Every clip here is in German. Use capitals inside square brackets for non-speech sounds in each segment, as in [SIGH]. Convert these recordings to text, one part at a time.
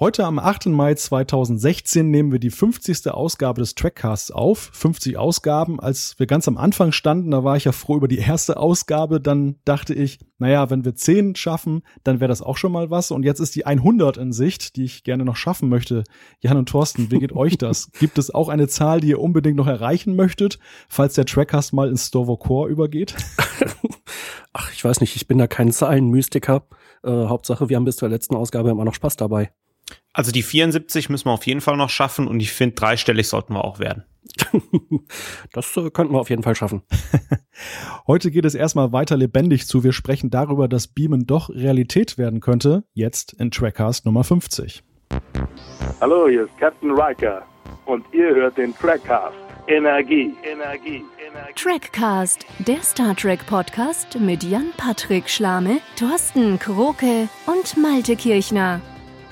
Heute am 8. Mai 2016 nehmen wir die 50. Ausgabe des Trackcasts auf. 50 Ausgaben. Als wir ganz am Anfang standen, da war ich ja froh über die erste Ausgabe. Dann dachte ich, naja, wenn wir 10 schaffen, dann wäre das auch schon mal was. Und jetzt ist die 100 in Sicht, die ich gerne noch schaffen möchte. Jan und Thorsten, wie geht euch das? [LAUGHS] Gibt es auch eine Zahl, die ihr unbedingt noch erreichen möchtet, falls der Trackcast mal ins Storvo Core übergeht? [LAUGHS] Ach, ich weiß nicht, ich bin da kein Zahlenmystiker. Äh, Hauptsache, wir haben bis zur letzten Ausgabe immer noch Spaß dabei. Also die 74 müssen wir auf jeden Fall noch schaffen und ich finde, dreistellig sollten wir auch werden. [LAUGHS] das äh, könnten wir auf jeden Fall schaffen. [LAUGHS] Heute geht es erstmal weiter lebendig zu. Wir sprechen darüber, dass Beamen doch Realität werden könnte. Jetzt in Trackcast Nummer 50. Hallo, hier ist Captain Riker und ihr hört den Trackcast. Energie, Energie, Energie. Trackcast, der Star Trek Podcast mit Jan-Patrick Schlame, Thorsten Kroke und Malte Kirchner.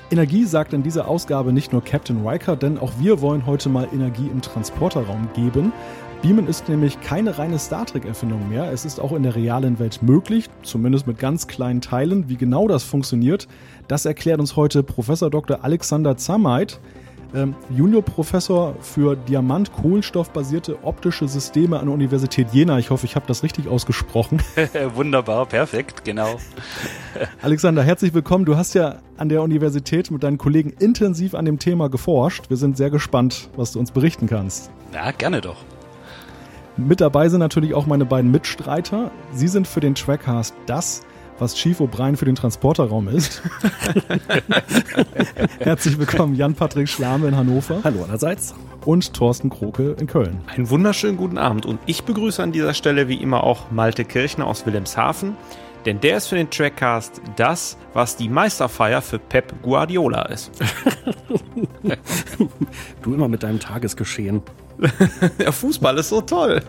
Energie sagt in dieser Ausgabe nicht nur Captain Riker, denn auch wir wollen heute mal Energie im Transporterraum geben. Beamen ist nämlich keine reine Star Trek-Erfindung mehr. Es ist auch in der realen Welt möglich, zumindest mit ganz kleinen Teilen. Wie genau das funktioniert, das erklärt uns heute Professor Dr. Alexander Zameit ähm, Juniorprofessor für Diamant-Kohlenstoff-basierte optische Systeme an der Universität Jena. Ich hoffe, ich habe das richtig ausgesprochen. [LAUGHS] Wunderbar, perfekt, genau. [LAUGHS] Alexander, herzlich willkommen. Du hast ja an der Universität mit deinen Kollegen intensiv an dem Thema geforscht. Wir sind sehr gespannt, was du uns berichten kannst. Ja, gerne doch. Mit dabei sind natürlich auch meine beiden Mitstreiter. Sie sind für den Trackcast das was Chief O'Brien für den Transporterraum ist. [LAUGHS] Herzlich willkommen, Jan-Patrick Schlame in Hannover. Hallo allerseits. Und Thorsten Kroke in Köln. Einen wunderschönen guten Abend und ich begrüße an dieser Stelle wie immer auch Malte Kirchner aus Wilhelmshaven, denn der ist für den Trackcast das, was die Meisterfeier für Pep Guardiola ist. [LAUGHS] du immer mit deinem Tagesgeschehen. [LAUGHS] Der Fußball ist so toll.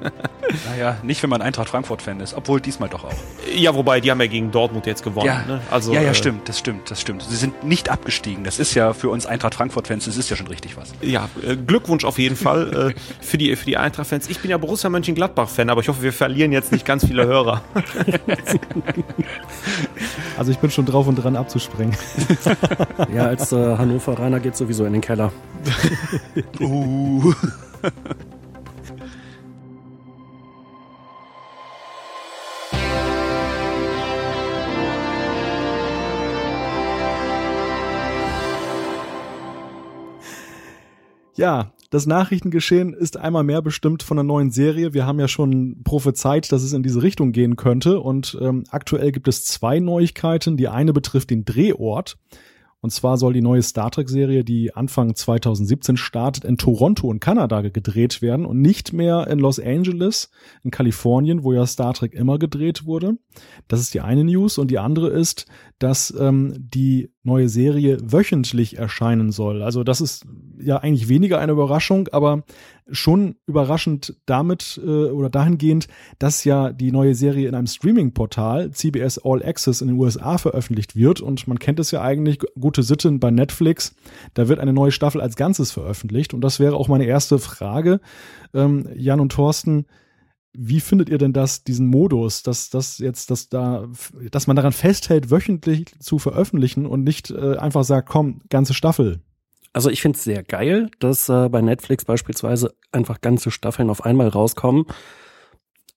[LAUGHS] naja, nicht, wenn man Eintracht Frankfurt-Fan ist, obwohl diesmal doch auch. Ja, wobei, die haben ja gegen Dortmund jetzt gewonnen. Ja, ne? also, ja, ja, äh, stimmt, das stimmt, das stimmt. Sie sind nicht abgestiegen. Das ist ja für uns Eintracht Frankfurt-Fans, das ist ja schon richtig was. Ja, äh, Glückwunsch auf jeden Fall äh, [LAUGHS] für die, für die Eintracht-Fans. Ich bin ja Borussia Mönchengladbach-Fan, aber ich hoffe, wir verlieren jetzt nicht ganz viele Hörer. also ich bin schon drauf und dran abzuspringen. ja, als äh, Hannoveraner geht sowieso in den Keller. uh. [LAUGHS] Ja, das Nachrichtengeschehen ist einmal mehr bestimmt von einer neuen Serie. Wir haben ja schon prophezeit, dass es in diese Richtung gehen könnte. Und ähm, aktuell gibt es zwei Neuigkeiten. Die eine betrifft den Drehort. Und zwar soll die neue Star Trek-Serie, die Anfang 2017 startet, in Toronto in Kanada gedreht werden und nicht mehr in Los Angeles in Kalifornien, wo ja Star Trek immer gedreht wurde. Das ist die eine News. Und die andere ist, dass ähm, die neue Serie wöchentlich erscheinen soll. Also das ist ja eigentlich weniger eine Überraschung, aber schon überraschend damit äh, oder dahingehend, dass ja die neue Serie in einem Streaming-Portal CBS All Access in den USA veröffentlicht wird. Und man kennt es ja eigentlich gute Sitten bei Netflix, da wird eine neue Staffel als Ganzes veröffentlicht. Und das wäre auch meine erste Frage, ähm, Jan und Thorsten, wie findet ihr denn das, diesen Modus, dass das jetzt, dass da, dass man daran festhält, wöchentlich zu veröffentlichen und nicht äh, einfach sagt, komm, ganze Staffel? Also ich finde es sehr geil, dass äh, bei Netflix beispielsweise einfach ganze Staffeln auf einmal rauskommen.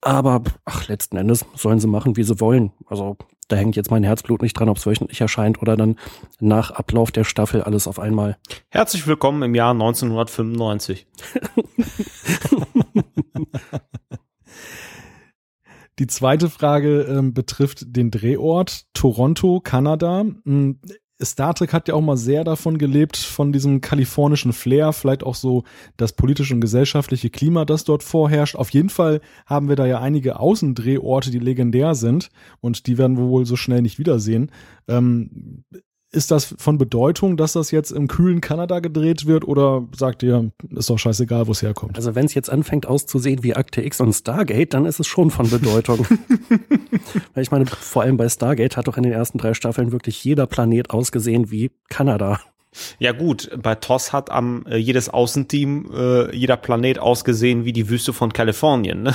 Aber ach, letzten Endes sollen sie machen, wie sie wollen. Also da hängt jetzt mein Herzblut nicht dran, ob es wöchentlich erscheint oder dann nach Ablauf der Staffel alles auf einmal. Herzlich willkommen im Jahr 1995. [LAUGHS] Die zweite Frage ähm, betrifft den Drehort Toronto, Kanada. Star Trek hat ja auch mal sehr davon gelebt, von diesem kalifornischen Flair, vielleicht auch so das politische und gesellschaftliche Klima, das dort vorherrscht. Auf jeden Fall haben wir da ja einige Außendrehorte, die legendär sind und die werden wir wohl so schnell nicht wiedersehen. Ähm, ist das von Bedeutung, dass das jetzt im kühlen Kanada gedreht wird oder sagt ihr, ist doch scheißegal, wo es herkommt? Also wenn es jetzt anfängt auszusehen wie Akte X und Stargate, dann ist es schon von Bedeutung. [LAUGHS] Weil ich meine, vor allem bei Stargate hat doch in den ersten drei Staffeln wirklich jeder Planet ausgesehen wie Kanada. Ja gut, bei TOS hat am äh, jedes Außenteam äh, jeder Planet ausgesehen wie die Wüste von Kalifornien. Ne?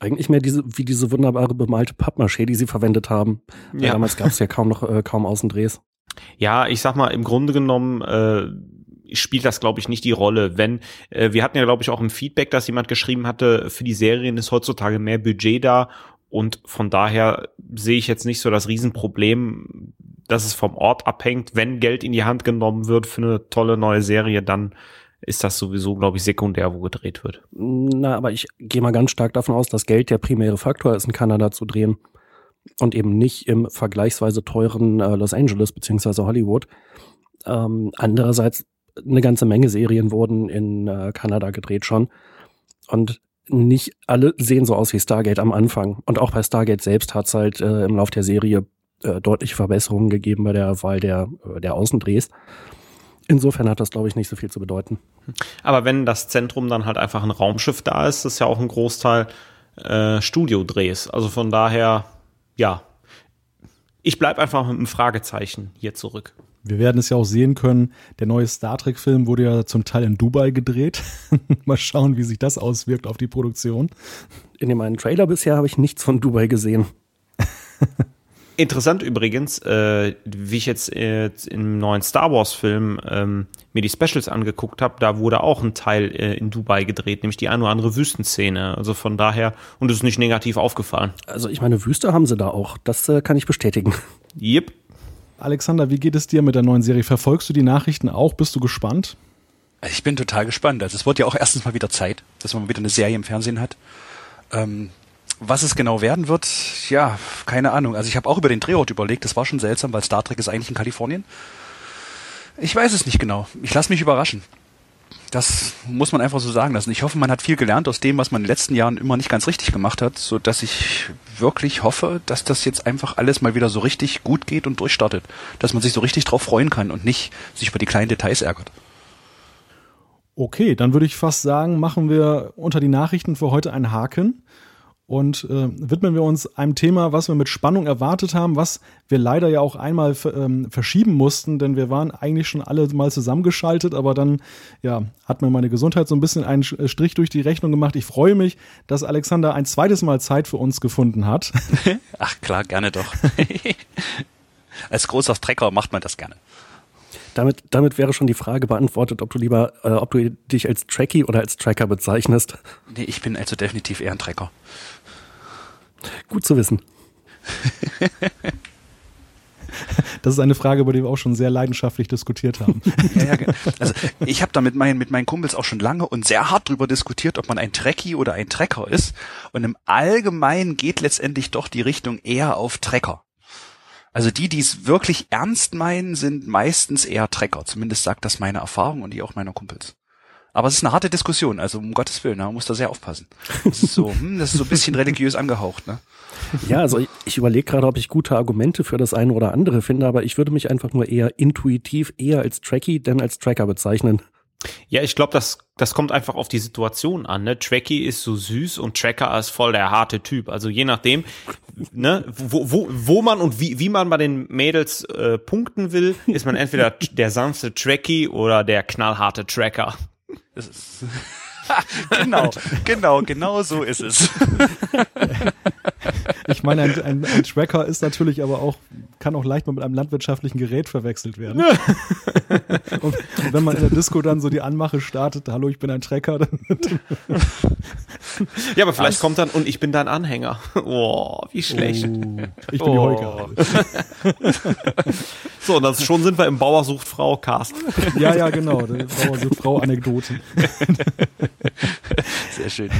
Eigentlich mehr diese wie diese wunderbare bemalte Pappmaché, die sie verwendet haben. Ja. Damals gab es ja kaum noch äh, kaum Außendrehs. Ja, ich sag mal, im Grunde genommen äh, spielt das, glaube ich, nicht die Rolle. Wenn, äh, wir hatten ja, glaube ich, auch im Feedback, dass jemand geschrieben hatte, für die Serien ist heutzutage mehr Budget da und von daher sehe ich jetzt nicht so das Riesenproblem, dass es vom Ort abhängt. Wenn Geld in die Hand genommen wird für eine tolle neue Serie, dann ist das sowieso, glaube ich, sekundär, wo gedreht wird. Na, aber ich gehe mal ganz stark davon aus, dass Geld der primäre Faktor ist, in Kanada zu drehen und eben nicht im vergleichsweise teuren äh, Los Angeles beziehungsweise Hollywood. Ähm, andererseits eine ganze Menge Serien wurden in äh, Kanada gedreht schon und nicht alle sehen so aus wie Stargate am Anfang. Und auch bei Stargate selbst hat es halt äh, im Lauf der Serie äh, deutliche Verbesserungen gegeben bei der Wahl der, äh, der Außendrehs. Insofern hat das, glaube ich, nicht so viel zu bedeuten. Aber wenn das Zentrum dann halt einfach ein Raumschiff da ist, ist ja auch ein Großteil äh, Studiodrehs. Also von daher, ja, ich bleibe einfach mit einem Fragezeichen hier zurück. Wir werden es ja auch sehen können. Der neue Star Trek-Film wurde ja zum Teil in Dubai gedreht. [LAUGHS] Mal schauen, wie sich das auswirkt auf die Produktion. In dem einen Trailer bisher habe ich nichts von Dubai gesehen. [LAUGHS] Interessant übrigens, äh, wie ich jetzt äh, im neuen Star Wars-Film ähm, mir die Specials angeguckt habe, da wurde auch ein Teil äh, in Dubai gedreht, nämlich die eine oder andere Wüstenszene. Also von daher, und es ist nicht negativ aufgefallen. Also ich meine, Wüste haben sie da auch. Das äh, kann ich bestätigen. Yep. Alexander, wie geht es dir mit der neuen Serie? Verfolgst du die Nachrichten auch? Bist du gespannt? Ich bin total gespannt. Also es wird ja auch erstens mal wieder Zeit, dass man wieder eine Serie im Fernsehen hat. Ähm, was es genau werden wird, ja, keine Ahnung. Also ich habe auch über den Drehort überlegt, das war schon seltsam, weil Star Trek ist eigentlich in Kalifornien. Ich weiß es nicht genau. Ich lasse mich überraschen. Das muss man einfach so sagen lassen. Ich hoffe, man hat viel gelernt aus dem, was man in den letzten Jahren immer nicht ganz richtig gemacht hat, so dass ich wirklich hoffe, dass das jetzt einfach alles mal wieder so richtig gut geht und durchstartet. Dass man sich so richtig drauf freuen kann und nicht sich über die kleinen Details ärgert. Okay, dann würde ich fast sagen, machen wir unter die Nachrichten für heute einen Haken und äh, widmen wir uns einem Thema, was wir mit Spannung erwartet haben, was wir leider ja auch einmal ähm, verschieben mussten, denn wir waren eigentlich schon alle mal zusammengeschaltet, aber dann ja, hat mir meine Gesundheit so ein bisschen einen Strich durch die Rechnung gemacht. Ich freue mich, dass Alexander ein zweites Mal Zeit für uns gefunden hat. [LAUGHS] Ach klar, gerne doch. [LAUGHS] Als großer Trecker macht man das gerne. Damit, damit wäre schon die Frage beantwortet, ob du lieber, äh, ob du dich als Tracky oder als Tracker bezeichnest. Nee, ich bin also definitiv eher ein Trecker. Gut zu wissen. [LAUGHS] Das ist eine Frage, über die wir auch schon sehr leidenschaftlich diskutiert haben. [LAUGHS] ja, ja, also ich habe da mit meinen, mit meinen Kumpels auch schon lange und sehr hart drüber diskutiert, ob man ein Trekkie oder ein Trecker ist. Und im Allgemeinen geht letztendlich doch die Richtung eher auf Trecker. Also die, die es wirklich ernst meinen, sind meistens eher Trecker. Zumindest sagt das meine Erfahrung und die auch meiner Kumpels. Aber es ist eine harte Diskussion, also um Gottes Willen, man muss da sehr aufpassen. Das ist so, [LAUGHS] hm, das ist so ein bisschen religiös angehaucht, ne? Ja, also ich, ich überlege gerade, ob ich gute Argumente für das eine oder andere finde, aber ich würde mich einfach nur eher intuitiv eher als Tracky denn als Tracker bezeichnen. Ja, ich glaube, das, das kommt einfach auf die Situation an. Ne? Tracky ist so süß und Tracker ist voll der harte Typ. Also je nachdem, ne, wo, wo, wo man und wie, wie man bei den Mädels äh, punkten will, ist man entweder [LAUGHS] der sanfte Tracky oder der knallharte Tracker. This is. [LAUGHS] [LAUGHS] genau, genau, genau so ist es. [LAUGHS] Ich meine, ein, ein, ein, Tracker ist natürlich aber auch, kann auch leicht mal mit einem landwirtschaftlichen Gerät verwechselt werden. [LAUGHS] und, und, wenn man in der Disco dann so die Anmache startet, hallo, ich bin ein Tracker, ja, aber vielleicht Was? kommt dann, und ich bin dein Anhänger. Oh, wie schlecht. Oh, ich bin oh. die Heuker. so, und das, schon sind wir im Bauer sucht Frau Cast. ja, ja, genau. Bauer sucht Frau Anekdoten. Sehr schön.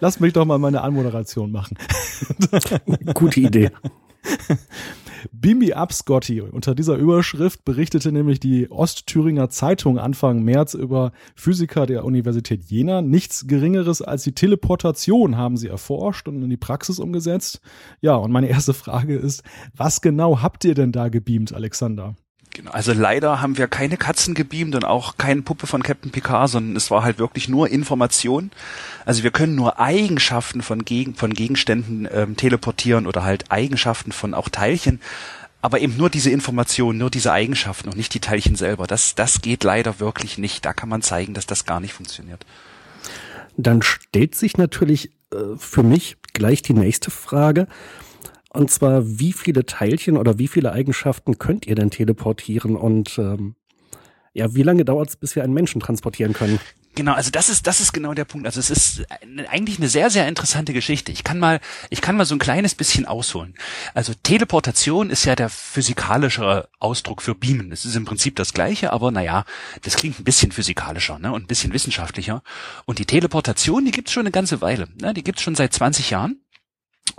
Lass mich doch mal meine Anmoderation machen. [LAUGHS] Gute Idee. Bimbi ab, Scotty. Unter dieser Überschrift berichtete nämlich die Ostthüringer Zeitung Anfang März über Physiker der Universität Jena. Nichts Geringeres als die Teleportation haben sie erforscht und in die Praxis umgesetzt. Ja, und meine erste Frage ist, was genau habt ihr denn da gebeamt, Alexander? Genau, also leider haben wir keine Katzen gebeamt und auch keine Puppe von Captain Picard, sondern es war halt wirklich nur Information. Also wir können nur Eigenschaften von, Gegen von Gegenständen ähm, teleportieren oder halt Eigenschaften von auch Teilchen, aber eben nur diese Informationen, nur diese Eigenschaften und nicht die Teilchen selber. Das, das geht leider wirklich nicht. Da kann man zeigen, dass das gar nicht funktioniert. Dann stellt sich natürlich äh, für mich gleich die nächste Frage Und zwar, wie viele Teilchen oder wie viele Eigenschaften könnt ihr denn teleportieren? Und ähm, ja, wie lange dauert es, bis wir einen Menschen transportieren können? Genau, also das ist das ist genau der Punkt. Also es ist eigentlich eine sehr sehr interessante Geschichte. Ich kann mal ich kann mal so ein kleines bisschen ausholen. Also Teleportation ist ja der physikalische Ausdruck für Beamen. Es ist im Prinzip das gleiche, aber naja, das klingt ein bisschen physikalischer ne, und ein bisschen wissenschaftlicher. Und die Teleportation, die gibt's schon eine ganze Weile. Ne, die gibt's schon seit 20 Jahren.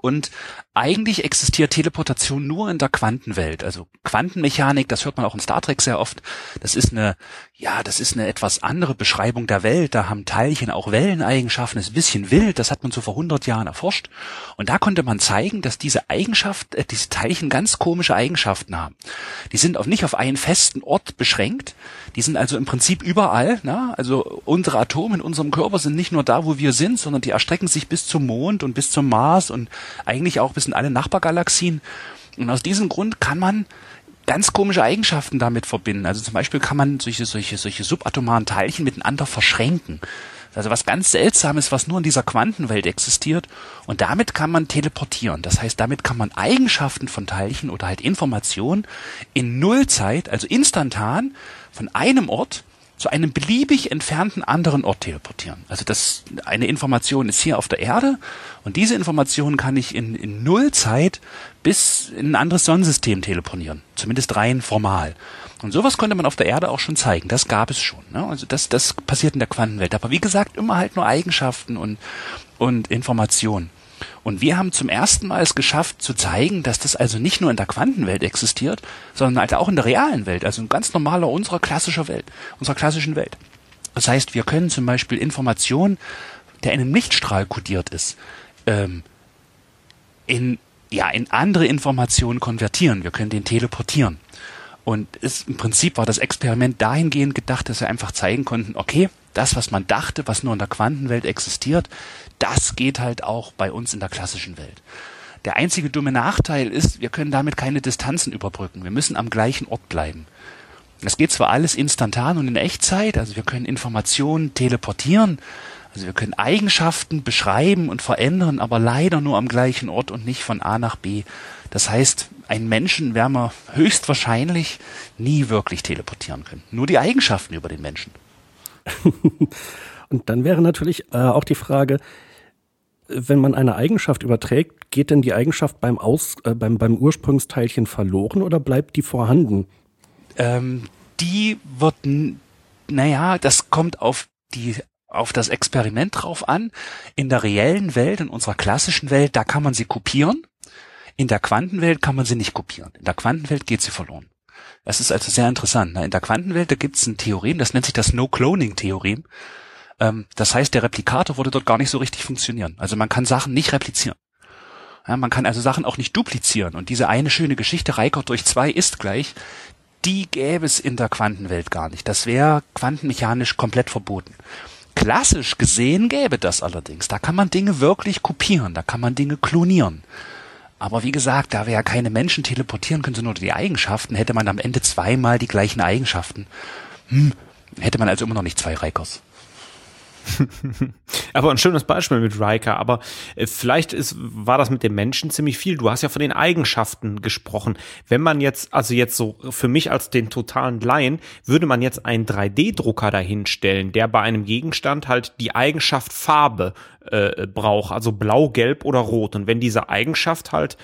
Und eigentlich existiert Teleportation nur in der Quantenwelt. Also Quantenmechanik, das hört man auch in Star Trek sehr oft. Das ist eine, ja, das ist eine etwas andere Beschreibung der Welt. Da haben Teilchen auch Welleneigenschaften. Ist ein bisschen wild. Das hat man so vor 100 Jahren erforscht. Und da konnte man zeigen, dass diese Eigenschaft, äh, diese Teilchen ganz komische Eigenschaften haben. Die sind auch nicht auf einen festen Ort beschränkt. Die sind also im Prinzip überall. Na? Also unsere Atome in unserem Körper sind nicht nur da, wo wir sind, sondern die erstrecken sich bis zum Mond und bis zum Mars und eigentlich auch bis in alle Nachbargalaxien. Und aus diesem Grund kann man ganz komische Eigenschaften damit verbinden. Also zum Beispiel kann man solche, solche, solche subatomaren Teilchen miteinander verschränken. Also was ganz Seltsames, was nur in dieser Quantenwelt existiert. Und damit kann man teleportieren. Das heißt, damit kann man Eigenschaften von Teilchen oder halt Informationen in Nullzeit, also instantan, von einem Ort zu einem beliebig entfernten anderen Ort teleportieren. Also das, eine Information ist hier auf der Erde und diese Information kann ich in, in Nullzeit bis in ein anderes Sonnensystem teleportieren. Zumindest rein formal. Und sowas konnte man auf der Erde auch schon zeigen. Das gab es schon. Ne? Also das, das passiert in der Quantenwelt. Aber wie gesagt, immer halt nur Eigenschaften und, und Informationen. Und wir haben zum ersten Mal es geschafft zu zeigen, dass das also nicht nur in der Quantenwelt existiert, sondern halt auch in der realen Welt, also in ganz normaler unserer klassischer Welt, unserer klassischen Welt. Das heißt, wir können zum Beispiel Informationen, der in einem Lichtstrahl kodiert ist, ähm, in ja in andere Informationen konvertieren. Wir können den teleportieren. Und ist, im Prinzip war das Experiment dahingehend gedacht, dass wir einfach zeigen konnten, okay, das, was man dachte, was nur in der Quantenwelt existiert, das geht halt auch bei uns in der klassischen Welt. Der einzige dumme Nachteil ist, wir können damit keine Distanzen überbrücken. Wir müssen am gleichen Ort bleiben. Das geht zwar alles instantan und in Echtzeit, also wir können Informationen teleportieren, also wir können Eigenschaften beschreiben und verändern, aber leider nur am gleichen Ort und nicht von A nach B. Das heißt, einen Menschen werden wir höchstwahrscheinlich nie wirklich teleportieren können. Nur die Eigenschaften über den Menschen. [LAUGHS] und dann wäre natürlich äh, auch die Frage, wenn man eine Eigenschaft überträgt, geht denn die Eigenschaft beim, Aus, äh, beim, beim Ursprungsteilchen verloren oder bleibt die vorhanden? Ähm, die wird, naja, das kommt auf die auf das Experiment drauf an. In der reellen Welt, in unserer klassischen Welt, da kann man sie kopieren. In der Quantenwelt kann man sie nicht kopieren. In der Quantenwelt geht sie verloren. Das ist also sehr interessant. In der Quantenwelt, da gibt es ein Theorem, das nennt sich das No-Cloning-Theorem. Ähm, das heißt, der Replikator würde dort gar nicht so richtig funktionieren. Also man kann Sachen nicht replizieren. Ja, man kann also Sachen auch nicht duplizieren. Und diese eine schöne Geschichte, Reikert durch zwei ist gleich, die gäbe es in der Quantenwelt gar nicht. Das wäre quantenmechanisch komplett verboten. Klassisch gesehen gäbe das allerdings. Da kann man Dinge wirklich kopieren, da kann man Dinge klonieren. Aber wie gesagt, da wir ja keine Menschen teleportieren können, sondern nur die Eigenschaften, hätte man am Ende zweimal die gleichen Eigenschaften. Hm, hätte man also immer noch nicht zwei Reikers. [LAUGHS] aber ein schönes Beispiel mit Riker. Aber äh, vielleicht ist, war das mit dem Menschen ziemlich viel. Du hast ja von den Eigenschaften gesprochen. Wenn man jetzt, also jetzt so für mich als den totalen Laien, würde man jetzt einen 3D-Drucker dahinstellen, der bei einem Gegenstand halt die Eigenschaft Farbe äh, braucht, also blau, gelb oder rot. Und wenn diese Eigenschaft halt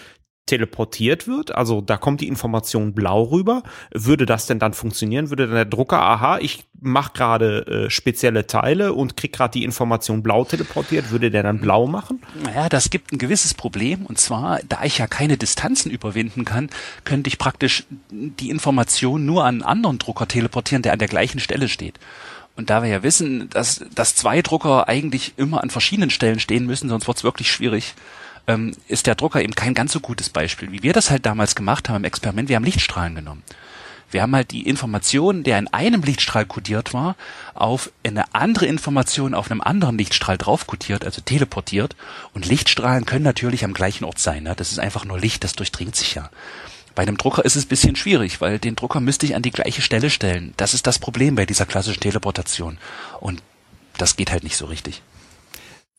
teleportiert wird, also da kommt die Information blau rüber, würde das denn dann funktionieren? Würde dann der Drucker, aha, ich mache gerade äh, spezielle Teile und krieg gerade die Information blau teleportiert, würde der dann blau machen? Naja, das gibt ein gewisses Problem und zwar, da ich ja keine Distanzen überwinden kann, könnte ich praktisch die Information nur an einen anderen Drucker teleportieren, der an der gleichen Stelle steht. Und da wir ja wissen, dass, dass zwei Drucker eigentlich immer an verschiedenen Stellen stehen müssen, sonst wird es wirklich schwierig, ähm, ist der Drucker eben kein ganz so gutes Beispiel. Wie wir das halt damals gemacht haben im Experiment, wir haben Lichtstrahlen genommen. Wir haben halt die Information, der in einem Lichtstrahl kodiert war, auf eine andere Information auf einem anderen Lichtstrahl drauf kodiert, also teleportiert. Und Lichtstrahlen können natürlich am gleichen Ort sein. Ne? Das ist einfach nur Licht, das durchdringt sich ja. Bei einem Drucker ist es ein bisschen schwierig, weil den Drucker müsste ich an die gleiche Stelle stellen. Das ist das Problem bei dieser klassischen Teleportation. Und das geht halt nicht so richtig.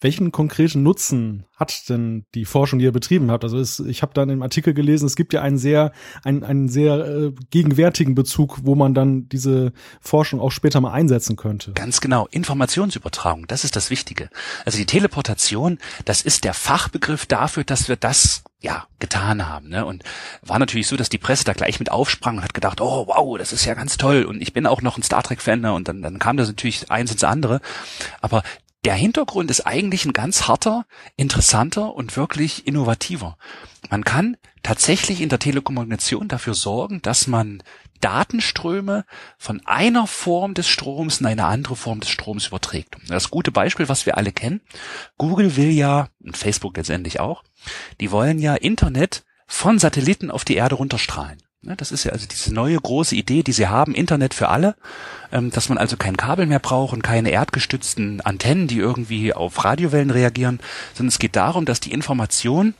Welchen konkreten Nutzen hat denn die Forschung, die ihr betrieben habt? Also es, ich habe dann im Artikel gelesen, es gibt ja einen sehr, einen, einen sehr äh, gegenwärtigen Bezug, wo man dann diese Forschung auch später mal einsetzen könnte. Ganz genau. Informationsübertragung, das ist das Wichtige. Also die Teleportation, das ist der Fachbegriff dafür, dass wir das ja, getan haben. Ne? Und war natürlich so, dass die Presse da gleich mit aufsprang und hat gedacht, oh wow, das ist ja ganz toll. Und ich bin auch noch ein Star Trek-Fan ne? und dann, dann kam das natürlich eins ins andere. Aber der Hintergrund ist eigentlich ein ganz harter, interessanter und wirklich innovativer. Man kann tatsächlich in der Telekommunikation dafür sorgen, dass man Datenströme von einer Form des Stroms in eine andere Form des Stroms überträgt. Das gute Beispiel, was wir alle kennen, Google will ja, und Facebook letztendlich auch, die wollen ja Internet von Satelliten auf die Erde runterstrahlen. Ne, das ist ja also diese neue große Idee, die sie haben, Internet für alle, ähm, dass man also kein Kabel mehr braucht und keine erdgestützten Antennen, die irgendwie auf Radiowellen reagieren, sondern es geht darum, dass die Information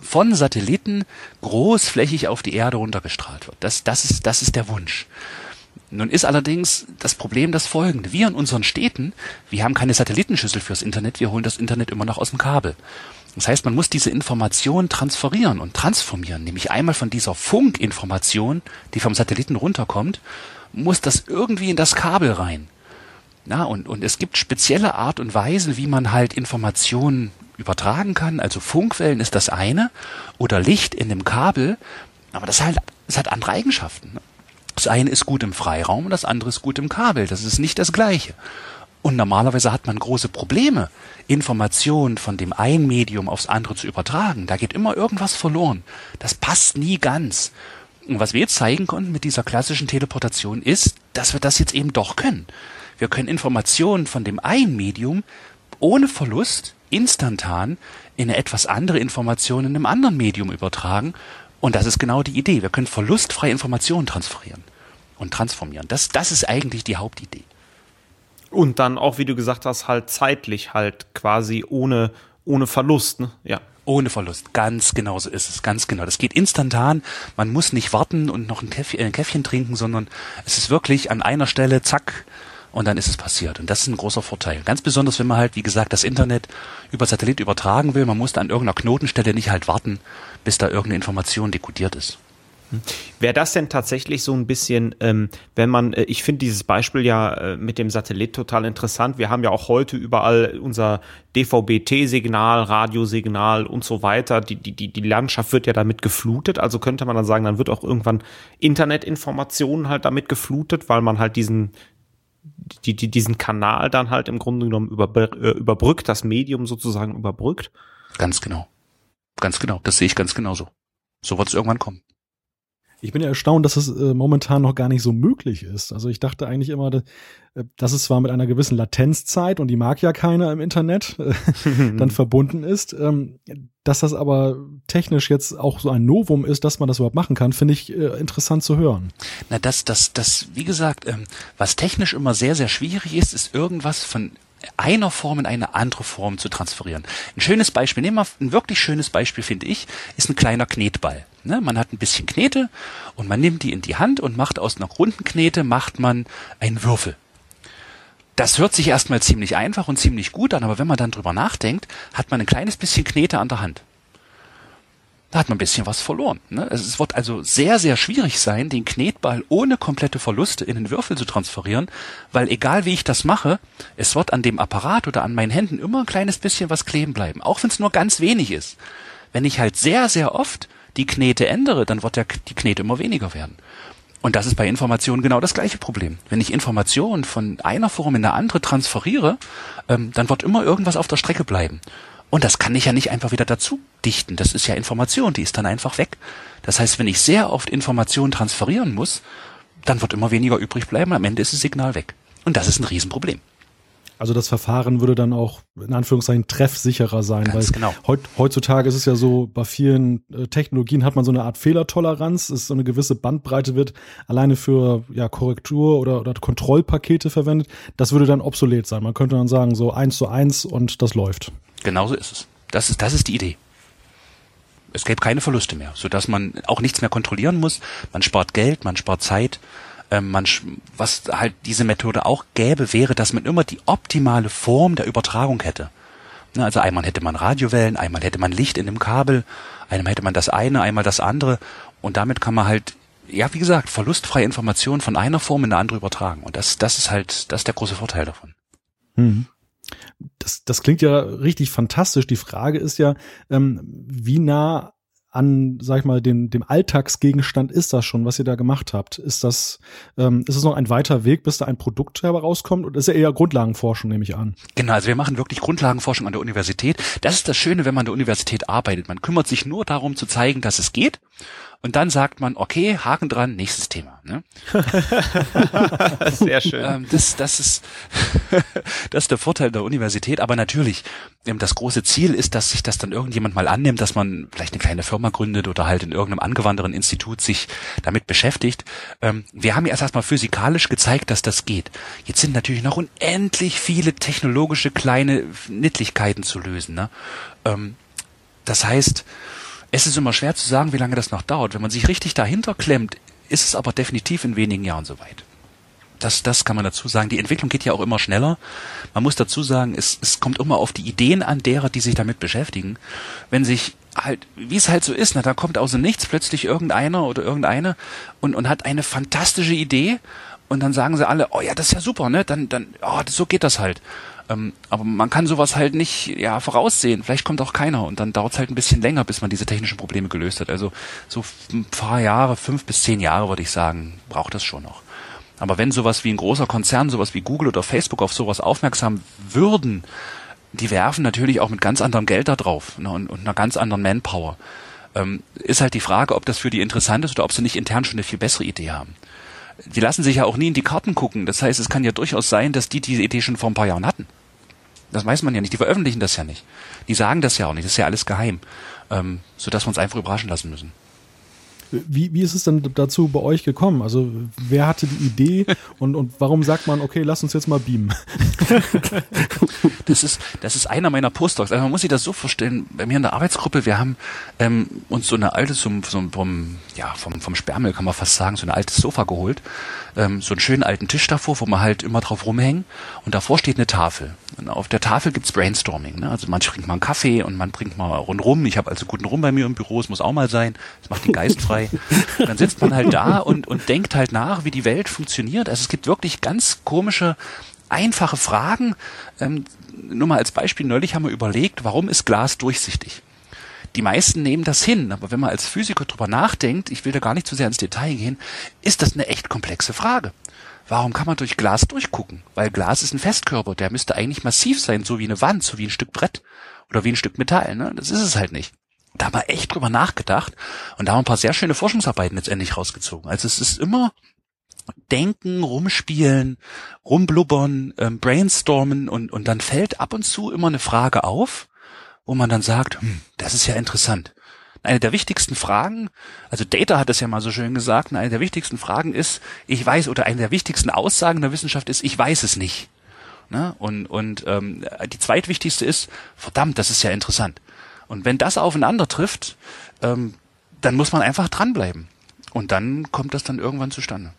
von Satelliten großflächig auf die Erde runtergestrahlt wird. Das, das, ist, das ist der Wunsch. Nun ist allerdings das Problem das folgende. Wir in unseren Städten, wir haben keine Satellitenschüssel fürs Internet, wir holen das Internet immer noch aus dem Kabel. Das heißt, man muss diese Information transferieren und transformieren, nämlich einmal von dieser Funkinformation, die vom Satelliten runterkommt, muss das irgendwie in das Kabel rein. Na, und, und es gibt spezielle Art und Weisen, wie man halt Informationen übertragen kann. Also Funkwellen ist das eine oder Licht in dem Kabel, aber das halt, das hat andere Eigenschaften. Das eine ist gut im Freiraum und das andere ist gut im Kabel. Das ist nicht das gleiche. Und normalerweise hat man große Probleme, Informationen von dem einen Medium aufs andere zu übertragen. Da geht immer irgendwas verloren. Das passt nie ganz. Und was wir jetzt zeigen konnten mit dieser klassischen Teleportation ist, dass wir das jetzt eben doch können. Wir können Informationen von dem einen Medium ohne Verlust instantan in eine etwas andere Information in einem anderen Medium übertragen. Und das ist genau die Idee. Wir können verlustfreie Informationen transferieren und transformieren. Das, das ist eigentlich die Hauptidee. Und dann auch, wie du gesagt hast, halt zeitlich halt quasi ohne, ohne Verlust, ne? Ja. Ohne Verlust, ganz genau so ist es, ganz genau. Das geht instantan, man muss nicht warten und noch ein Käffchen, ein Käffchen trinken, sondern es ist wirklich an einer Stelle, zack, und dann ist es passiert. Und das ist ein großer Vorteil. Ganz besonders, wenn man halt, wie gesagt, das Internet über Satellit übertragen will, man muss an irgendeiner Knotenstelle nicht halt warten, bis da irgendeine Information dekodiert ist. Wäre das denn tatsächlich so ein bisschen, ähm, wenn man, äh, ich finde dieses Beispiel ja äh, mit dem Satellit total interessant. Wir haben ja auch heute überall unser DVB-T-Signal, Radiosignal und so weiter. Die, die, die, die Landschaft wird ja damit geflutet. Also könnte man dann sagen, dann wird auch irgendwann Internetinformationen halt damit geflutet, weil man halt diesen, die, die, diesen Kanal dann halt im Grunde genommen über, äh, überbrückt, das Medium sozusagen überbrückt. Ganz genau. Ganz genau. Das sehe ich ganz genauso. So wird es irgendwann kommen. Ich bin ja erstaunt, dass es äh, momentan noch gar nicht so möglich ist. Also ich dachte eigentlich immer, dass, äh, dass es zwar mit einer gewissen Latenzzeit und die mag ja keiner im Internet [LAUGHS] äh, dann verbunden ist, ähm, dass das aber technisch jetzt auch so ein Novum ist, dass man das überhaupt machen kann, finde ich äh, interessant zu hören. Na, das, das, das, wie gesagt, ähm, was technisch immer sehr, sehr schwierig ist, ist irgendwas von einer Form in eine andere Form zu transferieren. Ein schönes Beispiel, nehmen wir ein wirklich schönes Beispiel, finde ich, ist ein kleiner Knetball. Ne? Man hat ein bisschen Knete und man nimmt die in die Hand und macht aus einer runden Knete macht man einen Würfel. Das hört sich erstmal ziemlich einfach und ziemlich gut an, aber wenn man dann drüber nachdenkt, hat man ein kleines bisschen Knete an der Hand. Da hat man ein bisschen was verloren. Ne? Es wird also sehr, sehr schwierig sein, den Knetball ohne komplette Verluste in den Würfel zu transferieren, weil egal wie ich das mache, es wird an dem Apparat oder an meinen Händen immer ein kleines bisschen was kleben bleiben, auch wenn es nur ganz wenig ist. Wenn ich halt sehr, sehr oft die Knete ändere, dann wird der, die Knete immer weniger werden. Und das ist bei Informationen genau das gleiche Problem. Wenn ich Informationen von einer Form in eine andere transferiere, ähm, dann wird immer irgendwas auf der Strecke bleiben. Und das kann ich ja nicht einfach wieder dazu dichten. Das ist ja Information, die ist dann einfach weg. Das heißt, wenn ich sehr oft Informationen transferieren muss, dann wird immer weniger übrig bleiben. Am Ende ist das Signal weg. Und das ist ein Riesenproblem. Also das Verfahren würde dann auch in Anführungszeichen treffsicherer sein, Ganz weil genau. heut, heutzutage ist es ja so, bei vielen äh, Technologien hat man so eine Art Fehlertoleranz, ist so eine gewisse Bandbreite wird alleine für ja, Korrektur oder, oder Kontrollpakete verwendet. Das würde dann obsolet sein. Man könnte dann sagen, so eins zu eins und das läuft. Genauso ist es. Das ist, das ist die Idee. Es gäbe keine Verluste mehr, sodass man auch nichts mehr kontrollieren muss. Man spart Geld, man spart Zeit ähm, man, was halt diese Methode auch gäbe, wäre, dass man immer die optimale Form der Übertragung hätte. Ne, also einmal hätte man Radiowellen, einmal hätte man Licht in dem Kabel, einmal hätte man das eine, einmal das andere. Und damit kann man halt, ja, wie gesagt, verlustfreie Informationen von einer Form in eine andere übertragen. Und das, das ist halt, das ist der große Vorteil davon. Hm. Das, das klingt ja richtig fantastisch. Die Frage ist ja, ähm, wie nah an, sag ich mal, dem, dem Alltagsgegenstand ist das schon, was ihr da gemacht habt? Ist das, ähm, ist es noch ein weiter Weg, bis da ein Produkt herauskommt? Oder ist ja eher Grundlagenforschung, nehme ich an? Genau, also wir machen wirklich Grundlagenforschung an der Universität. Das ist das Schöne, wenn man an der Universität arbeitet. Man kümmert sich nur darum zu zeigen, dass es geht und dann sagt man, okay, Haken dran, nächstes Thema. Ne? [LAUGHS] Sehr schön. Ähm, das, das, ist, [LAUGHS] das ist der Vorteil der Universität. Aber natürlich, ähm, das große Ziel ist, dass sich das dann irgendjemand mal annimmt, dass man vielleicht eine kleine Firma gründet oder halt in irgendeinem angewandten Institut sich damit beschäftigt. Ähm, wir haben ja erst erstmal physikalisch gezeigt, dass das geht. Jetzt sind natürlich noch unendlich viele technologische kleine Nittlichkeiten zu lösen. Ne? Ähm, das heißt, es ist immer schwer zu sagen, wie lange das noch dauert. Wenn man sich richtig dahinter klemmt, ist es aber definitiv in wenigen Jahren soweit. Das, das kann man dazu sagen. Die Entwicklung geht ja auch immer schneller. Man muss dazu sagen, es, es kommt immer auf die Ideen an derer, die sich damit beschäftigen. Wenn sich halt, wie es halt so ist, na, da kommt aus dem Nichts plötzlich irgendeiner oder irgendeine und, und hat eine fantastische Idee und dann sagen sie alle, oh ja, das ist ja super, ne? Dann, dann, oh, so geht das halt. Ähm, aber man kann sowas halt nicht ja voraussehen. Vielleicht kommt auch keiner und dann dauert es halt ein bisschen länger, bis man diese technischen Probleme gelöst hat. Also so ein paar Jahre, fünf bis zehn Jahre würde ich sagen, braucht das schon noch. Aber wenn sowas wie ein großer Konzern, sowas wie Google oder Facebook auf sowas aufmerksam würden, die werfen natürlich auch mit ganz anderem Geld da drauf ne, und, und einer ganz anderen Manpower. Ähm, ist halt die Frage, ob das für die interessant ist oder ob sie nicht intern schon eine viel bessere Idee haben die lassen sich ja auch nie in die Karten gucken. Das heißt, es kann ja durchaus sein, dass die diese Idee schon vor ein paar Jahren hatten. Das weiß man ja nicht. Die veröffentlichen das ja nicht. Die sagen das ja auch nicht. Das ist ja alles geheim. Ähm, sodass wir uns einfach überraschen lassen müssen. Wie, wie ist es denn dazu bei euch gekommen? Also wer hatte die Idee und, und warum sagt man, okay, lass uns jetzt mal beamen? [LAUGHS] das ist, das ist einer meiner Postdocs. Also man muss sich das so vorstellen, bei mir in der Arbeitsgruppe, wir haben ähm, uns so eine alte, so, so vom, ja, vom, vom Sperrmüll kann man fast sagen, so ein altes Sofa geholt. Ähm, so einen schönen alten Tisch davor, wo man halt immer drauf rumhängen und davor steht eine Tafel. Und auf der Tafel gibt's Brainstorming. Ne? Also man trinkt mal einen Kaffee und man trinkt mal rundrum. Ich habe also guten Rum bei mir im Büro, es muss auch mal sein. Das macht den Geist frei. Und dann sitzt man halt da und, und denkt halt nach, wie die Welt funktioniert. Also es gibt wirklich ganz komische einfache Fragen. Ähm, nur mal als Beispiel, neulich haben wir überlegt, warum ist Glas durchsichtig? Die meisten nehmen das hin, aber wenn man als Physiker drüber nachdenkt, ich will da gar nicht zu sehr ins Detail gehen, ist das eine echt komplexe Frage. Warum kann man durch Glas durchgucken? Weil Glas ist ein Festkörper, der müsste eigentlich massiv sein, so wie eine Wand, so wie ein Stück Brett oder wie ein Stück Metall. Ne? Das ist es halt nicht. Da haben wir echt drüber nachgedacht und da haben wir ein paar sehr schöne Forschungsarbeiten letztendlich rausgezogen. Also es ist immer denken, rumspielen, rumblubbern, ähm, brainstormen und, und dann fällt ab und zu immer eine Frage auf, wo man dann sagt, hm, das ist ja interessant. Eine der wichtigsten Fragen, also Data hat es ja mal so schön gesagt, eine der wichtigsten Fragen ist, ich weiß, oder eine der wichtigsten Aussagen der Wissenschaft ist, ich weiß es nicht. Ne? Und, und ähm, die zweitwichtigste ist, verdammt, das ist ja interessant. Und wenn das aufeinander trifft, ähm, dann muss man einfach dranbleiben. Und dann kommt das dann irgendwann zustande.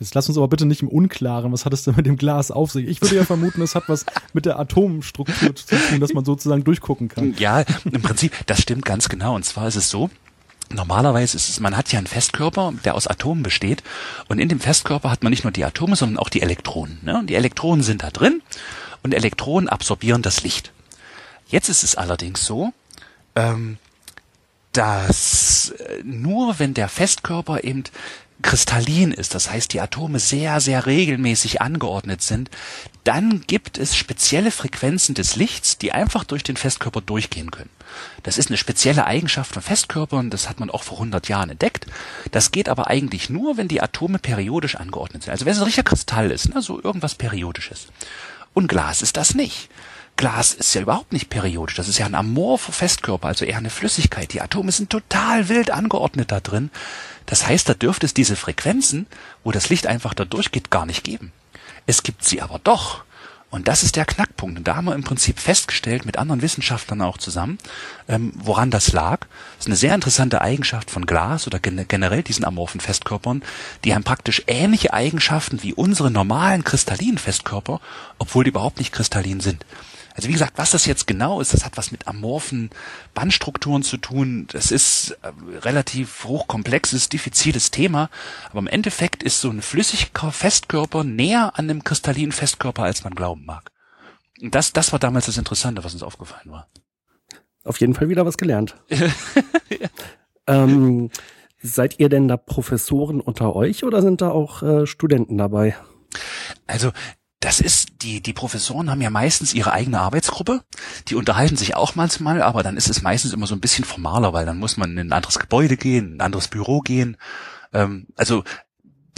Jetzt lass uns aber bitte nicht im Unklaren, was hat es denn mit dem Glas auf sich? Ich würde ja vermuten, es hat was mit der Atomstruktur zu tun, dass man sozusagen durchgucken kann. Ja, im Prinzip, das stimmt ganz genau. Und zwar ist es so, Normalerweise ist es, man hat ja einen Festkörper, der aus Atomen besteht. Und in dem Festkörper hat man nicht nur die Atome, sondern auch die Elektronen. Ne? Und die Elektronen sind da drin und Elektronen absorbieren das Licht. Jetzt ist es allerdings so, ähm, dass äh, nur wenn der Festkörper eben kristallin ist, das heißt die Atome sehr, sehr regelmäßig angeordnet sind, dann gibt es spezielle Frequenzen des Lichts, die einfach durch den Festkörper durchgehen können. Das ist eine spezielle Eigenschaft von Festkörpern, das hat man auch vor 100 Jahren entdeckt. Das geht aber eigentlich nur, wenn die Atome periodisch angeordnet sind. Also wenn es ein richtiger Kristall ist, ne, so irgendwas periodisches. Und Glas ist das nicht. Glas ist ja überhaupt nicht periodisch. Das ist ja ein amorpher Festkörper, also eher eine Flüssigkeit. Die Atome sind total wild angeordnet da drin. Das heißt, da dürfte es diese Frequenzen, wo das Licht einfach da durchgeht, gar nicht geben. Es gibt sie aber doch. Und das ist der Knackpunkt. Und da haben wir im Prinzip festgestellt, mit anderen Wissenschaftlern auch zusammen, ähm, woran das lag. Das ist eine sehr interessante Eigenschaft von Glas oder gen generell diesen amorphen Festkörpern. Die haben praktisch ähnliche Eigenschaften wie unsere normalen kristallinen Festkörper, obwohl die überhaupt nicht kristallin sind. Also wie gesagt, was das jetzt genau ist, das hat was mit amorphen Bandstrukturen zu tun. Das ist äh, relativ hochkomplexes, diffiziles Thema. Aber im Endeffekt ist so ein Flüssigfestkörper näher an einem kristallinen Festkörper, als man glauben mag. Und das, das war damals das Interessante, was uns aufgefallen war. Auf jeden Fall wieder was gelernt. [LAUGHS] ähm, seid ihr denn da Professoren unter euch oder sind da auch äh, Studenten dabei? Also das ist, die, die Professoren haben ja meistens ihre eigene Arbeitsgruppe. Die unterhalten sich auch manchmal, aber dann ist es meistens immer so ein bisschen formaler, weil dann muss man in ein anderes Gebäude gehen, ein anderes Büro gehen. Ähm, also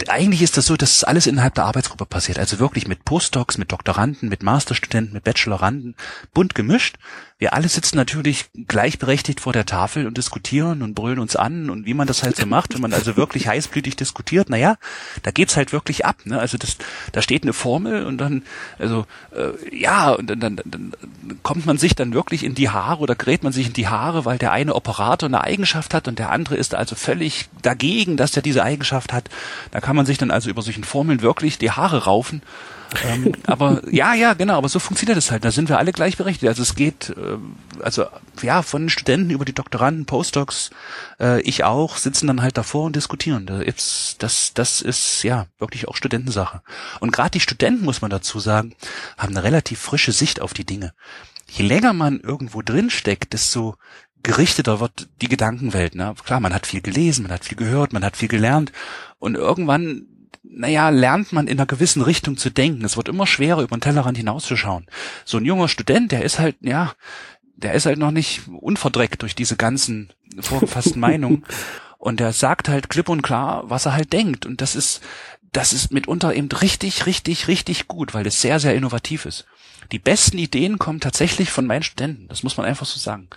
eigentlich ist das so, dass alles innerhalb der Arbeitsgruppe passiert. Also wirklich mit Postdocs, mit Doktoranden, mit Masterstudenten, mit Bacheloranden, bunt gemischt. Wir alle sitzen natürlich gleichberechtigt vor der Tafel und diskutieren und brüllen uns an und wie man das halt so macht, wenn man also wirklich heißblütig diskutiert, naja, da geht's halt wirklich ab. Ne? Also das, da steht eine Formel und dann, also äh, ja, und dann, dann, dann kommt man sich dann wirklich in die Haare oder gerät man sich in die Haare, weil der eine Operator eine Eigenschaft hat und der andere ist also völlig dagegen, dass er diese Eigenschaft hat. Da kann man sich dann also über solchen Formeln wirklich die Haare raufen ähm, [LAUGHS] aber ja, ja, genau, aber so funktioniert es halt. Da sind wir alle gleichberechtigt. Also es geht, äh, also ja, von den Studenten über die Doktoranden, Postdocs, äh, ich auch, sitzen dann halt davor und diskutieren. Das, das, das ist ja wirklich auch Studentensache. Und gerade die Studenten, muss man dazu sagen, haben eine relativ frische Sicht auf die Dinge. Je länger man irgendwo drin steckt, desto gerichteter wird die Gedankenwelt. Ne? Klar, man hat viel gelesen, man hat viel gehört, man hat viel gelernt und irgendwann naja, lernt man in einer gewissen Richtung zu denken. Es wird immer schwerer, über den Tellerrand hinauszuschauen. So ein junger Student, der ist halt, ja, der ist halt noch nicht unverdreckt durch diese ganzen vorgefassten [LAUGHS] Meinungen. Und der sagt halt klipp und klar, was er halt denkt. Und das ist, das ist mitunter eben richtig, richtig, richtig gut, weil es sehr, sehr innovativ ist. Die besten Ideen kommen tatsächlich von meinen Studenten. Das muss man einfach so sagen.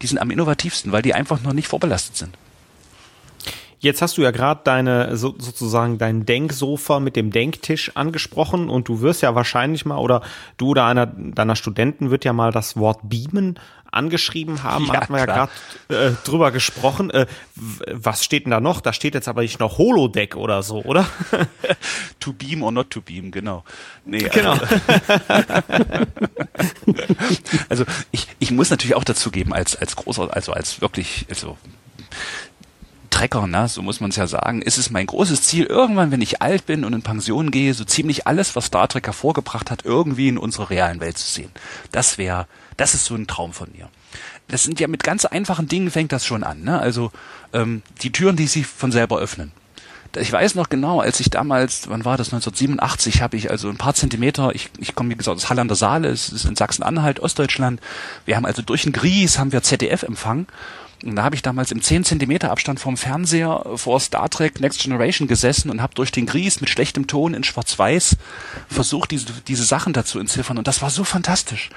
Die sind am innovativsten, weil die einfach noch nicht vorbelastet sind. Jetzt hast du ja gerade deine so, sozusagen dein Denksofa mit dem Denktisch angesprochen und du wirst ja wahrscheinlich mal oder du oder einer deiner Studenten wird ja mal das Wort beamen angeschrieben haben. Ja, hatten wir klar. ja gerade äh, drüber gesprochen. Äh, was steht denn da noch? Da steht jetzt aber nicht noch Holodeck oder so, oder? [LAUGHS] to beam or not to beam, genau. Nee, genau. Also, [LAUGHS] also ich, ich muss natürlich auch dazu geben, als, als großer, also als wirklich, also Trecker, ne, so muss man es ja sagen, ist es mein großes Ziel, irgendwann, wenn ich alt bin und in Pension gehe, so ziemlich alles, was Star Trek hervorgebracht hat, irgendwie in unserer realen Welt zu sehen. Das wäre, das ist so ein Traum von mir. Das sind ja mit ganz einfachen Dingen fängt das schon an, ne? Also ähm, die Türen, die sich von selber öffnen. Ich weiß noch genau, als ich damals, wann war das, 1987, habe ich also ein paar Zentimeter, ich, ich komme wie gesagt aus Halle an der Saale, es ist in Sachsen-Anhalt, Ostdeutschland. Wir haben also durch den Gries haben wir ZDF empfangen und da habe ich damals im 10 Zentimeter Abstand vom Fernseher vor Star Trek Next Generation gesessen und habe durch den Gries mit schlechtem Ton in Schwarz-Weiß versucht, diese, diese Sachen dazu entziffern. Und das war so fantastisch.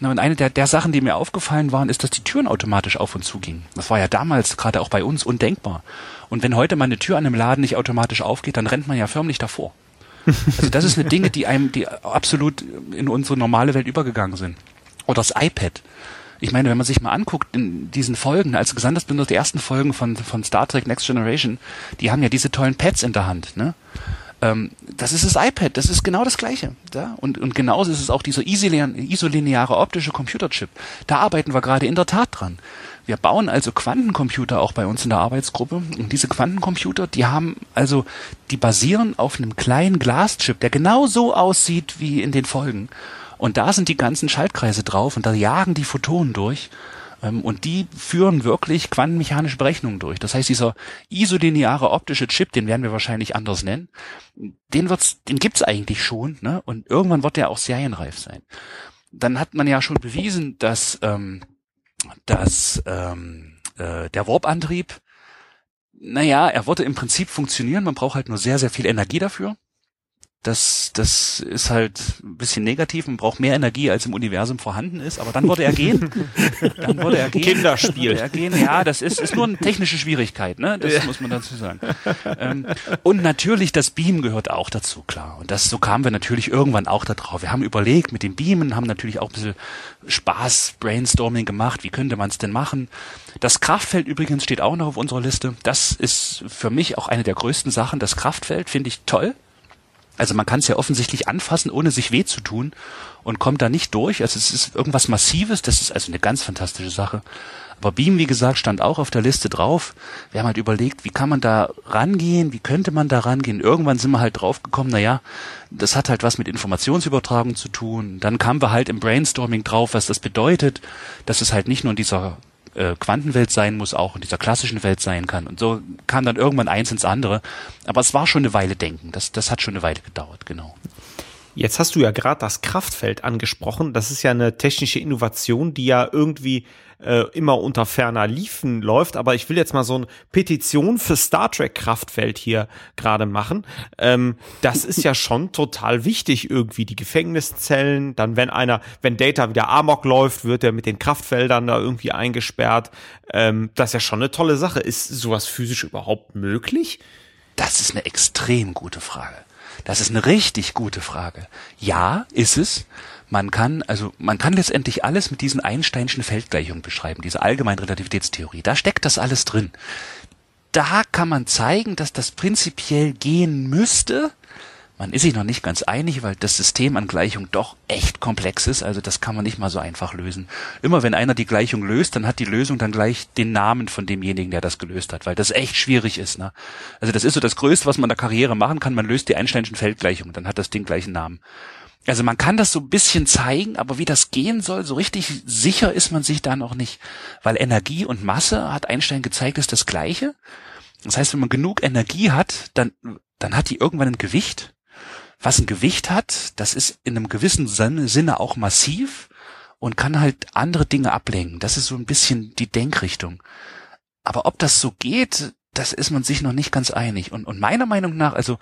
Und eine der, der Sachen, die mir aufgefallen waren, ist, dass die Türen automatisch auf und zu gingen. Das war ja damals, gerade auch bei uns, undenkbar. Und wenn heute mal eine Tür an einem Laden nicht automatisch aufgeht, dann rennt man ja förmlich davor. Also das ist eine Dinge, die einem, die absolut in unsere normale Welt übergegangen sind. Oder das iPad. Ich meine, wenn man sich mal anguckt in diesen Folgen, als besonders die ersten Folgen von, von Star Trek Next Generation, die haben ja diese tollen Pads in der Hand, ne? Ähm, das ist das iPad, das ist genau das Gleiche. Ja? Und, und genauso ist es auch dieser isolineare optische Computerchip. Da arbeiten wir gerade in der Tat dran. Wir bauen also Quantencomputer auch bei uns in der Arbeitsgruppe. Und diese Quantencomputer, die haben also, die basieren auf einem kleinen Glaschip, der genau so aussieht wie in den Folgen. Und da sind die ganzen Schaltkreise drauf und da jagen die Photonen durch. Ähm, und die führen wirklich quantenmechanische Berechnungen durch. Das heißt, dieser isolineare optische Chip, den werden wir wahrscheinlich anders nennen, den wird's, den gibt's eigentlich schon, ne? Und irgendwann wird der auch serienreif sein. Dann hat man ja schon bewiesen, dass, ähm, dass ähm, äh, der Warp-Antrieb, naja, er würde im Prinzip funktionieren, man braucht halt nur sehr, sehr viel Energie dafür. Das, das ist halt ein bisschen negativ. Man braucht mehr Energie, als im Universum vorhanden ist. Aber dann würde er gehen. [LAUGHS] Dann würde er gehen. Kinderspiel. Er gehen. Ja, das ist, ist nur eine technische Schwierigkeit. Ne? Das ja. muss man dazu sagen. Ähm, und natürlich, das Beam gehört auch dazu, klar. Und das, so kamen wir natürlich irgendwann auch da drauf. Wir haben überlegt mit dem Beamen, haben natürlich auch ein bisschen Spaß, Brainstorming gemacht. Wie könnte man es denn machen? Das Kraftfeld übrigens steht auch noch auf unserer Liste. Das ist für mich auch eine der größten Sachen. Das Kraftfeld finde ich toll Also man kann es ja offensichtlich anfassen, ohne sich weh zu tun und kommt da nicht durch. Also es ist irgendwas Massives, das ist also eine ganz fantastische Sache. Aber Beam, wie gesagt, stand auch auf der Liste drauf. Wir haben halt überlegt, wie kann man da rangehen, wie könnte man da rangehen. Irgendwann sind wir halt draufgekommen, na ja, das hat halt was mit Informationsübertragung zu tun. Dann kamen wir halt im Brainstorming drauf, was das bedeutet, dass es halt nicht nur in dieser äh, Quantenwelt sein muss, auch in dieser klassischen Welt sein kann. Und so kam dann irgendwann eins ins andere. Aber es war schon eine Weile denken. Das, das hat schon eine Weile gedauert, genau. Jetzt hast du ja gerade das Kraftfeld angesprochen. Das ist ja eine technische Innovation, die ja irgendwie äh, immer unter ferner Liefen läuft. Aber ich will jetzt mal so eine Petition für Star Trek Kraftfeld hier gerade machen. Ähm, das ist ja schon total wichtig irgendwie. Die Gefängniszellen, dann wenn einer, wenn Data wieder Amok läuft, wird er mit den Kraftfeldern da irgendwie eingesperrt. Ähm, das ist ja schon eine tolle Sache. Ist sowas physisch überhaupt möglich? Das ist eine extrem gute Frage. Das ist eine richtig gute Frage. Ja, ist es. Man kann, also, man kann letztendlich alles mit diesen Einsteinschen Feldgleichungen beschreiben, diese allgemeine Relativitätstheorie. Da steckt das alles drin. Da kann man zeigen, dass das prinzipiell gehen müsste, man ist sich noch nicht ganz einig, weil das System an Gleichung doch echt komplex ist. Also das kann man nicht mal so einfach lösen. Immer wenn einer die Gleichung löst, dann hat die Lösung dann gleich den Namen von demjenigen, der das gelöst hat, weil das echt schwierig ist. Ne? Also das ist so das Größte, was man in der Karriere machen kann. Man löst die Einsteinischen Feldgleichung, dann hat das Ding gleichen Namen. Also man kann das so ein bisschen zeigen, aber wie das gehen soll, so richtig sicher ist man sich da noch nicht. Weil Energie und Masse, hat Einstein gezeigt, ist das gleiche. Das heißt, wenn man genug Energie hat, dann, dann hat die irgendwann ein Gewicht was ein Gewicht hat, das ist in einem gewissen Sinne auch massiv und kann halt andere Dinge ablenken. Das ist so ein bisschen die Denkrichtung. Aber ob das so geht, das ist man sich noch nicht ganz einig. Und, und meiner Meinung nach, also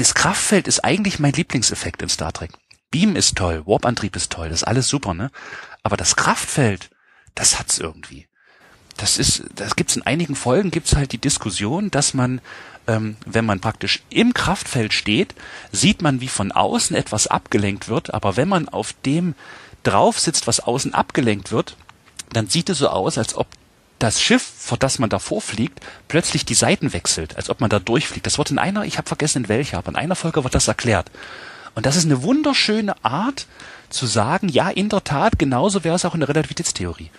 das Kraftfeld ist eigentlich mein Lieblingseffekt in Star Trek. Beam ist toll, Warp-Antrieb ist toll, das ist alles super, ne? Aber das Kraftfeld, das hat's irgendwie. Das ist, das gibt's in einigen Folgen gibt's halt die Diskussion, dass man ähm, wenn man praktisch im Kraftfeld steht, sieht man, wie von außen etwas abgelenkt wird, aber wenn man auf dem drauf sitzt, was außen abgelenkt wird, dann sieht es so aus, als ob das Schiff, vor das man davor fliegt, plötzlich die Seiten wechselt, als ob man da durchfliegt. Das wird in einer, ich habe vergessen in welcher, aber in einer Folge wird das erklärt. Und das ist eine wunderschöne Art zu sagen, ja, in der Tat, genauso wäre es auch in der Relativitätstheorie.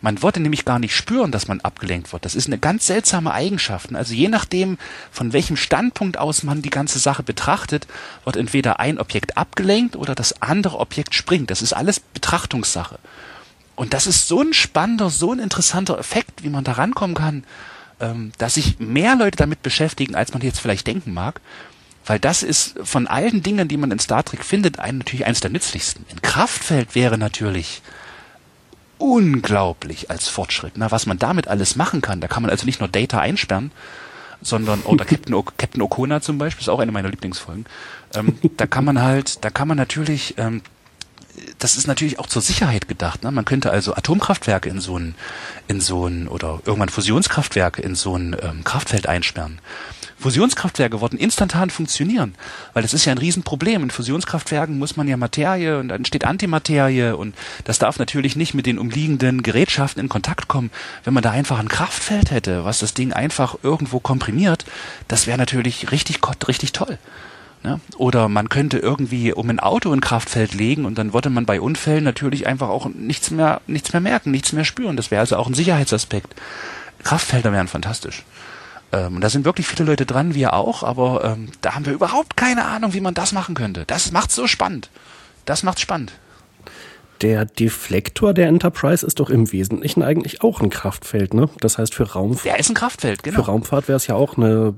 Man wollte nämlich gar nicht spüren, dass man abgelenkt wird. Das ist eine ganz seltsame Eigenschaft. Also je nachdem, von welchem Standpunkt aus man die ganze Sache betrachtet, wird entweder ein Objekt abgelenkt oder das andere Objekt springt. Das ist alles Betrachtungssache. Und das ist so ein spannender, so ein interessanter Effekt, wie man da rankommen kann, ähm, dass sich mehr Leute damit beschäftigen, als man jetzt vielleicht denken mag. Weil das ist von allen Dingen, die man in Star Trek findet, ein, natürlich eines der nützlichsten. Ein Kraftfeld wäre natürlich unglaublich als Fortschritt. Na, was man damit alles machen kann. Da kann man also nicht nur Data einsperren, sondern oder [LAUGHS] Captain, o Captain Okona zum Beispiel ist auch eine meiner Lieblingsfolgen. Ähm, da kann man halt, da kann man natürlich, ähm, das ist natürlich auch zur Sicherheit gedacht. Ne? Man könnte also Atomkraftwerke in so ein, in so ein oder irgendwann Fusionskraftwerke in so ein ähm, Kraftfeld einsperren. Fusionskraftwerke würden instantan funktionieren, weil das ist ja ein Riesenproblem. In Fusionskraftwerken muss man ja Materie und dann entsteht Antimaterie und das darf natürlich nicht mit den umliegenden Gerätschaften in Kontakt kommen. Wenn man da einfach ein Kraftfeld hätte, was das Ding einfach irgendwo komprimiert, das wäre natürlich richtig, richtig toll. Ne? Oder man könnte irgendwie um ein Auto in Kraftfeld legen und dann würde man bei Unfällen natürlich einfach auch nichts mehr, nichts mehr merken, nichts mehr spüren. Das wäre also auch ein Sicherheitsaspekt. Kraftfelder wären fantastisch. Ähm, da sind wirklich viele Leute dran, wir auch, aber ähm, da haben wir überhaupt keine Ahnung, wie man das machen könnte. Das macht so spannend. Das macht spannend. Der Deflektor der Enterprise ist doch im Wesentlichen eigentlich auch ein Kraftfeld, ne? Das heißt für Raumfahrt. Der ist ein Kraftfeld, genau. Für Raumfahrt wäre es ja auch eine,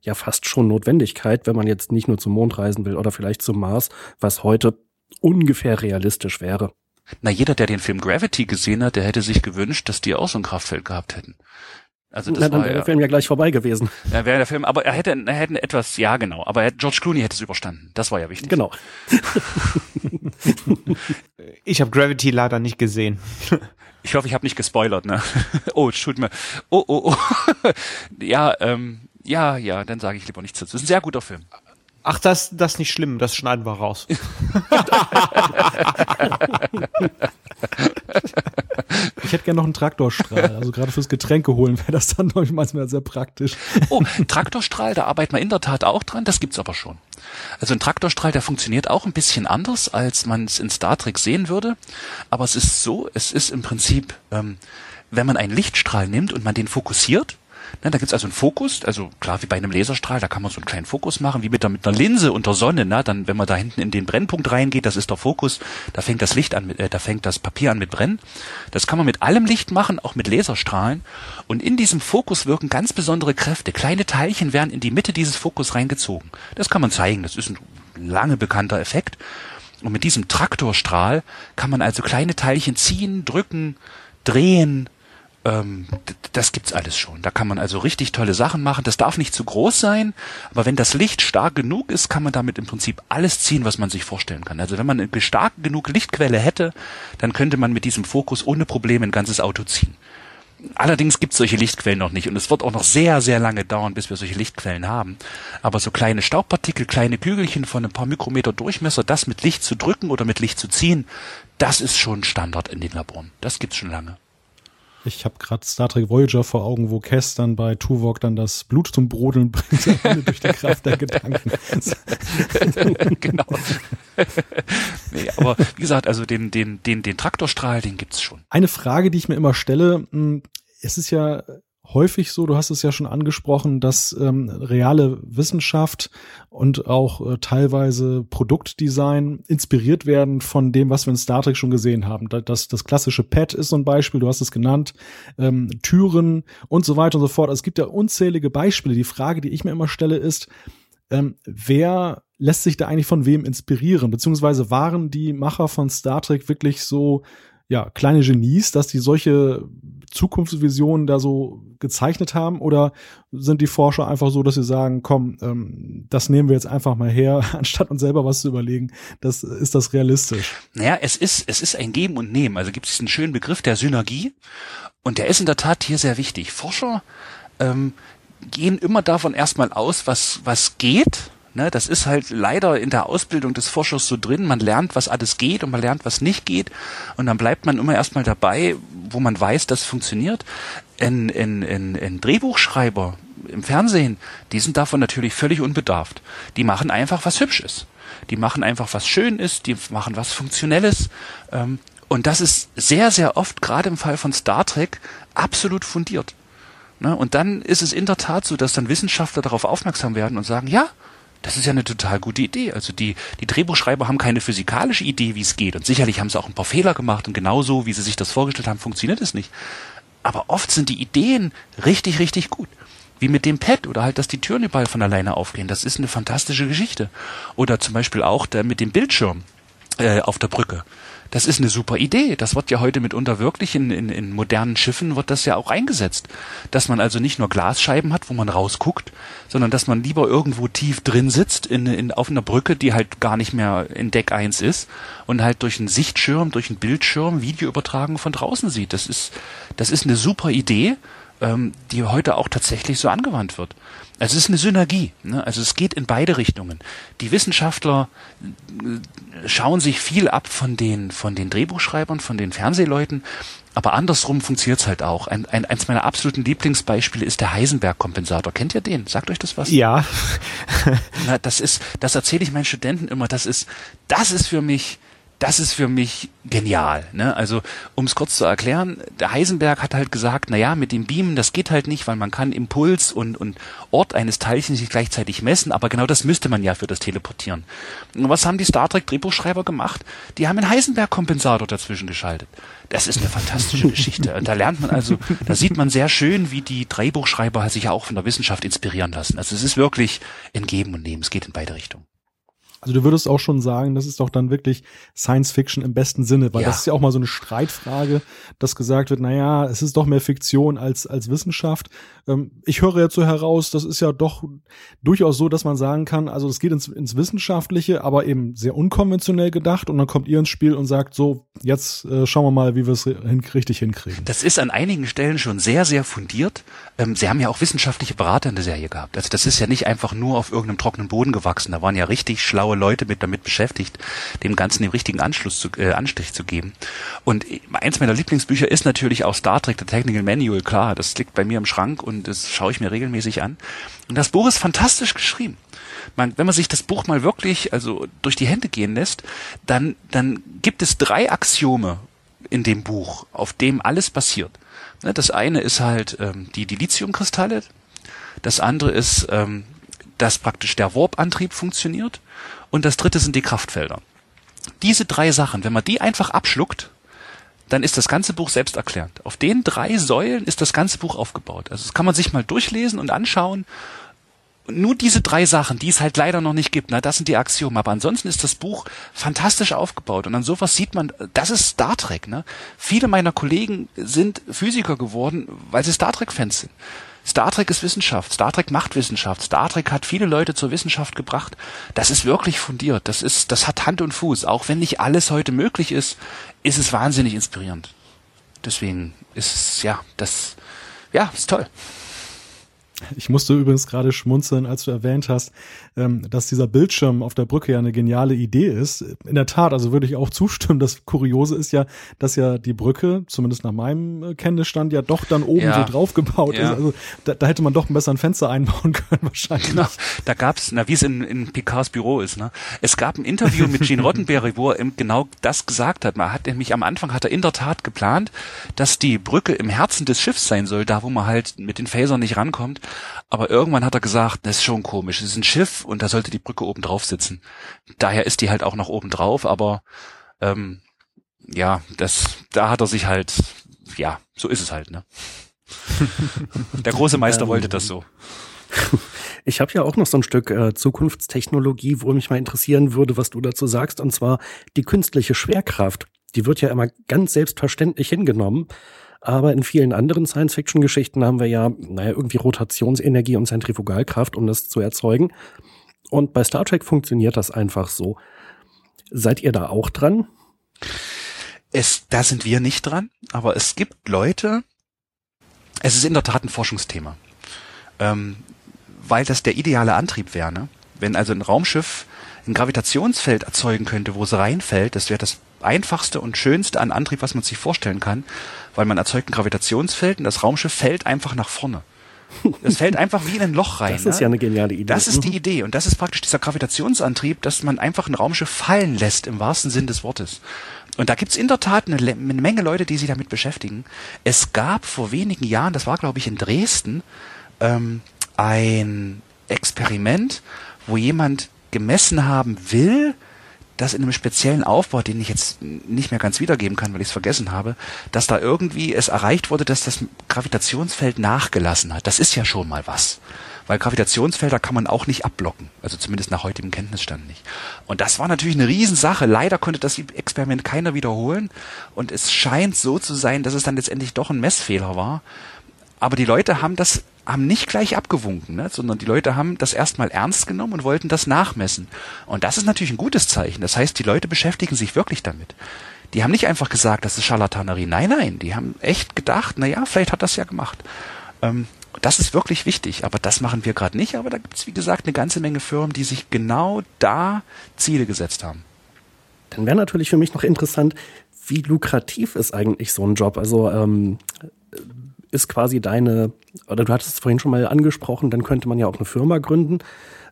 ja fast schon Notwendigkeit, wenn man jetzt nicht nur zum Mond reisen will oder vielleicht zum Mars, was heute ungefähr realistisch wäre. Na, jeder, der den Film Gravity gesehen hat, der hätte sich gewünscht, dass die auch so ein Kraftfeld gehabt hätten. Also das Na, dann wäre der Film ja gleich vorbei gewesen. Ja, wäre der Film, aber er hätte, er hätte etwas, ja genau, aber er, George Clooney hätte es überstanden. Das war ja wichtig. Genau. [LAUGHS] ich habe Gravity leider nicht gesehen. Ich hoffe, ich habe nicht gespoilert, ne? [LAUGHS] Oh, tut mir. Oh, oh, oh. [LAUGHS] ja, ähm, ja, ja, dann sage ich lieber nichts dazu. Das ist ein sehr guter Film. Ach, das, das ist nicht schlimm, das schneiden wir raus. ich hätte gerne noch einen Traktorstrahl. Also gerade fürs Getränke holen wäre das dann ich manchmal sehr praktisch. Oh, Traktorstrahl, da arbeiten wir in der Tat auch dran, das gibt's aber schon. Also ein Traktorstrahl, der funktioniert auch ein bisschen anders, als man es in Star Trek sehen würde. Aber es ist so, es ist im Prinzip, ähm, wenn man einen Lichtstrahl nimmt und man den fokussiert, Ne, da gibt's also einen Fokus, also klar wie bei einem Laserstrahl, da kann man so einen kleinen Fokus machen, wie mit, der, mit einer Linse unter Sonne. Ne? Dann, wenn man da hinten in den Brennpunkt reingeht, das ist der Fokus, da fängt das Licht an, äh, da fängt das Papier an mit Brennen. Das kann man mit allem Licht machen, auch mit Laserstrahlen. Und in diesem Fokus wirken ganz besondere Kräfte. Kleine Teilchen werden in die Mitte dieses Fokus reingezogen. Das kann man zeigen, das ist ein lange bekannter Effekt. Und mit diesem Traktorstrahl kann man also kleine Teilchen ziehen, drücken, drehen, ähm, das gibt's alles schon. Da kann man also richtig tolle Sachen machen. Das darf nicht zu groß sein, aber wenn das Licht stark genug ist, kann man damit im Prinzip alles ziehen, was man sich vorstellen kann. Also wenn man eine stark genug Lichtquelle hätte, dann könnte man mit diesem Fokus ohne Probleme ein ganzes Auto ziehen. Allerdings gibt es solche Lichtquellen noch nicht und es wird auch noch sehr, sehr lange dauern, bis wir solche Lichtquellen haben. Aber so kleine Staubpartikel, kleine Kügelchen von ein paar Mikrometer Durchmesser, das mit Licht zu drücken oder mit Licht zu ziehen, das ist schon Standard in den Laboren. Das gibt's schon lange. Ich habe gerade Star Trek Voyager vor Augen, wo Cass dann bei Tuvok dann das Blut zum Brodeln bringt, [LAUGHS] durch die Kraft der Gedanken. [LAUGHS] genau. nee, aber wie gesagt, also den, den, den, den Traktorstrahl, den gibt's schon. Eine Frage, die ich mir immer stelle, hm, es ist ja häufig so, du hast es ja schon angesprochen, dass ähm, reale Wissenschaft und auch äh, teilweise Produktdesign inspiriert werden von dem, was wir in Star Trek schon gesehen haben. Das, das klassische Pad ist so ein Beispiel, du hast es genannt, ähm, Türen und so weiter und so fort. Also es gibt ja unzählige Beispiele. Die Frage, die ich mir immer stelle, ist, ähm, wer lässt sich da eigentlich von wem inspirieren? Beziehungsweise waren die Macher von Star Trek wirklich so ja, kleine Genies, dass die solche Zukunftsvisionen da so gezeichnet haben? Oder sind die Forscher einfach so, dass sie sagen, komm, ähm, das nehmen wir jetzt einfach mal her, [LAUGHS] anstatt uns selber was zu überlegen? Das ist das realistisch? Naja, es ist, es ist ein Geben und Nehmen. Also gibt es diesen schönen Begriff der Synergie. Und der ist in der Tat hier sehr wichtig. Forscher ähm, gehen immer davon erstmal aus, was, was geht Ne, das ist halt leider in der Ausbildung des Forschers so drin. Man lernt, was alles geht und man lernt, was nicht geht. Und dann bleibt man immer erstmal dabei, wo man weiß, das funktioniert. Ein, ein, ein, ein Drehbuchschreiber im Fernsehen, die sind davon natürlich völlig unbedarft. Die machen einfach, was hübsch ist. Die machen einfach, was schön ist. Die machen was Funktionelles. Ähm, und das ist sehr, sehr oft, gerade im Fall von Star Trek, absolut fundiert. Ne, und dann ist es in der Tat so, dass dann Wissenschaftler darauf aufmerksam werden und sagen, ja, das ist ja eine total gute Idee. Also die, die Drehbuchschreiber haben keine physikalische Idee, wie es geht. Und sicherlich haben sie auch ein paar Fehler gemacht und genauso, wie sie sich das vorgestellt haben, funktioniert es nicht. Aber oft sind die Ideen richtig, richtig gut. Wie mit dem Pad oder halt, dass die Türen überall von alleine aufgehen. Das ist eine fantastische Geschichte. Oder zum Beispiel auch der mit dem Bildschirm äh, auf der Brücke das ist eine super Idee. Das wird ja heute mitunter wirklich in, in, in modernen Schiffen wird das ja auch eingesetzt. Dass man also nicht nur Glasscheiben hat, wo man rausguckt, sondern dass man lieber irgendwo tief drin sitzt in, in, auf einer Brücke, die halt gar nicht mehr in Deck 1 ist und halt durch einen Sichtschirm, durch einen Bildschirm Videoübertragung von draußen sieht. Das ist, das ist eine super Idee, ähm, die heute auch tatsächlich so angewandt wird. Also es ist eine Synergie. Ne? Also es geht in beide Richtungen. Die Wissenschaftler äh, schauen sich viel ab von den, von den Drehbuchschreibern, von den Fernsehleuten, aber andersrum funktioniert es halt auch. Ein, ein, eins meiner absoluten Lieblingsbeispiele ist der Heisenberg-Kompensator. Kennt ihr den? Sagt euch das was? Ja. Na, das ist, das erzähle ich meinen Studenten immer. Das ist, das ist für mich das ist für mich genial. Ne? Also, um es kurz zu erklären, der Heisenberg hat halt gesagt, na ja, mit dem Beamen, das geht halt nicht, weil man kann Impuls und, und Ort eines Teilchens nicht gleichzeitig messen, aber genau das müsste man ja für das Teleportieren. Und was haben die Star Trek Drehbuchschreiber gemacht? Die haben einen Heisenberg-Kompensator dazwischen geschaltet. Das ist eine fantastische Geschichte. Und da lernt man also, da sieht man sehr schön, wie die Drehbuchschreiber sich ja auch von der Wissenschaft inspirieren lassen. Also es ist wirklich ein Geben und Nehmen. Es geht in beide Richtungen. Also du würdest auch schon sagen, das ist doch dann wirklich Science Fiction im besten Sinne, weil ja. das ist ja auch mal so eine Streitfrage, dass gesagt wird, naja, es ist doch mehr Fiktion als, als Wissenschaft. Ähm, ich höre jetzt so heraus, das ist ja doch durchaus so, dass man sagen kann, also es geht ins, ins Wissenschaftliche, aber eben sehr unkonventionell gedacht und dann kommt ihr ins Spiel und sagt so, jetzt äh, schauen wir mal, wie wir es hin, richtig hinkriegen. Das ist an einigen Stellen schon sehr, sehr fundiert. Ähm, Sie haben ja auch wissenschaftliche Berater in der Serie gehabt. Also das ist ja nicht einfach nur auf irgendeinem trockenen Boden gewachsen. Da waren ja richtig schlaue schlaue Leute mit damit beschäftigt, dem Ganzen den richtigen Anschluss zu, äh, Anstrich zu geben. Und eins meiner Lieblingsbücher ist natürlich auch Star Trek, The Technical Manual, klar, das liegt bei mir im Schrank und das schaue ich mir regelmäßig an. Und das Buch ist fantastisch geschrieben. Man, wenn man sich das Buch mal wirklich also durch die Hände gehen lässt, dann, dann gibt es drei Axiome in dem Buch, auf dem alles basiert. Ne, das eine ist halt ähm, die Dilithiumkristalle, das andere ist, ähm, dass praktisch der Warp-Antrieb funktioniert und das dritte sind die Kraftfelder. Diese drei Sachen, wenn man die einfach abschluckt, dann ist das ganze Buch selbsterklärend. Auf den drei Säulen ist das ganze Buch aufgebaut. Also das kann man sich mal durchlesen und anschauen nur diese drei Sachen, die es halt leider noch nicht gibt, na, das sind die Axiomen. Aber ansonsten ist das Buch fantastisch aufgebaut. Und an sowas sieht man, das ist Star Trek, ne? Viele meiner Kollegen sind Physiker geworden, weil sie Star Trek-Fans sind. Star Trek ist Wissenschaft. Star Trek macht Wissenschaft. Star Trek hat viele Leute zur Wissenschaft gebracht. Das ist wirklich fundiert. Das ist, das hat Hand und Fuß. Auch wenn nicht alles heute möglich ist, ist es wahnsinnig inspirierend. Deswegen ist es, ja, das, ja, ist toll. Ich musste übrigens gerade schmunzeln, als du erwähnt hast, ähm, dass dieser Bildschirm auf der Brücke ja eine geniale Idee ist. In der Tat, also würde ich auch [LAUGHS] zustimmen. Das Kuriose ist ja, dass ja die Brücke, zumindest nach meinem äh, Kenntnisstand, ja doch dann oben ja. so draufgebaut ja. ist. Also da, da, hätte man doch besser ein Fenster einbauen [LAUGHS] können wahrscheinlich. Genau, da gab's, na wie es in, in Picards Büro ist, ne? Es gab ein Interview mit Gene [LAUGHS] Roddenberry, wo er genau das gesagt hat. Man hat nämlich am Anfang hat er in der Tat geplant, dass die Brücke im Herzen des Schiffs sein soll, da wo man halt mit den Phasern nicht rankommt. Aber irgendwann hat er gesagt, das ist schon komisch. Es ist ein Schiff und da sollte die Brücke oben drauf sitzen. Daher ist die halt auch noch oben drauf, aber ähm, ja, das, da hat er sich halt, ja, so ist es halt, ne? [LAUGHS] Der große Meister ähm, wollte das so. [LAUGHS] Ich habe ja auch noch so ein Stück äh, Zukunftstechnologie, wo mich mal interessieren würde, was du dazu sagst, und zwar die künstliche Schwerkraft. Die wird ja immer ganz selbstverständlich hingenommen. Aber in vielen anderen Science-Fiction-Geschichten haben wir ja, naja, irgendwie Rotationsenergie und Zentrifugalkraft, um das zu erzeugen. Und bei Star Trek funktioniert das einfach so. Seid ihr da auch dran? Es, da sind wir nicht dran, aber es gibt Leute, es ist in der Tat ein Forschungsthema. Ähm, weil das der ideale Antrieb wäre. Ne? Wenn also ein Raumschiff ein Gravitationsfeld erzeugen könnte, wo es reinfällt, das wäre das einfachste und schönste an Antrieb, was man sich vorstellen kann, weil man erzeugt ein Gravitationsfeld und das Raumschiff fällt einfach nach vorne. Es fällt einfach wie in ein Loch rein. Das ist ne? ja eine geniale Idee. Das ist die mhm. Idee und das ist praktisch dieser Gravitationsantrieb, dass man einfach ein Raumschiff fallen lässt im wahrsten Sinn des Wortes. Und da gibt's in der Tat eine, eine Menge Leute, die sich damit beschäftigen. Es gab vor wenigen Jahren, das war glaube ich in Dresden, ähm, ein Experiment, wo jemand gemessen haben will, dass in einem speziellen Aufbau, den ich jetzt nicht mehr ganz wiedergeben kann, weil ich es vergessen habe, dass da irgendwie es erreicht wurde, dass das Gravitationsfeld nachgelassen hat. Das ist ja schon mal was. Weil Gravitationsfelder kann man auch nicht abblocken. Also zumindest nach heutigem Kenntnisstand nicht. Und das war natürlich eine Riesensache. Leider konnte das Experiment keiner wiederholen. Und es scheint so zu sein, dass es dann letztendlich doch ein Messfehler war. Aber die Leute haben das haben nicht gleich abgewunken, ne? sondern die Leute haben das erstmal ernst genommen und wollten das nachmessen. Und das ist natürlich ein gutes Zeichen. Das heißt, die Leute beschäftigen sich wirklich damit. Die haben nicht einfach gesagt, das ist Scharlatanerie. Nein, nein, die haben echt gedacht, na ja, vielleicht hat das ja gemacht. Ähm, das ist wirklich wichtig, aber das machen wir gerade nicht. Aber da gibt es, wie gesagt, eine ganze Menge Firmen, die sich genau da Ziele gesetzt haben. Dann wäre natürlich für mich noch interessant, wie lukrativ ist eigentlich so ein Job? Also ähm, ist quasi deine, oder du hattest es vorhin schon mal angesprochen, dann könnte man ja auch eine Firma gründen.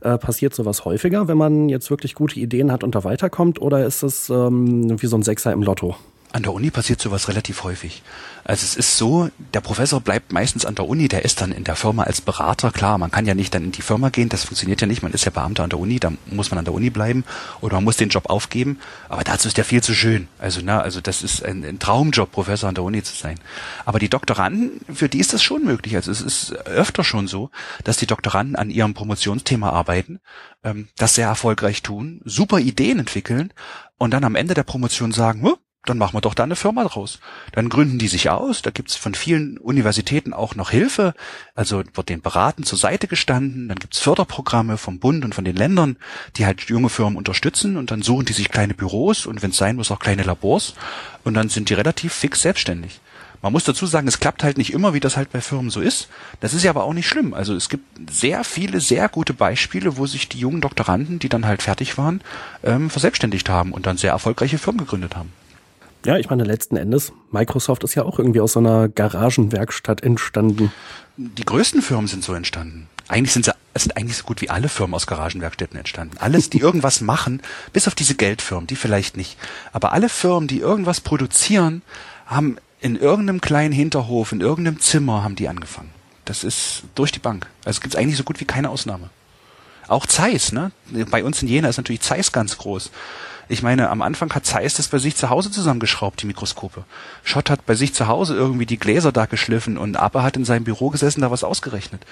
Äh, passiert sowas häufiger, wenn man jetzt wirklich gute Ideen hat und da weiterkommt, oder ist es ähm, wie so ein Sechser im Lotto? An der Uni passiert sowas relativ häufig. Also es ist so, der Professor bleibt meistens an der Uni, der ist dann in der Firma als Berater. Klar, man kann ja nicht dann in die Firma gehen, das funktioniert ja nicht. Man ist ja Beamter an der Uni, da muss man an der Uni bleiben oder man muss den Job aufgeben. Aber dazu ist der viel zu schön. Also na, also das ist ein, ein Traumjob, Professor an der Uni zu sein. Aber die Doktoranden, für die ist das schon möglich. Also es ist öfter schon so, dass die Doktoranden an ihrem Promotionsthema arbeiten, ähm, das sehr erfolgreich tun, super Ideen entwickeln und dann am Ende der Promotion sagen, dann machen wir doch da eine Firma draus. Dann gründen die sich aus, da gibt's von vielen Universitäten auch noch Hilfe, also wird den beraten zur Seite gestanden, dann gibt's Förderprogramme vom Bund und von den Ländern, die halt junge Firmen unterstützen und dann suchen die sich kleine Büros und wenn es sein muss auch kleine Labors und dann sind die relativ fix selbstständig. Man muss dazu sagen, es klappt halt nicht immer, wie das halt bei Firmen so ist. Das ist ja aber auch nicht schlimm. Also es gibt sehr viele, sehr gute Beispiele, wo sich die jungen Doktoranden, die dann halt fertig waren, ähm, verselbstständigt haben und dann sehr erfolgreiche Firmen gegründet haben. Ja, ich meine, letzten Endes, Microsoft ist ja auch irgendwie aus so einer Garagenwerkstatt entstanden. Die größten Firmen sind so entstanden. Eigentlich sind sie, es sind eigentlich so gut wie alle Firmen aus Garagenwerkstätten entstanden. Alles, die irgendwas machen, bis auf diese Geldfirmen, die vielleicht nicht. Aber alle Firmen, die irgendwas produzieren, haben in irgendeinem kleinen Hinterhof, in irgendeinem Zimmer haben die angefangen. Das ist durch die Bank. Also gibt es eigentlich so gut wie keine Ausnahme. Auch Zeiss, ne? Bei uns in Jena ist natürlich Zeiss ganz groß. Ich meine, am Anfang hat Zeiss das bei sich zu Hause zusammengeschraubt, die Mikroskope. Schott hat bei sich zu Hause irgendwie die Gläser da geschliffen und Ape hat in seinem Büro gesessen, da was ausgerechnet.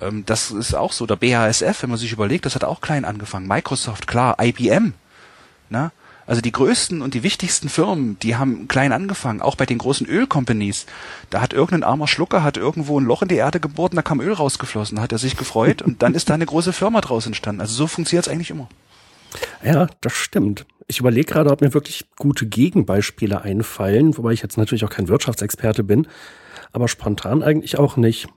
Ähm, das ist auch so. Der BASF, wenn man sich überlegt, das hat auch klein angefangen. Microsoft, klar, IBM. Na? Also die größten und die wichtigsten Firmen, die haben klein angefangen, auch bei den großen Ölcompanies. Da hat irgendein armer Schlucker hat irgendwo ein Loch in die Erde gebohrt und da kam Öl rausgeflossen, da hat er sich gefreut und dann ist da eine große Firma draus entstanden. Also so funktioniert es eigentlich immer. Ja, das stimmt. Ich überlege gerade, ob mir wirklich gute Gegenbeispiele einfallen, wobei ich jetzt natürlich auch kein Wirtschaftsexperte bin, aber spontan eigentlich auch nicht.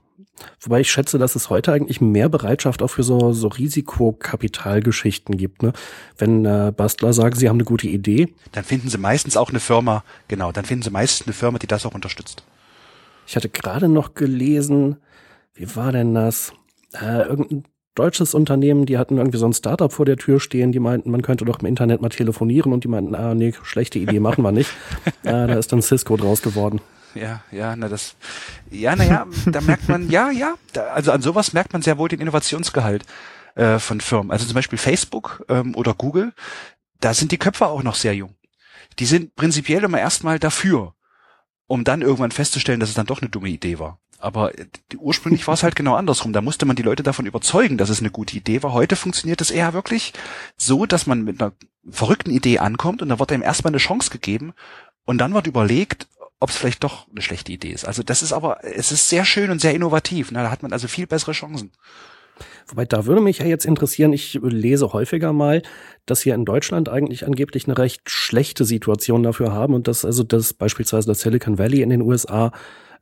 Wobei ich schätze, dass es heute eigentlich mehr Bereitschaft auch für so, so Risikokapitalgeschichten gibt. Ne? Wenn äh, Bastler sagen, sie haben eine gute Idee. Dann finden sie meistens auch eine Firma, genau, dann finden sie meistens eine Firma, die das auch unterstützt. Ich hatte gerade noch gelesen, wie war denn das? Äh, irgendein deutsches Unternehmen, die hatten irgendwie so ein Startup vor der Tür stehen, die meinten, man könnte doch im Internet mal telefonieren und die meinten, ah nee, schlechte Idee, machen wir nicht. äh, [LAUGHS] da ist dann Cisco draus geworden ja, ja, na das, ja, naja, da merkt man, ja, ja, da, also an sowas merkt man sehr wohl den Innovationsgehalt äh, von Firmen. Also zum Beispiel Facebook ähm, oder Google, da sind die Köpfe auch noch sehr jung. Die sind prinzipiell immer erstmal dafür, um dann irgendwann festzustellen, dass es dann doch eine dumme Idee war. Aber äh, ursprünglich war es halt genau andersrum. Da musste man die Leute davon überzeugen, dass es eine gute Idee war. Heute funktioniert es eher wirklich so, dass man mit einer verrückten Idee ankommt und da wird einem erstmal eine Chance gegeben und dann wird überlegt, ob es vielleicht doch eine schlechte Idee ist. Also das ist aber, es ist sehr schön und sehr innovativ. Ne? Da hat man also viel bessere Chancen. Wobei, da würde mich ja jetzt interessieren, ich lese häufiger mal, dass wir in Deutschland eigentlich angeblich eine recht schlechte Situation dafür haben und dass also das beispielsweise das Silicon Valley in den USA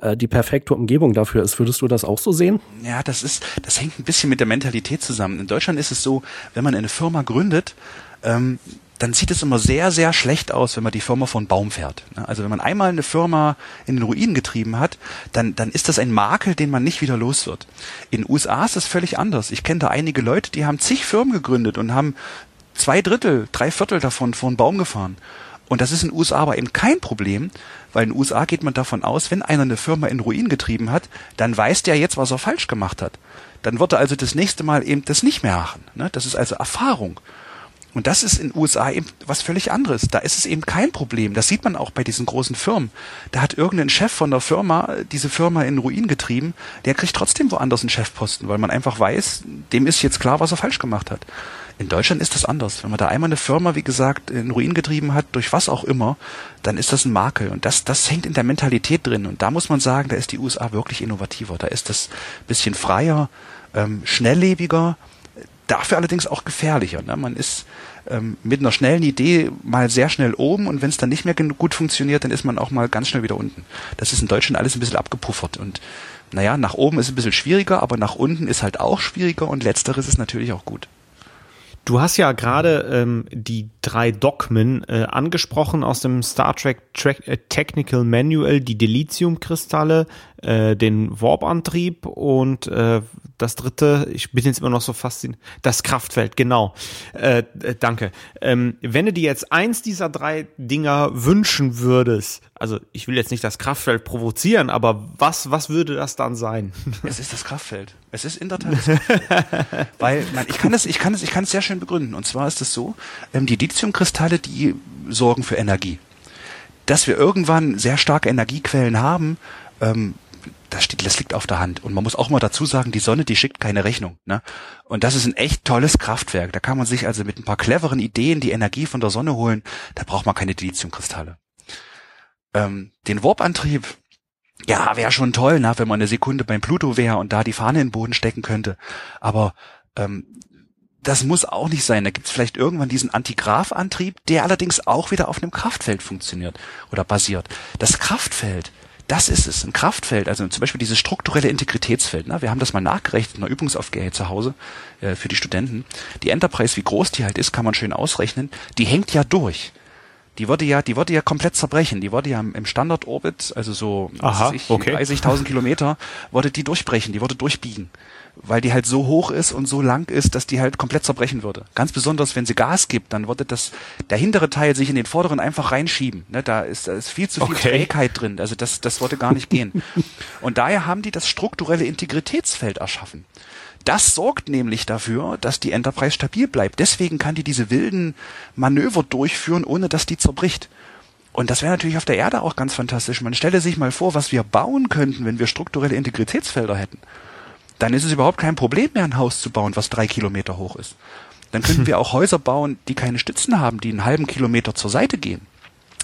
äh, die perfekte Umgebung dafür ist. Würdest du das auch so sehen? Ja, das ist, das hängt ein bisschen mit der Mentalität zusammen. In Deutschland ist es so, wenn man eine Firma gründet, ähm, dann sieht es immer sehr, sehr schlecht aus, wenn man die Firma von Baum fährt. Also wenn man einmal eine Firma in den Ruin getrieben hat, dann, dann ist das ein Makel, den man nicht wieder los wird. In den USA ist das völlig anders. Ich kenne da einige Leute, die haben zig Firmen gegründet und haben zwei Drittel, drei Viertel davon vor einen Baum gefahren. Und das ist in den USA aber eben kein Problem, weil in den USA geht man davon aus, wenn einer eine Firma in Ruin getrieben hat, dann weiß der jetzt, was er falsch gemacht hat. Dann wird er also das nächste Mal eben das nicht mehr machen. Ne? Das ist also Erfahrung. Und das ist in den USA eben was völlig anderes. Da ist es eben kein Problem. Das sieht man auch bei diesen großen Firmen. Da hat irgendein Chef von der Firma diese Firma in Ruin getrieben. Der kriegt trotzdem woanders einen Chefposten, weil man einfach weiß, dem ist jetzt klar, was er falsch gemacht hat. In Deutschland ist das anders. Wenn man da einmal eine Firma, wie gesagt, in Ruin getrieben hat, durch was auch immer, dann ist das ein Makel. Und das, das hängt in der Mentalität drin. Und da muss man sagen, da ist die USA wirklich innovativer. Da ist das bisschen freier, ähm, schnelllebiger, dafür allerdings auch gefährlicher. Ne? Man ist ähm, mit einer schnellen Idee mal sehr schnell oben und wenn es dann nicht mehr gut funktioniert, dann ist man auch mal ganz schnell wieder unten. Das ist in Deutschland alles ein bisschen abgepuffert und naja, nach oben ist ein bisschen schwieriger, aber nach unten ist halt auch schwieriger und letzteres ist natürlich auch gut. Du hast ja gerade ähm, die drei Dogmen äh, angesprochen aus dem Star Trek Tra äh, Technical Manual, die Dilithium-Kristalle, äh, den Warp-Antrieb und äh, das dritte, ich bin jetzt immer noch so fasziniert, das Kraftfeld, genau. Äh, äh, danke. Ähm, wenn du dir jetzt eins dieser drei Dinger wünschen würdest, also ich will jetzt nicht das Kraftfeld provozieren, aber was, was würde das dann sein? [LAUGHS] Es ist das Kraftfeld. Es ist in der Tat. Weil, nein, ich kann es, ich kann es, ich kann es sehr schön begründen. Und zwar ist es so, ähm, die Lithiumkristalle, die sorgen für Energie. Dass wir irgendwann sehr starke Energiequellen haben, ähm, das, steht, das liegt auf der Hand. Und man muss auch mal dazu sagen, die Sonne, die schickt keine Rechnung. Ne? Und das ist ein echt tolles Kraftwerk. Da kann man sich also mit ein paar cleveren Ideen die Energie von der Sonne holen. Da braucht man keine Dilithiumkristalle. Ähm, den Warp-Antrieb, ja, wäre schon toll, ne, wenn man eine Sekunde beim Pluto wäre und da die Fahne in den Boden stecken könnte. Aber ähm, das muss auch nicht sein. Da gibt es vielleicht irgendwann diesen Antigraph-Antrieb, der allerdings auch wieder auf einem Kraftfeld funktioniert oder basiert. Das Kraftfeld, das ist es, ein Kraftfeld, also zum Beispiel dieses strukturelle Integritätsfeld. Ne? Wir haben das mal nachgerechnet in einer Übungsaufgabe zu Hause äh, für die Studenten. Die Enterprise, wie groß die halt ist, kann man schön ausrechnen. Die hängt ja durch. Die würde ja, die würde ja komplett zerbrechen. Die würde ja im Standardorbit, also so Aha, ich, okay. 30.000 Kilometer, würde die durchbrechen, die würde durchbiegen. Weil die halt so hoch ist und so lang ist, dass die halt komplett zerbrechen würde. Ganz besonders, wenn sie Gas gibt, dann würde das, der hintere Teil sich in den vorderen einfach reinschieben. Ne, da ist, da ist viel zu viel Okay. Trägheit drin. Also das, das würde gar nicht gehen. [LAUGHS] Und daher haben die das strukturelle Integritätsfeld erschaffen. Das sorgt nämlich dafür, dass die Enterprise stabil bleibt. Deswegen kann die diese wilden Manöver durchführen, ohne dass die zerbricht. Und das wäre natürlich auf der Erde auch ganz fantastisch. Man stelle sich mal vor, was wir bauen könnten, wenn wir strukturelle Integritätsfelder hätten. Dann ist es überhaupt kein Problem mehr, ein Haus zu bauen, was drei Kilometer hoch ist. Dann könnten [LAUGHS] wir auch Häuser bauen, die keine Stützen haben, die einen halben Kilometer zur Seite gehen.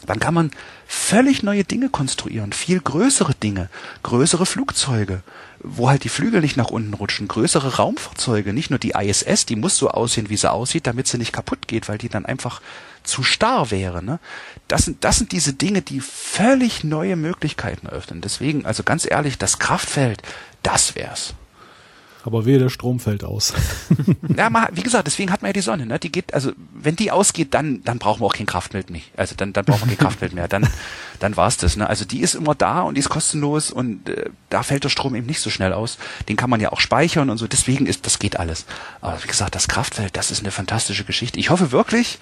Dann kann man völlig neue Dinge konstruieren, viel größere Dinge, größere Flugzeuge, wo halt die Flügel nicht nach unten rutschen, größere Raumfahrzeuge, nicht nur die ISS, die muss so aussehen, wie sie aussieht, damit sie nicht kaputt geht, weil die dann einfach zu starr wäre. Ne? Das, sind, das sind diese Dinge, die völlig neue Möglichkeiten eröffnen. Deswegen, also ganz ehrlich, das Kraftfeld, das wär's. Aber wehe, der Strom fällt aus. [LAUGHS] Ja, mal, wie gesagt, deswegen hat man ja die Sonne, ne? Die geht, also wenn die ausgeht, dann dann brauchen wir auch kein Kraftfeld mehr. Also dann dann brauchen wir kein Kraftfeld mehr. Dann [LAUGHS] dann war's das, ne? Also die ist immer da und die ist kostenlos und äh, da fällt der Strom eben nicht so schnell aus. Den kann man ja auch speichern und so. Deswegen ist das geht alles. Aber wie gesagt, das Kraftfeld, das ist eine fantastische Geschichte. Ich hoffe wirklich,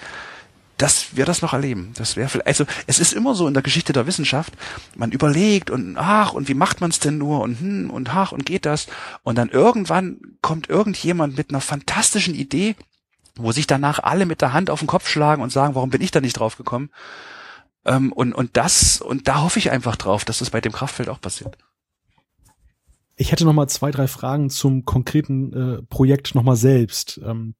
dass wir das noch erleben. Das wäre vielleicht, also es ist immer so in der Geschichte der Wissenschaft, man überlegt und ach und wie macht man es denn nur und hm und ach und geht das und dann irgendwann kommt irgendjemand mit einer fantastischen Idee, wo sich danach alle mit der Hand auf den Kopf schlagen und sagen, warum bin ich da nicht drauf gekommen? Ähm, und und das und da hoffe ich einfach drauf, dass das bei dem Kraftfeld auch passiert. Ich hätte noch mal zwei, drei Fragen zum konkreten äh, Projekt noch mal selbst. Ähm,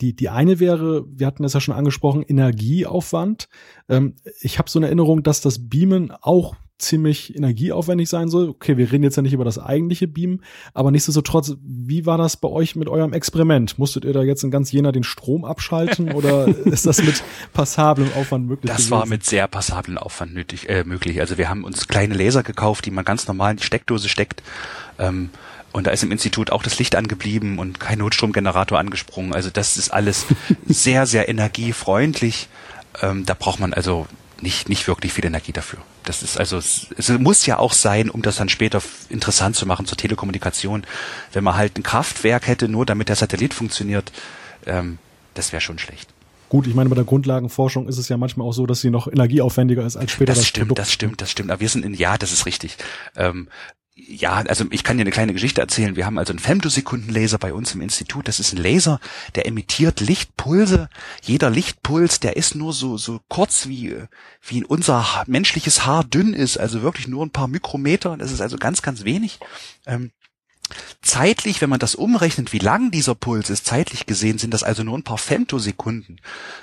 die, die eine wäre, wir hatten es ja schon angesprochen, Energieaufwand. Ähm, ich habe so eine Erinnerung, dass das Beamen auch ziemlich energieaufwendig sein soll. Okay, wir reden jetzt ja nicht über das eigentliche Beamen, aber nichtsdestotrotz, wie war das bei euch mit eurem Experiment? Musstet ihr da jetzt in ganz Jena den Strom abschalten [LAUGHS] oder ist das mit passablem Aufwand möglich? Das gewesen? war mit sehr passablen Aufwand nötig, äh, möglich. Also wir haben uns kleine Laser gekauft, die man ganz normal in die Steckdose steckt. Ähm, und da ist im Institut auch das Licht angeblieben und kein Notstromgenerator angesprungen. Also das ist alles [LAUGHS] sehr, sehr energiefreundlich. Ähm, da braucht man also nicht, nicht wirklich viel Energie dafür. Das ist also, es, muss ja auch sein, um das dann später interessant zu machen zur Telekommunikation. Wenn man halt ein Kraftwerk hätte, nur damit der Satellit funktioniert, ähm, das wäre schon schlecht. Gut, ich meine, bei der Grundlagenforschung ist es ja manchmal auch so, dass sie noch energieaufwendiger ist als später das, Das stimmt, Produkt. das stimmt, das stimmt. Aber wir sind in, ja, das ist richtig. Ähm, ja, also ich kann dir eine kleine Geschichte erzählen. Wir haben also einen Femtosekundenlaser bei uns im Institut. Das ist ein Laser, der emittiert Lichtpulse. Jeder Lichtpuls, der ist nur so so kurz wie wie unser menschliches Haar dünn ist, also wirklich nur ein paar Mikrometer. Das ist also ganz ganz wenig. Ähm, Zeitlich, wenn man das umrechnet, wie lang dieser Puls ist, zeitlich gesehen, sind das also nur ein paar Femtosekunden.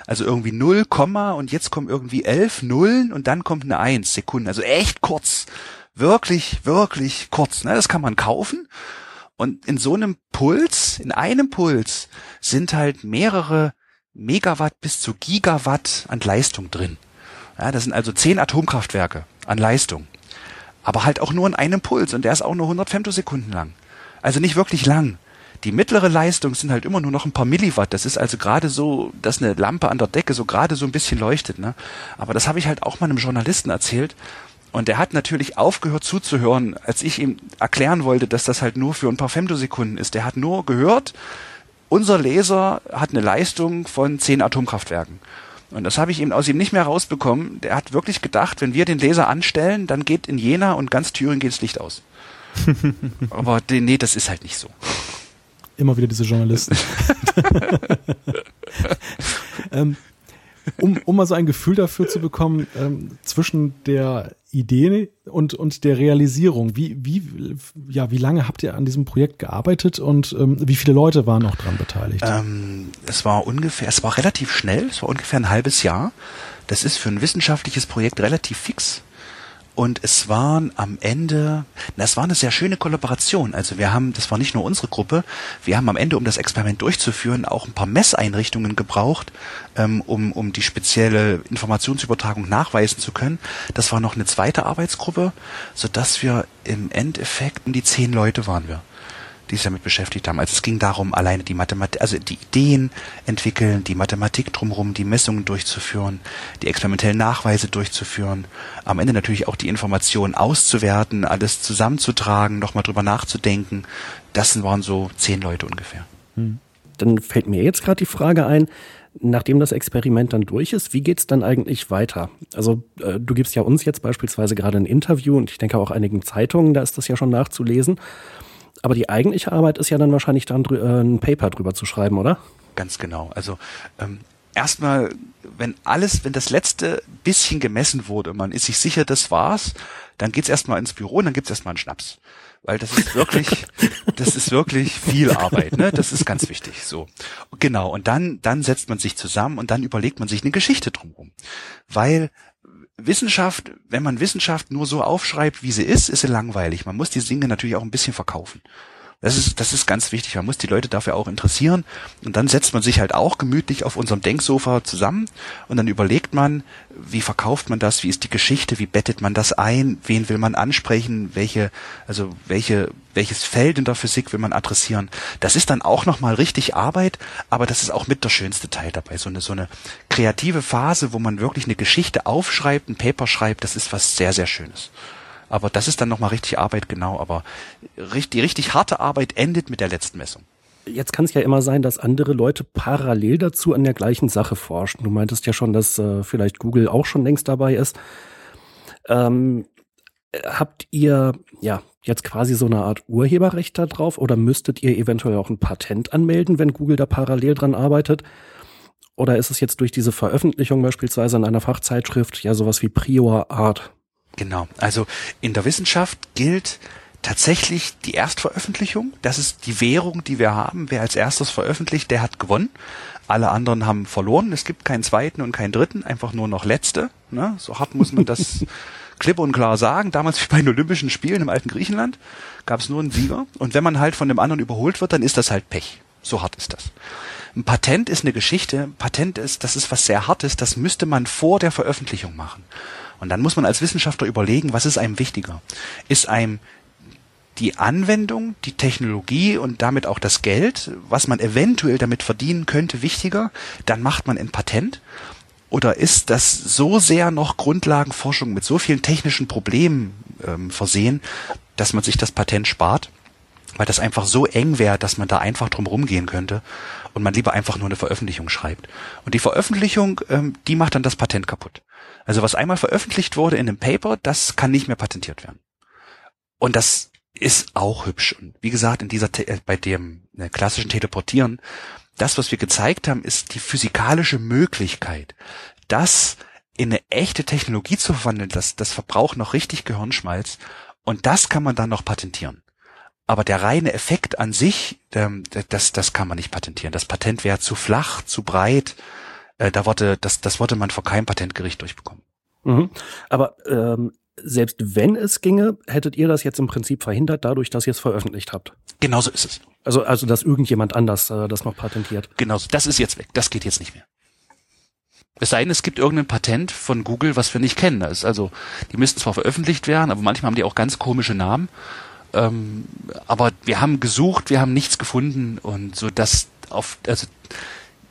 Also irgendwie 0, Komma und jetzt kommen irgendwie elf Nullen und dann kommt eine 1 Sekunden. Also echt kurz. Wirklich, wirklich kurz. Ne? Das kann man kaufen. Und in so einem Puls, in einem Puls, sind halt mehrere Megawatt bis zu Gigawatt an Leistung drin. Ja, das sind also zehn Atomkraftwerke an Leistung. Aber halt auch nur in einem Puls und der ist auch nur 100 Femtosekunden lang. Also nicht wirklich lang. Die mittlere Leistung sind halt immer nur noch ein paar Milliwatt. Das ist also gerade so, dass eine Lampe an der Decke so gerade so ein bisschen leuchtet. Ne? Aber das habe ich halt auch mal einem Journalisten erzählt. Und der hat natürlich aufgehört zuzuhören, als ich ihm erklären wollte, dass das halt nur für ein paar Femtosekunden ist. Der hat nur gehört, unser Laser hat eine Leistung von zehn Atomkraftwerken. Und das habe ich ihm aus ihm nicht mehr rausbekommen. Der hat wirklich gedacht, wenn wir den Laser anstellen, dann geht in Jena und ganz Thüringen geht das Licht aus. [LAUGHS] Aber nee, das ist halt nicht so. Immer wieder diese Journalisten. [LAUGHS] [LAUGHS] ähm, um, um mal so ein Gefühl dafür zu bekommen, ähm, zwischen der Idee und, und der Realisierung. Wie, wie, ja, wie lange habt ihr an diesem Projekt gearbeitet und ähm, wie viele Leute waren noch dran beteiligt? Ähm, es war ungefähr, es war relativ schnell, es war ungefähr ein halbes Jahr. Das ist für ein wissenschaftliches Projekt relativ fix. Und es waren am Ende, das war eine sehr schöne Kollaboration. Also wir haben, das war nicht nur unsere Gruppe, wir haben am Ende, um das Experiment durchzuführen, auch ein paar Messeinrichtungen gebraucht, ähm, um, um die spezielle Informationsübertragung nachweisen zu können. Das war noch eine zweite Arbeitsgruppe, so dass wir im Endeffekt um die zehn Leute waren wir die sich damit beschäftigt haben. Also es ging darum, alleine die Mathematik, also die Ideen entwickeln, die Mathematik drumherum, die Messungen durchzuführen, die experimentellen Nachweise durchzuführen, am Ende natürlich auch die Informationen auszuwerten, alles zusammenzutragen, nochmal drüber nachzudenken. Das waren so zehn Leute ungefähr. Hm. Dann fällt mir jetzt gerade die Frage ein, nachdem das Experiment dann durch ist, wie geht's dann eigentlich weiter? Also äh, du gibst ja uns jetzt beispielsweise gerade ein Interview und ich denke auch einigen Zeitungen, da ist das ja schon nachzulesen. Aber die eigentliche Arbeit ist ja dann wahrscheinlich dann äh, ein Paper drüber zu schreiben, oder? Ganz genau. Also ähm, erstmal, wenn alles, wenn das letzte bisschen gemessen wurde, man ist sich sicher, das war's, dann geht's erstmal ins Büro und dann gibt's erstmal einen Schnaps. Weil das ist wirklich, [LAUGHS] das ist wirklich viel Arbeit, ne? Das ist ganz wichtig. So. Genau. Und dann, dann setzt man sich zusammen und dann überlegt man sich eine Geschichte drumherum. Weil Wissenschaft, wenn man Wissenschaft nur so aufschreibt, wie sie ist, ist sie langweilig. Man muss die Dinge natürlich auch ein bisschen verkaufen. Das ist, das ist ganz wichtig. Man muss die Leute dafür auch interessieren. Und dann setzt man sich halt auch gemütlich auf unserem Denksofa zusammen und dann überlegt man, wie verkauft man das, wie ist die Geschichte, wie bettet man das ein, wen will man ansprechen, welche, also welche, welches Feld in der Physik will man adressieren. Das ist dann auch nochmal richtig Arbeit, aber das ist auch mit der schönste Teil dabei. So eine, so eine kreative Phase, wo man wirklich eine Geschichte aufschreibt, ein Paper schreibt, das ist was sehr, sehr Schönes. Aber das ist dann nochmal richtig Arbeit, genau. Aber die richtig harte Arbeit endet mit der letzten Messung. Jetzt kann es ja immer sein, dass andere Leute parallel dazu an der gleichen Sache forschen. Du meintest ja schon, dass äh, vielleicht Google auch schon längst dabei ist. Ähm, habt ihr ja jetzt quasi so eine Art Urheberrecht da drauf oder müsstet ihr eventuell auch ein Patent anmelden, wenn Google da parallel dran arbeitet? Oder ist es jetzt durch diese Veröffentlichung beispielsweise in einer Fachzeitschrift ja sowas wie Prior Art? Genau. Also in der Wissenschaft gilt tatsächlich die Erstveröffentlichung. Das ist die Währung, die wir haben. Wer als erstes veröffentlicht, der hat gewonnen. Alle anderen haben verloren. Es gibt keinen zweiten und keinen dritten, einfach nur noch letzte. Ne? So hart muss man das [LAUGHS] klipp und klar sagen. Damals wie bei den Olympischen Spielen im alten Griechenland gab es nur einen Sieger. Und wenn man halt von dem anderen überholt wird, dann ist das halt Pech. So hart ist das. Ein Patent ist eine Geschichte. Patent ist, das ist was sehr Hartes. Das müsste man vor der Veröffentlichung machen. Und dann muss man als Wissenschaftler überlegen, was ist einem wichtiger? Ist einem die Anwendung, die Technologie und damit auch das Geld, was man eventuell damit verdienen könnte, wichtiger? Dann macht man ein Patent. Oder ist das so sehr noch Grundlagenforschung mit so vielen technischen Problemen ähm, versehen, dass man sich das Patent spart? Weil das einfach so eng wäre, dass man da einfach drum rumgehen könnte und man lieber einfach nur eine Veröffentlichung schreibt. Und die Veröffentlichung, ähm, die macht dann das Patent kaputt. Also was einmal veröffentlicht wurde in einem Paper, das kann nicht mehr patentiert werden. Und das ist auch hübsch. Und wie gesagt, in dieser äh, bei dem äh, klassischen Teleportieren, das, was wir gezeigt haben, ist die physikalische Möglichkeit, das in eine echte Technologie zu verwandeln. Das, das verbraucht noch richtig Gehirnschmalz. Und das kann man dann noch patentieren. Aber der reine Effekt an sich, ähm, das, das kann man nicht patentieren. Das Patent wäre zu flach, zu breit äh, da wollte, das, das wollte man vor keinem Patentgericht durchbekommen. Mhm. Aber ähm, selbst wenn es ginge, hättet ihr das jetzt im Prinzip verhindert, dadurch, dass ihr es veröffentlicht habt. Genauso ist es. Also, also dass irgendjemand anders äh, das noch patentiert. Genauso. Das ist jetzt weg. Das geht jetzt nicht mehr. Es sei denn, es gibt irgendein Patent von Google, was wir nicht kennen. Das ist also, die müssten zwar veröffentlicht werden, aber manchmal haben die auch ganz komische Namen. Ähm, aber wir haben gesucht, wir haben nichts gefunden und so dass auf, also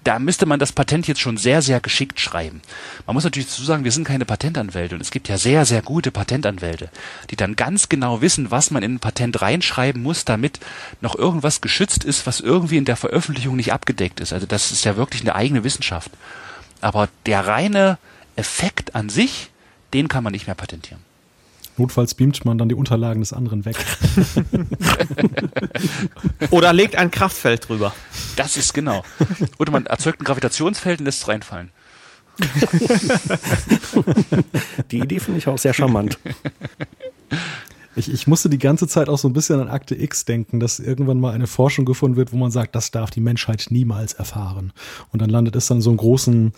da müsste man das Patent jetzt schon sehr, sehr geschickt schreiben. Man muss natürlich dazu sagen, wir sind keine Patentanwälte und es gibt ja sehr, sehr gute Patentanwälte, die dann ganz genau wissen, was man in ein Patent reinschreiben muss, damit noch irgendwas geschützt ist, was irgendwie in der Veröffentlichung nicht abgedeckt ist. Also das ist ja wirklich eine eigene Wissenschaft. Aber der reine Effekt an sich, den kann man nicht mehr patentieren. Notfalls beamt man dann die Unterlagen des anderen weg. [LAUGHS] Oder legt ein Kraftfeld drüber. Das ist genau. Oder man erzeugt ein Gravitationsfeld und lässt es reinfallen. Die Idee finde ich auch sehr charmant. Ich, ich musste die ganze Zeit auch so ein bisschen an Akte X denken, dass irgendwann mal eine Forschung gefunden wird, wo man sagt, das darf die Menschheit niemals erfahren. Und dann landet es dann so einen großen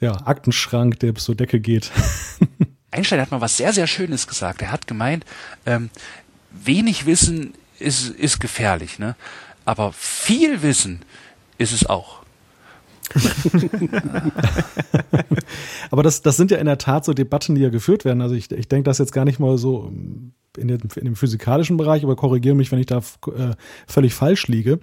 ja, Aktenschrank, der bis zur Decke geht. [LAUGHS] Einstein hat mal was sehr, sehr Schönes gesagt. Er hat gemeint, ähm, wenig Wissen ist, ist gefährlich, ne? aber viel Wissen ist es auch. [LAUGHS] Aber das, das sind ja in der Tat so Debatten, die ja geführt werden. Also ich, ich denke das jetzt gar nicht mal so in, dem, in dem physikalischen Bereich, aber korrigiere mich, wenn ich da äh, völlig falsch liege.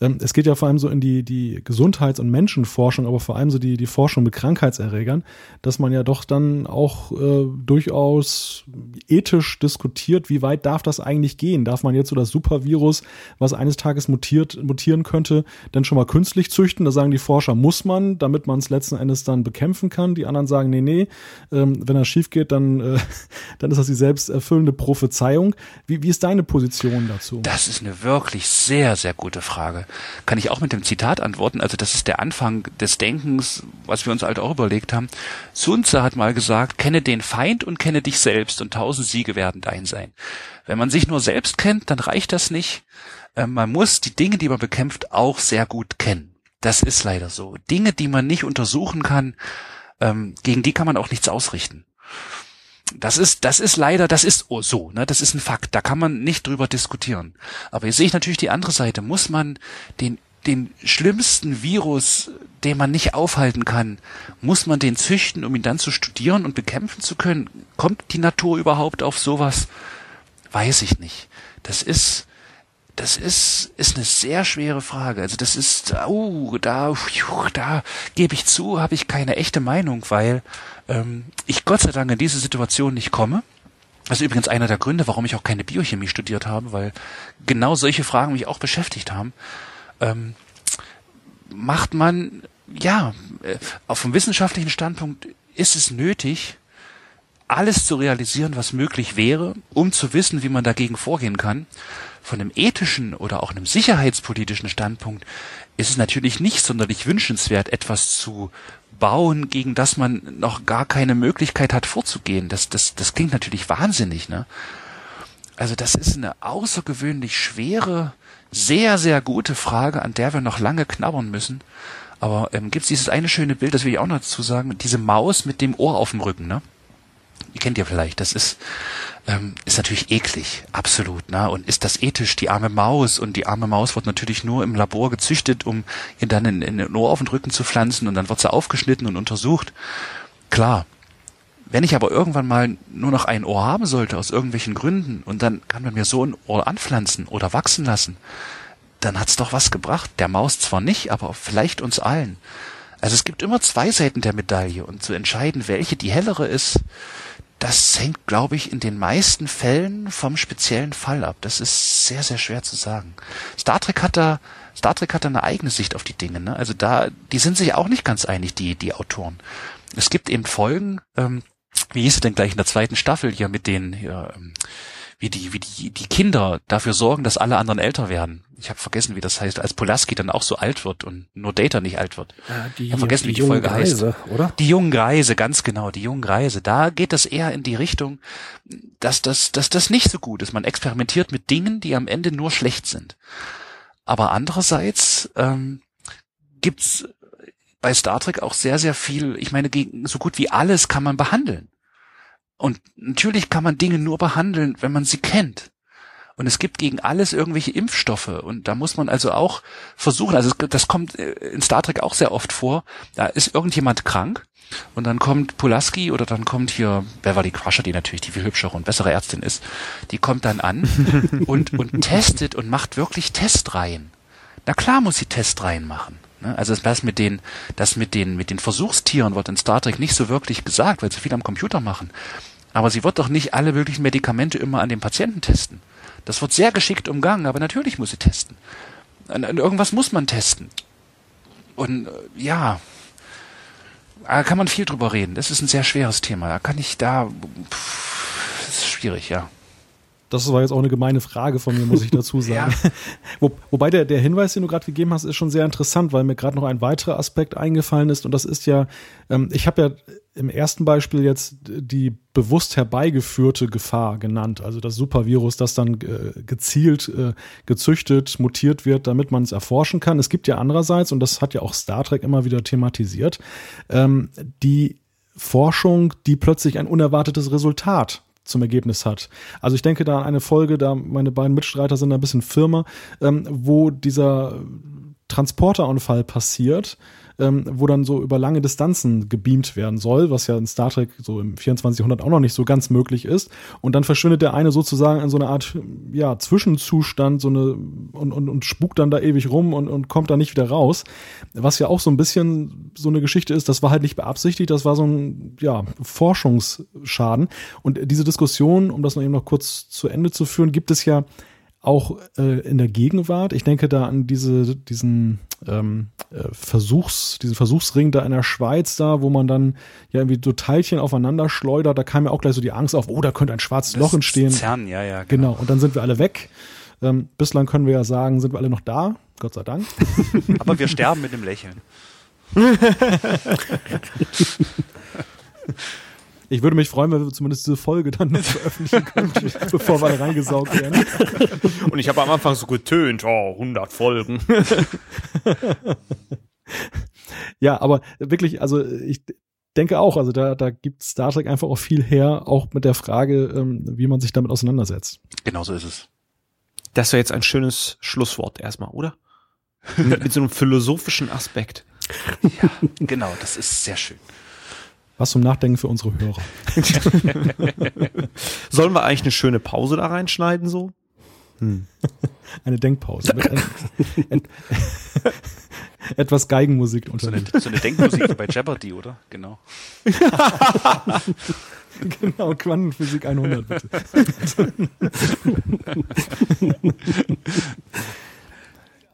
Ähm, es geht ja vor allem so in die, die Gesundheits- und Menschenforschung, aber vor allem so die, die Forschung mit Krankheitserregern, dass man ja doch dann auch äh, durchaus ethisch diskutiert, wie weit darf das eigentlich gehen? Darf man jetzt so das Supervirus, was eines Tages mutiert, mutieren könnte, dann schon mal künstlich züchten? Da sagen die Forscher, muss man, damit man es letzten Endes dann bekämpfen kann. Die anderen sagen, nee, nee, ähm, wenn das schief geht, dann, äh, [LAUGHS] dann ist das die selbsterfüllende Prophezeiung Prophezeiung. Wie, wie ist deine Position dazu? Das ist eine wirklich sehr, sehr gute Frage. Kann ich auch mit dem Zitat antworten? Also das ist der Anfang des Denkens, was wir uns halt auch überlegt haben. Sun Tzu hat mal gesagt, kenne den Feind und kenne dich selbst und tausend Siege werden dein sein. Wenn man sich nur selbst kennt, dann reicht das nicht. Ähm, man muss die Dinge, die man bekämpft, auch sehr gut kennen. Das ist leider so. Dinge, die man nicht untersuchen kann, ähm, gegen die kann man auch nichts ausrichten. Das ist, das ist leider, das ist so, ne? Das ist ein Fakt. Da kann man nicht drüber diskutieren. Aber jetzt sehe ich natürlich die andere Seite. Muss man den, den schlimmsten Virus, den man nicht aufhalten kann, muss man den züchten, um ihn dann zu studieren und bekämpfen zu können? Kommt die Natur überhaupt auf sowas? Weiß ich nicht. Das ist, das ist, ist eine sehr schwere Frage. Also das ist, oh, da, da gebe ich zu, habe ich keine echte Meinung, weil ähm, ich Gott sei Dank in diese Situation nicht komme. Das ist übrigens einer der Gründe, warum ich auch keine Biochemie studiert habe, weil genau solche Fragen mich auch beschäftigt haben. Ähm, macht man, ja, äh, auf dem wissenschaftlichen Standpunkt ist es nötig, alles zu realisieren, was möglich wäre, um zu wissen, wie man dagegen vorgehen kann. Von einem ethischen oder auch einem sicherheitspolitischen Standpunkt ist es natürlich nicht sonderlich wünschenswert, etwas zu bauen, gegen das man noch gar keine Möglichkeit hat vorzugehen. Das, das, das klingt natürlich wahnsinnig, ne? Also das ist eine außergewöhnlich schwere, sehr, sehr gute Frage, an der wir noch lange knabbern müssen. Aber ähm, gibt es dieses eine schöne Bild, das will ich auch noch dazu sagen, diese Maus mit dem Ohr auf dem Rücken, ne? Kennt ihr vielleicht. Das ist ähm, ist natürlich eklig, absolut. Ne? Und ist das ethisch, die arme Maus? Und die arme Maus wird natürlich nur im Labor gezüchtet, um ihr dann in, in ein Ohr auf den Rücken zu pflanzen und dann wird sie aufgeschnitten und untersucht. Klar. Wenn ich aber irgendwann mal nur noch ein Ohr haben sollte, aus irgendwelchen Gründen, und dann kann man mir so ein Ohr anpflanzen oder wachsen lassen, dann hat's doch was gebracht. Der Maus zwar nicht, aber vielleicht uns allen. Also es gibt immer zwei Seiten der Medaille und zu entscheiden, welche die hellere ist, das hängt, glaube ich, in den meisten Fällen vom speziellen Fall ab. Das ist sehr, sehr schwer zu sagen. Star Trek hat da, Star Trek hat da eine eigene Sicht auf die Dinge. Ne? Also da, die sind sich auch nicht ganz einig, die, die Autoren. Es gibt eben Folgen, ähm, wie hieß es denn gleich in der zweiten Staffel hier mit den, hier, ähm, wie die, wie die, die Kinder dafür sorgen, dass alle anderen älter werden. Ich habe vergessen, wie das heißt, als Polaski dann auch so alt wird und nur Data nicht alt wird. Ja, die, ich habe vergessen, die wie die Folge Greise, heißt. Oder? Die jungen Greise, ganz genau, die jungen Greise. Da geht es eher in die Richtung, dass das, dass das nicht so gut ist. Man experimentiert mit Dingen, die am Ende nur schlecht sind. Aber andererseits ähm, gibt's bei Star Trek auch sehr, sehr viel, ich meine, gegen so gut wie alles kann man behandeln. Und natürlich kann man Dinge nur behandeln, wenn man sie kennt. Und es gibt gegen alles irgendwelche Impfstoffe. Und da muss man also auch versuchen, also das kommt äh, in Star Trek auch sehr oft vor, da ist irgendjemand krank und dann kommt Pulaski oder dann kommt hier Beverly Crusher, die natürlich die viel hübschere und bessere Ärztin ist, die kommt dann an [LAUGHS] und, und testet und macht wirklich Testreihen. Na klar muss sie Testreihen machen. Ne? Also das mit den, das mit den, mit den Versuchstieren wird in Star Trek nicht so wirklich gesagt, weil sie viel am Computer machen. Aber sie wird doch nicht alle möglichen Medikamente immer an den Patienten testen. Das wird sehr geschickt umgangen, aber natürlich muss sie testen. An, an irgendwas muss man testen. Und äh, ja, da kann man viel drüber reden. Das ist ein sehr schweres Thema. Da kann ich da, pff, das ist schwierig, ja. Das war jetzt auch eine gemeine Frage von mir, muss ich dazu [LAUGHS] sagen. ja. Wo, wobei der, der Hinweis, den du gerade gegeben hast, ist schon sehr interessant, weil mir gerade noch ein weiterer Aspekt eingefallen ist. Und das ist ja, ähm, ich habe ja im ersten Beispiel jetzt die bewusst herbeigeführte Gefahr genannt. Also das Supervirus, das dann äh, gezielt äh, gezüchtet, mutiert wird, damit man es erforschen kann. Es gibt ja andererseits, und das hat ja auch Star Trek immer wieder thematisiert, ähm, die Forschung, die plötzlich ein unerwartetes Resultat zum Ergebnis hat. Also ich denke da an eine Folge, da meine beiden Mitstreiter sind ein bisschen firmer, ähm, wo dieser Transporterunfall passiert ähm, wo dann so über lange Distanzen gebeamt werden soll, was ja in Star Trek so im 24. Jahrhundert auch noch nicht so ganz möglich ist. Und dann verschwindet der eine sozusagen in so eine Art ja, Zwischenzustand so eine, und, und, und spukt dann da ewig rum und, und kommt da nicht wieder raus. Was ja auch so ein bisschen so eine Geschichte ist, das war halt nicht beabsichtigt, das war so ein ja, Forschungsschaden. Und diese Diskussion, um das noch eben noch kurz zu Ende zu führen, gibt es ja auch äh, in der Gegenwart. Ich denke da an diese, diesen ähm, äh, Versuchs, diesen Versuchsring da in der Schweiz da, wo man dann ja irgendwie so Teilchen aufeinander schleudert. Da kam mir auch gleich so die Angst auf, oh, da könnte ein schwarzes das Loch entstehen. CERN, ja, ja. Genau. genau. Und dann sind wir alle weg. Ähm, bislang können wir ja sagen, sind wir alle noch da. Gott sei Dank. [LAUGHS] Aber wir sterben mit dem Lächeln. [LAUGHS] Ich würde mich freuen, wenn wir zumindest diese Folge dann noch veröffentlichen könnten, [LAUGHS] bevor wir reingesaugt werden. Und ich habe am Anfang so getönt, oh, 100 Folgen. [LAUGHS] ja, aber wirklich, also ich denke auch, also da, da gibt Star Trek einfach auch viel her, auch mit der Frage, ähm, wie man sich damit auseinandersetzt. Genau so ist es. Das wäre jetzt ein schönes Schlusswort erstmal, oder? mit, mit so einem philosophischen Aspekt. Ja, genau, das ist sehr schön. Was zum Nachdenken für unsere Hörer. [LAUGHS] Sollen wir eigentlich eine schöne Pause da reinschneiden so? Hm. [LAUGHS] Eine Denkpause. Ein, [LAUGHS] etwas Geigenmusik unter so eine, so eine Denkmusik wie bei Jeopardy, oder? Genau. genau, Quantenphysik 100, bitte.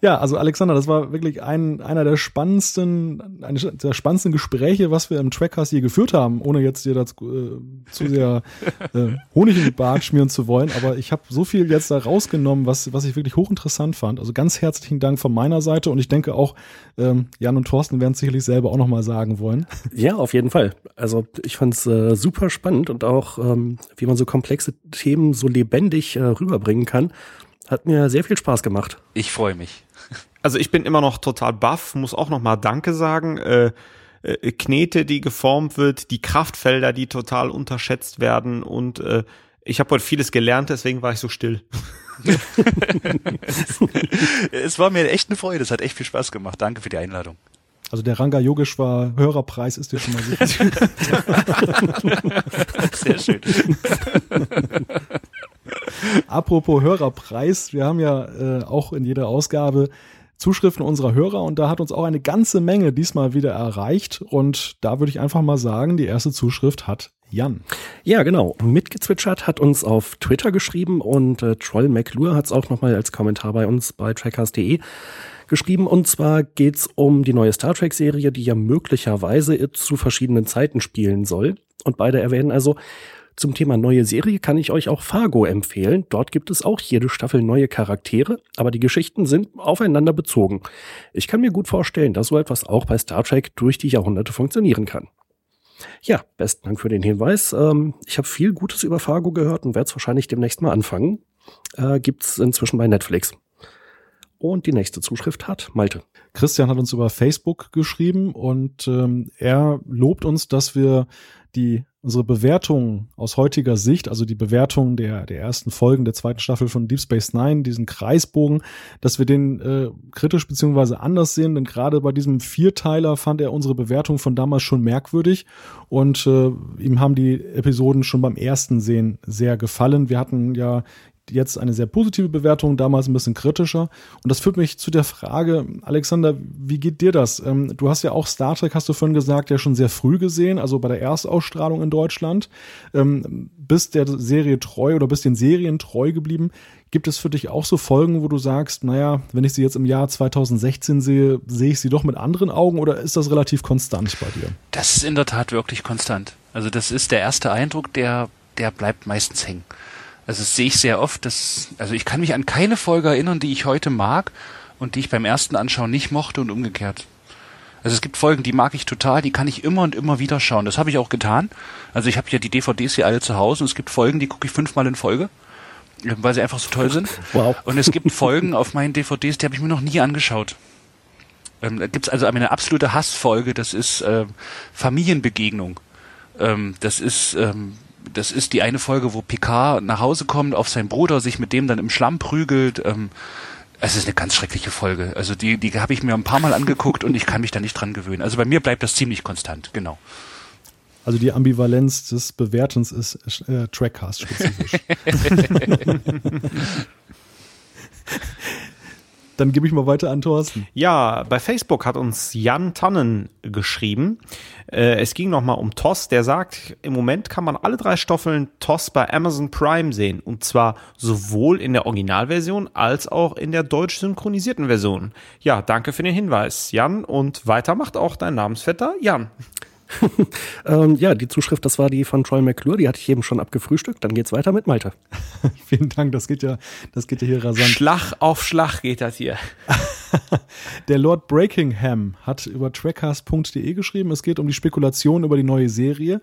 Ja, also Alexander, das war wirklich ein, einer der spannendsten, eine der spannendsten Gespräche, was wir im Trackcast hier geführt haben, ohne jetzt dir dazu äh, zu sehr [LAUGHS] äh, Honig in die Bart schmieren zu wollen. Aber ich habe so viel jetzt da rausgenommen, was, was ich wirklich hochinteressant fand. Also ganz herzlichen Dank von meiner Seite und ich denke auch, ähm, Jan und Thorsten werden es sicherlich selber auch nochmal sagen wollen. Ja, auf jeden Fall. Also ich fand es äh, super spannend und auch, ähm, wie man so komplexe Themen so lebendig äh, rüberbringen kann. Hat mir sehr viel Spaß gemacht. Ich freue mich. Also ich bin immer noch total baff, muss auch noch mal Danke sagen. Äh, äh, Knete, die geformt wird, die Kraftfelder, die total unterschätzt werden und äh, ich habe heute vieles gelernt, deswegen war ich so still. [LAUGHS] es war mir echt eine Freude, es hat echt viel Spaß gemacht. Danke für die Einladung. Also der Ranga Yogeshwar Hörerpreis ist dir schon mal sicher. [LAUGHS] Sehr schön. Apropos Hörerpreis, wir haben ja äh, auch in jeder Ausgabe Zuschriften unserer Hörer und da hat uns auch eine ganze Menge diesmal wieder erreicht und da würde ich einfach mal sagen, die erste Zuschrift hat Jan. Ja, genau. Mitgezwitschert hat uns auf Twitter geschrieben und äh, Troll McClure hat es auch nochmal als Kommentar bei uns bei trackers.de geschrieben. Und zwar geht's um die neue Star Trek-Serie, die ja möglicherweise zu verschiedenen Zeiten spielen soll. Und beide erwähnen also, zum Thema neue Serie kann ich euch auch Fargo empfehlen. Dort gibt es auch jede Staffel neue Charaktere, aber die Geschichten sind aufeinander bezogen. Ich kann mir gut vorstellen, dass so etwas auch bei Star Trek durch die Jahrhunderte funktionieren kann. Ja, besten Dank für den Hinweis. Ähm, ich habe viel Gutes über Fargo gehört und werde es wahrscheinlich demnächst mal anfangen. Äh, gibt's inzwischen bei Netflix. Und die nächste Zuschrift hat Malte. Christian hat uns über Facebook geschrieben und ähm, er lobt uns, dass wir die unsere Bewertung aus heutiger Sicht, also die Bewertung der, der ersten Folgen der zweiten Staffel von Deep Space Nine, diesen Kreisbogen, dass wir den äh, kritisch beziehungsweise anders sehen, denn gerade bei diesem Vierteiler fand er unsere Bewertung von damals schon merkwürdig und äh, ihm haben die Episoden schon beim ersten Sehen sehr gefallen. Wir hatten ja jetzt eine sehr positive Bewertung, damals ein bisschen kritischer. Und das führt mich zu der Frage, Alexander, wie geht dir das? Ähm, du hast ja auch Star Trek, hast du vorhin gesagt, ja schon sehr früh gesehen, also bei der Erstausstrahlung in Deutschland. Ähm, bist der Serie treu oder bist den Serien treu geblieben. Gibt es für dich auch so Folgen, wo du sagst, naja, wenn ich sie jetzt im Jahr 2016 sehe, sehe ich sie doch mit anderen Augen oder ist das relativ konstant bei dir? Das ist in der Tat wirklich konstant. Also das ist der erste Eindruck, der, der bleibt meistens hängen. Also das sehe ich sehr oft. Dass, also ich kann mich an keine Folge erinnern, die ich heute mag und die ich beim ersten Anschauen nicht mochte und umgekehrt. Also es gibt Folgen, die mag ich total, die kann ich immer und immer wieder schauen. Das habe ich auch getan. Also ich habe ja die DVDs hier alle zu Hause und es gibt Folgen, die gucke ich fünfmal in Folge, weil sie einfach so toll sind. [LAUGHS] Wow. Und es gibt Folgen auf meinen DVDs, die habe ich mir noch nie angeschaut. Ähm, da gibt's also eine absolute Hassfolge, das ist äh, Familienbegegnung. Ähm, das ist ähm, das ist die eine Folge, wo Picard nach Hause kommt, auf seinen Bruder, sich mit dem dann im Schlamm prügelt. Ähm, es ist eine ganz schreckliche Folge. Also die, die habe ich mir ein paar Mal angeguckt und ich kann mich da nicht dran gewöhnen. Also bei mir bleibt das ziemlich konstant, genau. Also die Ambivalenz des Bewertens ist äh, Trackcast-spezifisch. [LAUGHS] [LAUGHS] Dann gebe ich mal weiter an Thorsten. Ja, bei Facebook hat uns Jan Tannen geschrieben. Äh, es ging nochmal um TOS. Der sagt, im Moment kann man alle drei Staffeln TOS bei Amazon Prime sehen. Und zwar sowohl in der Originalversion als auch in der deutsch synchronisierten Version. Ja, danke für den Hinweis, Jan. Und weiter macht auch dein Namensvetter Jan. [LAUGHS] ähm, ja, die Zuschrift, das war die von Troy McClure, die hatte ich eben schon abgefrühstückt. Dann geht's weiter mit Malte. [LAUGHS] Vielen Dank, das geht ja, das geht ja hier rasant. Schlag auf Schlag geht das hier. [LAUGHS] Der Lord Breakingham hat über trackcast.de geschrieben. Es geht um die Spekulation über die neue Serie.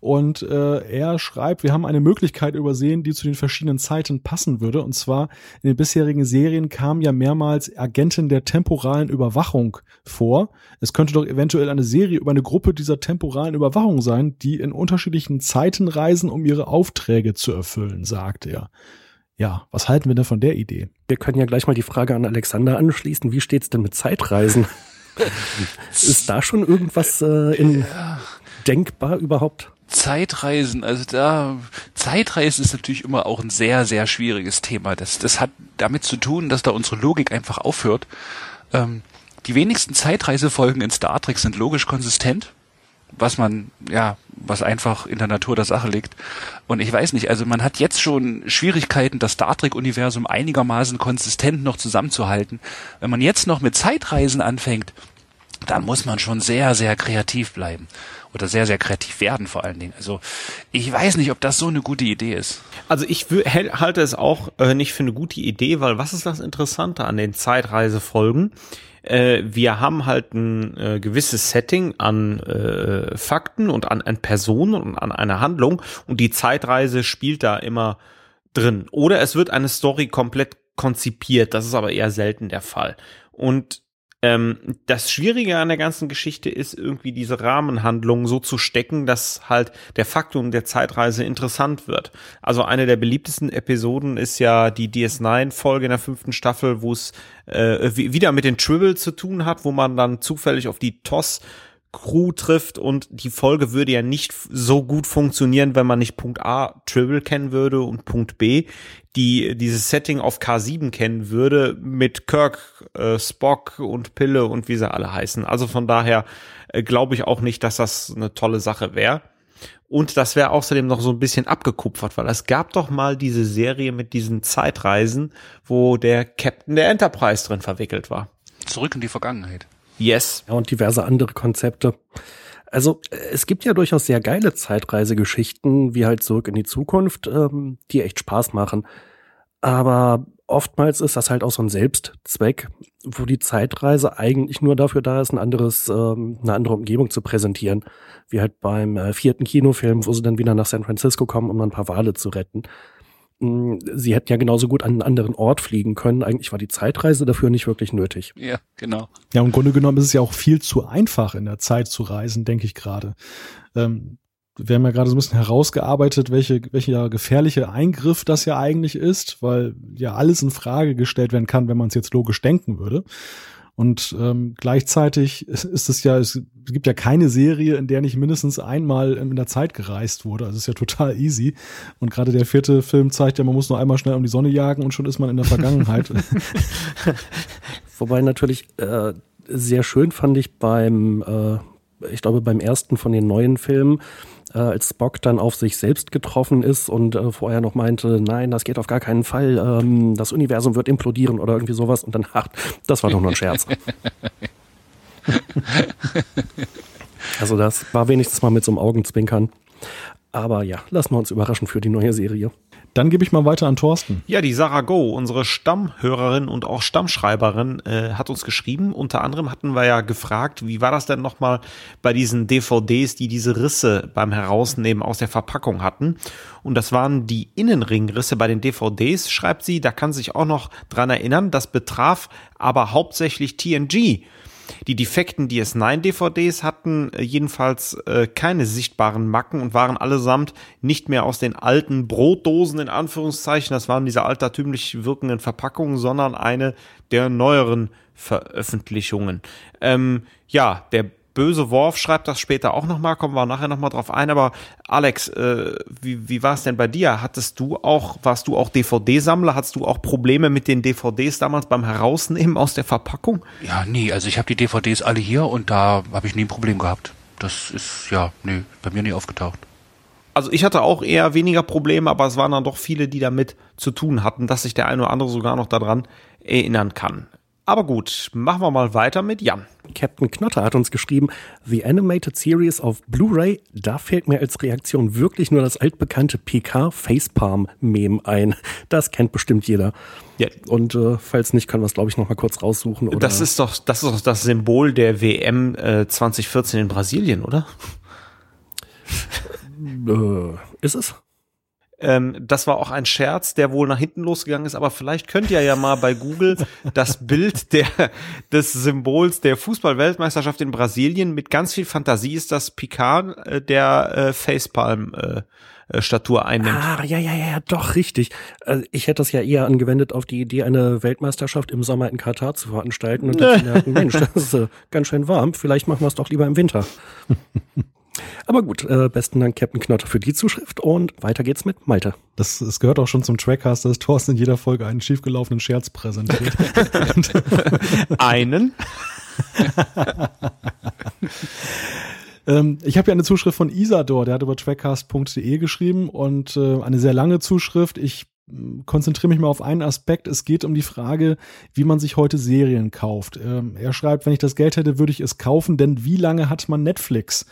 Und äh, er schreibt, wir haben eine Möglichkeit übersehen, die zu den verschiedenen Zeiten passen würde. Und zwar in den bisherigen Serien kam ja mehrmals Agenten der temporalen Überwachung vor. Es könnte doch eventuell eine Serie über eine Gruppe dieser temporalen Überwachung sein, die in unterschiedlichen Zeiten reisen, um ihre Aufträge zu erfüllen, sagt er. Ja, was halten wir denn von der Idee? Wir können ja gleich mal die Frage an Alexander anschließen. Wie steht's denn mit Zeitreisen? [LAUGHS] Ist da schon irgendwas äh, in denkbar überhaupt? Zeitreisen, also da Zeitreisen ist natürlich immer auch ein sehr, sehr schwieriges Thema. Das, das hat damit zu tun, dass da unsere Logik einfach aufhört. Ähm, die wenigsten Zeitreisefolgen in Star Trek sind logisch konsistent, was man, ja, was einfach in der Natur der Sache liegt. Und ich weiß nicht, also man hat jetzt schon Schwierigkeiten, das Star Trek-Universum einigermaßen konsistent noch zusammenzuhalten. Wenn man jetzt noch mit Zeitreisen anfängt, dann muss man schon sehr, sehr kreativ bleiben oder sehr, sehr kreativ werden vor allen Dingen. Also ich weiß nicht, ob das so eine gute Idee ist. Also ich halte es auch äh, nicht für eine gute Idee, weil was ist das Interessante an den Zeitreisefolgen? Äh, wir haben halt ein äh, gewisses Setting an äh, Fakten und an, an Personen und an einer Handlung und die Zeitreise spielt da immer drin. Oder es wird eine Story komplett konzipiert, das ist aber eher selten der Fall. Und ähm, das Schwierige an der ganzen Geschichte ist irgendwie diese Rahmenhandlung so zu stecken, dass halt der Faktum der Zeitreise interessant wird. Also eine der beliebtesten Episoden ist ja die DS9-Folge in der fünften Staffel, wo es äh, wieder mit den Tribble zu tun hat, wo man dann zufällig auf die TOS Crew trifft und die Folge würde ja nicht so gut funktionieren, wenn man nicht Punkt A Tribble kennen würde und Punkt B die dieses Setting auf K7 kennen würde mit Kirk, äh, Spock und Pille und wie sie alle heißen. Also von daher äh, glaube ich auch nicht, dass das eine tolle Sache wäre. Und das wäre außerdem noch so ein bisschen abgekupfert, weil es gab doch mal diese Serie mit diesen Zeitreisen, wo der Captain der Enterprise drin verwickelt war. Zurück in die Vergangenheit. Yes. Ja, und diverse andere Konzepte. Also es gibt ja durchaus sehr geile Zeitreisegeschichten, wie halt zurück in die Zukunft, ähm, die echt Spaß machen. Aber oftmals ist das halt auch so ein Selbstzweck, wo die Zeitreise eigentlich nur dafür da ist, ein anderes, ähm, eine andere Umgebung zu präsentieren. Wie halt beim äh, vierten Kinofilm, wo sie dann wieder nach San Francisco kommen, um ein paar Wale zu retten. Hm, sie hätten ja genauso gut an einen anderen Ort fliegen können. Eigentlich war die Zeitreise dafür nicht wirklich nötig. Ja, genau. Ja, im Grunde genommen ist es ja auch viel zu einfach, in der Zeit zu reisen, denke ich gerade. Ähm, wir haben ja gerade so ein bisschen herausgearbeitet, welche, welcher gefährliche Eingriff das ja eigentlich ist, weil ja alles in Frage gestellt werden kann, wenn man es jetzt logisch denken würde. Und ähm, gleichzeitig ist es ja, es gibt ja keine Serie, in der nicht mindestens einmal in der Zeit gereist wurde. Also es ist ja total easy. Und gerade der vierte Film zeigt ja, man muss nur einmal schnell um die Sonne jagen und schon ist man in der Vergangenheit. [LAUGHS] Wobei natürlich äh, sehr schön fand ich beim, äh, ich glaube beim ersten von den neuen Filmen, äh, als Spock dann auf sich selbst getroffen ist und äh, vorher noch meinte, nein, das geht auf gar keinen Fall, ähm, das Universum wird implodieren oder irgendwie sowas und dann, ach, das war doch nur ein Scherz. [LAUGHS] also das war wenigstens mal mit so einem Augenzwinkern. Aber ja, lassen wir uns überraschen für die neue Serie. Dann gebe ich mal weiter an Thorsten. Ja, die Sarah Go, unsere Stammhörerin und auch Stammschreiberin, äh, hat uns geschrieben. Unter anderem hatten wir ja gefragt, wie war das denn nochmal bei diesen DVDs, die diese Risse beim Herausnehmen aus der Verpackung hatten. Und das waren die Innenringrisse bei den DVDs, schreibt sie. Da kann sich auch noch dran erinnern. Das betraf aber hauptsächlich TNG. Die defekten DS9-DVDs hatten äh, jedenfalls äh, keine sichtbaren Macken und waren allesamt nicht mehr aus den alten Brotdosen in Anführungszeichen, das waren diese altertümlich wirkenden Verpackungen, sondern eine der neueren Veröffentlichungen. Ähm, ja, der böse Worf schreibt das später auch nochmal, kommen wir nachher nochmal drauf ein. Aber Alex, äh, wie, wie war es denn bei dir? Hattest du auch, warst du auch DVD-Sammler? Hattest du auch Probleme mit den DVDs damals beim Herausnehmen aus der Verpackung? Ja, nie. Also ich habe die DVDs alle hier und da habe ich nie ein Problem gehabt. Das ist, ja, nee, bei mir nie aufgetaucht. Also ich hatte auch eher weniger Probleme, aber es waren dann doch viele, die damit zu tun hatten, dass sich der eine oder andere sogar noch daran erinnern kann. Aber gut, machen wir mal weiter mit Jan. Captain Knotter hat uns geschrieben, The Animated Series of Blu-ray, da fällt mir als Reaktion wirklich nur das altbekannte PK Facepalm Meme ein. Das kennt bestimmt jeder. Ja. Und äh, falls nicht, können wir es glaube ich noch mal kurz raussuchen. Oder? Das ist doch das ist doch das Symbol der WM äh, 2014 in Brasilien, oder? äh, ist es? Ähm, das war auch ein Scherz, der wohl nach hinten losgegangen ist, aber vielleicht könnt ihr ja mal bei Google [LAUGHS] das Bild der, des Symbols der Fußballweltmeisterschaft in Brasilien mit ganz viel Fantasie ist das Picard, äh, der äh, Facepalm äh, äh Statur einnimmt. Ah, ja, ja, ja, doch, richtig. Also ich hätte das ja eher angewendet auf die Idee, eine Weltmeisterschaft im Sommer in Katar zu veranstalten und dann [LAUGHS] merken, Mensch, das ist äh, ganz schön warm, vielleicht machen wir es doch lieber im Winter. [LAUGHS] Aber gut, äh, besten Dank, Captain Knotter, für die Zuschrift und weiter geht's mit Malte. Das, es gehört auch schon zum Trackcast, dass Thorsten in jeder Folge einen schiefgelaufenen Scherz präsentiert. [LAUGHS] einen? [LAUGHS] ähm, ich habe ja eine Zuschrift von Isador, der hat über trackcast.de geschrieben und äh, eine sehr lange Zuschrift. Ich hm, konzentriere mich mal auf einen Aspekt. Es geht um die Frage, wie man sich heute Serien kauft. Ähm, er schreibt, wenn ich das Geld hätte, würde ich es kaufen, denn wie lange hat man Netflix?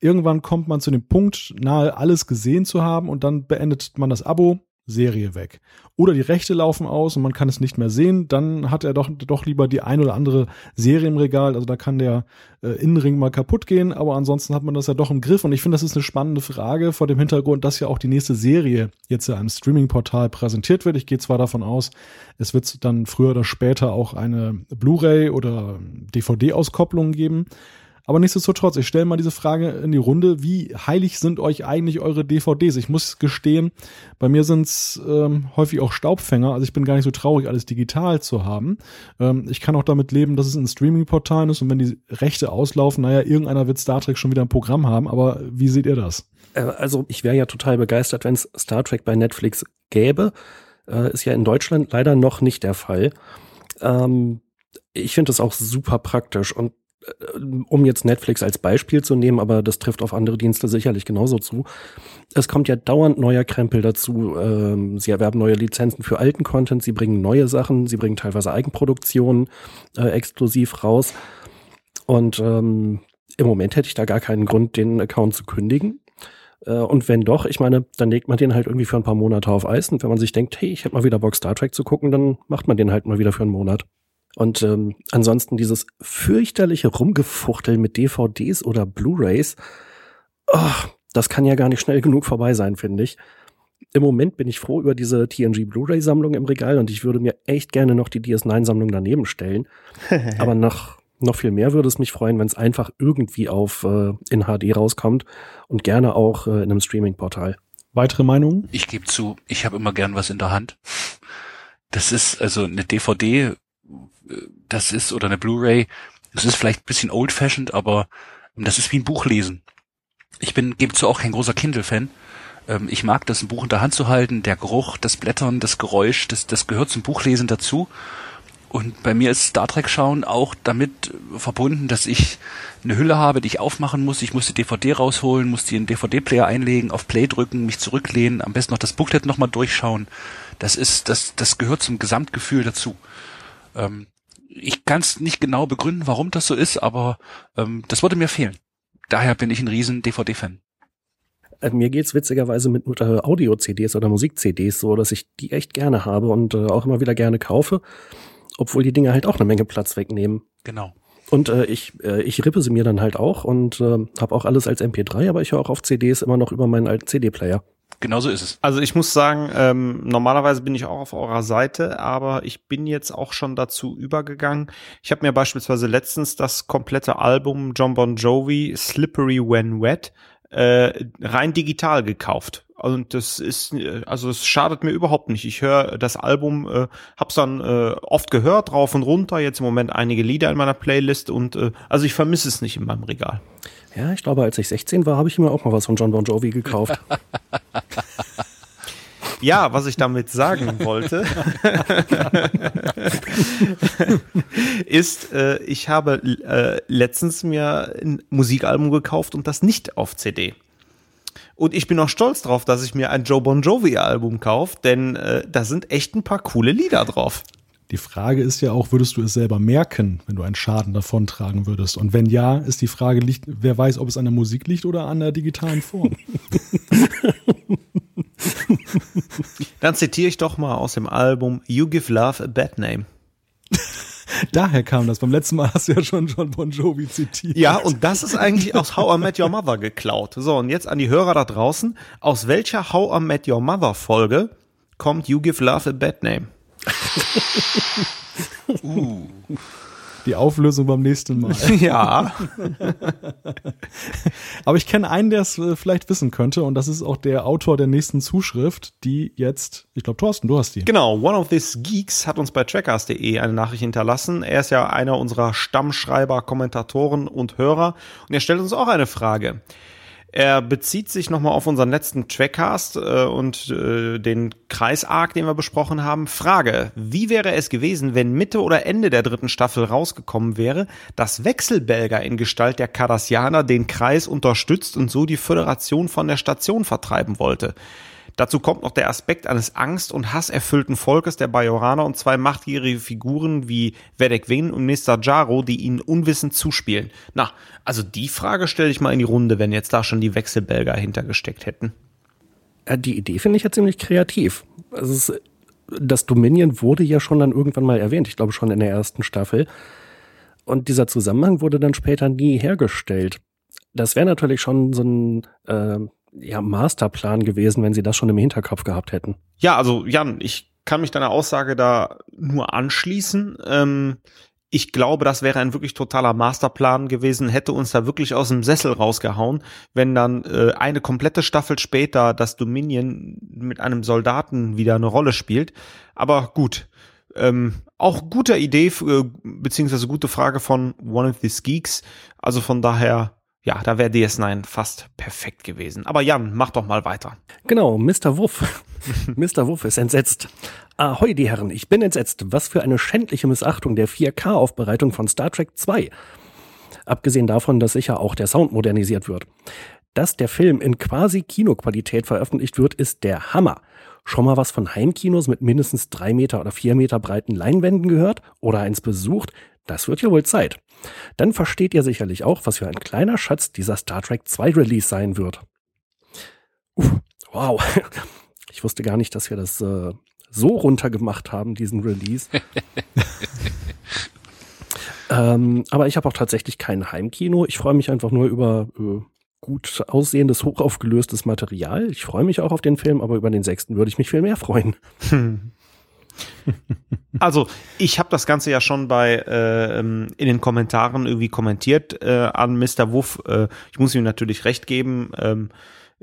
Irgendwann kommt man zu dem Punkt, nahe alles gesehen zu haben und dann beendet man das Abo, Serie weg. Oder die Rechte laufen aus und man kann es nicht mehr sehen, dann hat er doch, doch lieber die ein oder andere Serie im Regal. Also da kann der äh, Innenring mal kaputt gehen, aber ansonsten hat man das ja doch im Griff. Und ich finde, das ist eine spannende Frage vor dem Hintergrund, dass ja auch die nächste Serie jetzt ja im Streaming-Portal präsentiert wird. Ich gehe zwar davon aus, es wird dann früher oder später auch eine Blu-ray oder DVD-Auskopplung geben. Aber nichtsdestotrotz, ich stelle mal diese Frage in die Runde, wie heilig sind euch eigentlich eure DVDs? Ich muss gestehen, bei mir sind es ähm, häufig auch Staubfänger, also ich bin gar nicht so traurig, alles digital zu haben. Ähm, ich kann auch damit leben, dass es in Streaming-Portalen ist und wenn die Rechte auslaufen, naja, irgendeiner wird Star Trek schon wieder ein Programm haben, aber wie seht ihr das? Äh, also ich wäre ja total begeistert, wenn es Star Trek bei Netflix gäbe. Äh, ist ja in Deutschland leider noch nicht der Fall. Ähm, ich finde das auch super praktisch und um jetzt Netflix als Beispiel zu nehmen, aber das trifft auf andere Dienste sicherlich genauso zu. Es kommt ja dauernd neuer Krempel dazu. Ähm, sie erwerben neue Lizenzen für alten Content, sie bringen neue Sachen, sie bringen teilweise Eigenproduktionen äh, exklusiv raus. Und ähm, im Moment hätte ich da gar keinen Grund, den Account zu kündigen. Äh, und wenn doch, ich meine, dann legt man den halt irgendwie für ein paar Monate auf Eis. Und wenn man sich denkt, hey, ich hätte mal wieder Bock, Star Trek zu gucken, dann macht man den halt mal wieder für einen Monat. Und ähm, ansonsten dieses fürchterliche Rumgefuchtel mit DVDs oder Blu-rays, oh, das kann ja gar nicht schnell genug vorbei sein, finde ich. Im Moment bin ich froh über diese TNG Blu-ray-Sammlung im Regal und ich würde mir echt gerne noch die DS9-Sammlung daneben stellen. [LAUGHS] Aber noch, noch viel mehr würde es mich freuen, wenn es einfach irgendwie auf äh, in HD rauskommt und gerne auch äh, in einem Streaming-Portal. Weitere Meinungen? Ich gebe zu, ich habe immer gern was in der Hand. Das ist also eine DVD das ist, oder eine Blu-ray, das ist vielleicht ein bisschen old-fashioned, aber das ist wie ein Buch lesen. Ich bin, gebe zu auch kein großer Kindle-Fan. Ähm, ich mag das, ein Buch in der Hand zu halten, der Geruch, das Blättern, das Geräusch, das, das gehört zum Buchlesen dazu. Und bei mir ist Star Trek schauen auch damit verbunden, dass ich eine Hülle habe, die ich aufmachen muss. Ich muss die DVD rausholen, muss die in den DVD-Player einlegen, auf Play drücken, mich zurücklehnen, am besten noch das Booklet nochmal durchschauen. Das ist, das, das gehört zum Gesamtgefühl dazu. Ähm, ich kann es nicht genau begründen, warum das so ist, aber ähm, das würde mir fehlen. Daher bin ich ein riesen DVD-Fan. Äh, mir geht's witzigerweise mit, mit äh, Audio-CDs oder Musik-CDs so, dass ich die echt gerne habe und äh, auch immer wieder gerne kaufe, obwohl die Dinge halt auch eine Menge Platz wegnehmen. Genau. Und äh, ich, äh, ich rippe sie mir dann halt auch und äh, habe auch alles als MP3, aber ich höre auch auf CDs immer noch über meinen alten CD-Player. Genau so ist es. Also ich muss sagen, ähm, normalerweise bin ich auch auf eurer Seite, aber ich bin jetzt auch schon dazu übergegangen. Ich habe mir beispielsweise letztens das komplette Album John Bon Jovi Slippery When Wet äh, rein digital gekauft. Und das ist, äh, also es schadet mir überhaupt nicht. Ich höre das Album, äh, hab's dann äh, oft gehört, rauf und runter, jetzt im Moment einige Lieder in meiner Playlist und äh, also ich vermisse es nicht in meinem Regal. Ja, ich glaube, als ich 16 war, habe ich mir auch mal was von John Bon Jovi gekauft. [LAUGHS] Ja, was ich damit sagen wollte, [LAUGHS] ist, äh, ich habe äh, letztens mir ein Musikalbum gekauft und das nicht auf CD. Und ich bin auch stolz drauf, dass ich mir ein Joe Bon Jovi Album kaufe, denn äh, da sind echt ein paar coole Lieder drauf. Die Frage ist ja auch, würdest du es selber merken, wenn du einen Schaden davontragen würdest? Und wenn ja, ist die Frage, liegt, wer weiß, ob es an der Musik liegt oder an der digitalen Form? [LAUGHS] [LAUGHS] Dann zitiere ich doch mal aus dem Album You Give Love a Bad Name. Daher kam das. Beim letzten Mal hast du ja schon John Bon Jovi zitiert. Ja, und das ist eigentlich aus How I Met Your Mother geklaut. So, und jetzt an die Hörer da draußen. Aus welcher How I Met Your Mother Folge kommt You Give Love a Bad Name? [LAUGHS] uh. Die Auflösung beim nächsten Mal. [LAUGHS] Ja. [LAUGHS] Aber ich kenne einen, der es äh, vielleicht wissen könnte, und das ist auch der Autor der nächsten Zuschrift, die jetzt, ich glaube, Thorsten, du hast die. Genau, One of These Geeks hat uns bei trackers.de eine Nachricht hinterlassen. Er ist ja einer unserer Stammschreiber, Kommentatoren und Hörer und er stellt uns auch eine Frage. Er bezieht sich nochmal auf unseren letzten Trackcast äh, und äh, den Kreisarg, den wir besprochen haben. Frage, wie wäre es gewesen, wenn Mitte oder Ende der dritten Staffel rausgekommen wäre, dass Wechselbelger in Gestalt der Cardassianer den Kreis unterstützt und so die Föderation von der Station vertreiben wollte? Dazu kommt noch der Aspekt eines angst- und hasserfüllten Volkes der Bajoraner und zwei machtgierige Figuren wie Vedek Win und Mr. Jaro, die ihnen unwissend zuspielen. Na, also die Frage stelle ich mal in die Runde, wenn jetzt da schon die Wechselbelger hintergesteckt hätten. Ja, die Idee finde ich ja ziemlich kreativ. Also das Dominion wurde ja schon dann irgendwann mal erwähnt, ich glaube schon in der ersten Staffel. Und dieser Zusammenhang wurde dann später nie hergestellt. Das wäre natürlich schon so ein äh, ja, Masterplan gewesen, wenn sie das schon im Hinterkopf gehabt hätten. Ja, also Jan, ich kann mich deiner Aussage da nur anschließen. Ähm, ich glaube, das wäre ein wirklich totaler Masterplan gewesen, hätte uns da wirklich aus dem Sessel rausgehauen, wenn dann äh, eine komplette Staffel später das Dominion mit einem Soldaten wieder eine Rolle spielt. Aber gut, ähm, auch guter Idee, äh, beziehungsweise gute Frage von One of These Geeks. Also von daher ja, da wäre DS9 fast perfekt gewesen. Aber Jan, mach doch mal weiter. Genau, Mr. Wuff. [LAUGHS] Mr. Wuff ist entsetzt. Ahoi, die Herren, ich bin entsetzt. Was für eine schändliche Missachtung der 4K-Aufbereitung von Star Trek 2. Abgesehen davon, dass sicher auch der Sound modernisiert wird. Dass der Film in quasi Kinoqualität veröffentlicht wird, ist der Hammer. Schon mal was von Heimkinos mit mindestens drei Meter oder vier Meter breiten Leinwänden gehört oder eins besucht? Das wird ja wohl Zeit. Dann versteht ihr sicherlich auch, was für ein kleiner Schatz dieser Star Trek 2 Release sein wird. Uff, wow. [LAUGHS] Ich wusste gar nicht, dass wir das äh, so runtergemacht haben, diesen Release. [LAUGHS] ähm, aber ich habe auch tatsächlich kein Heimkino. Ich freue mich einfach nur über äh, gut aussehendes, hochaufgelöstes Material. Ich freue mich auch auf den Film, aber über den sechsten würde ich mich viel mehr freuen. Hm. [LAUGHS] Also, ich habe das Ganze ja schon bei äh, in den Kommentaren irgendwie kommentiert äh, an Mr. Wuff. Äh, ich muss ihm natürlich recht geben. Ähm,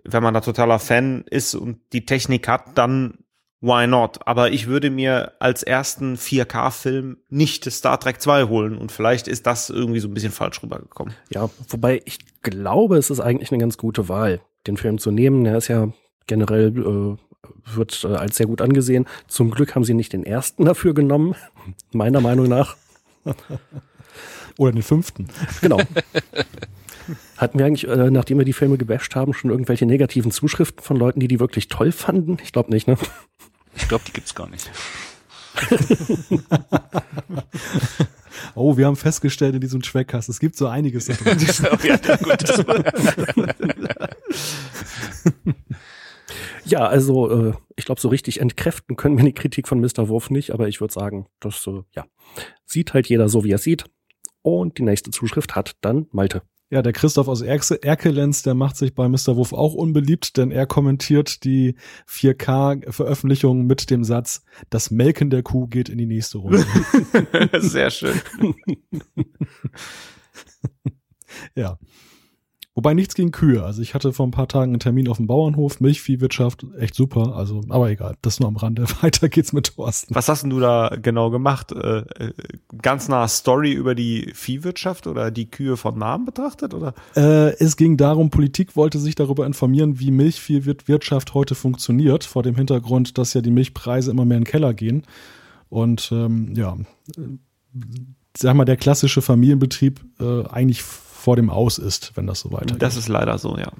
wenn man da totaler Fan ist und die Technik hat, dann why not? Aber ich würde mir als ersten 4K-Film nicht Star Trek 2 holen und vielleicht ist das irgendwie so ein bisschen falsch rübergekommen. Ja, wobei ich glaube, es ist eigentlich eine ganz gute Wahl, den Film zu nehmen. Der ist ja generell äh, wird äh, als sehr gut angesehen. Zum Glück haben sie nicht den ersten dafür genommen, [LAUGHS] meiner Meinung nach. [LAUGHS] Oder den fünften. [LAUGHS] Genau. Hatten wir eigentlich, äh, nachdem wir die Filme gebasht haben, schon irgendwelche negativen Zuschriften von Leuten, die die wirklich toll fanden? Ich glaube nicht, ne? Ich glaube, die gibt's gar nicht. oh, wir haben festgestellt in diesem Trackcast, es gibt so einiges da drin. ja, gut. Ja, also äh, ich glaube, so richtig entkräften können wir die Kritik von Mr. Wurf nicht, aber ich würde sagen, das äh, ja, sieht halt jeder so, wie er sieht. Und die nächste Zuschrift hat dann Malte. Ja, der Christoph aus Erke Erkelenz, der macht sich bei Mr. Wuff auch unbeliebt, denn er kommentiert die 4K-Veröffentlichung mit dem Satz, das Melken der Kuh geht in die nächste Runde. [LAUGHS] Sehr schön. [LAUGHS] ja. Wobei nichts gegen Kühe. Also ich hatte vor ein paar Tagen einen Termin auf dem Bauernhof, Milchviehwirtschaft, echt super. Also, aber egal, das nur am Rande. [LAUGHS] Weiter geht's mit Thorsten. Was hast denn du da genau gemacht? Äh, äh, ganz nah Story über die Viehwirtschaft oder die Kühe von Namen betrachtet oder? Äh, es ging darum, Politik wollte sich darüber informieren, wie Milchviehwirtschaft heute funktioniert, vor dem Hintergrund, dass ja die Milchpreise immer mehr in den Keller gehen. Und ähm, ja, sag mal, der klassische Familienbetrieb äh, eigentlich vor dem Aus ist, wenn das so weitergeht. Das ist leider so, ja.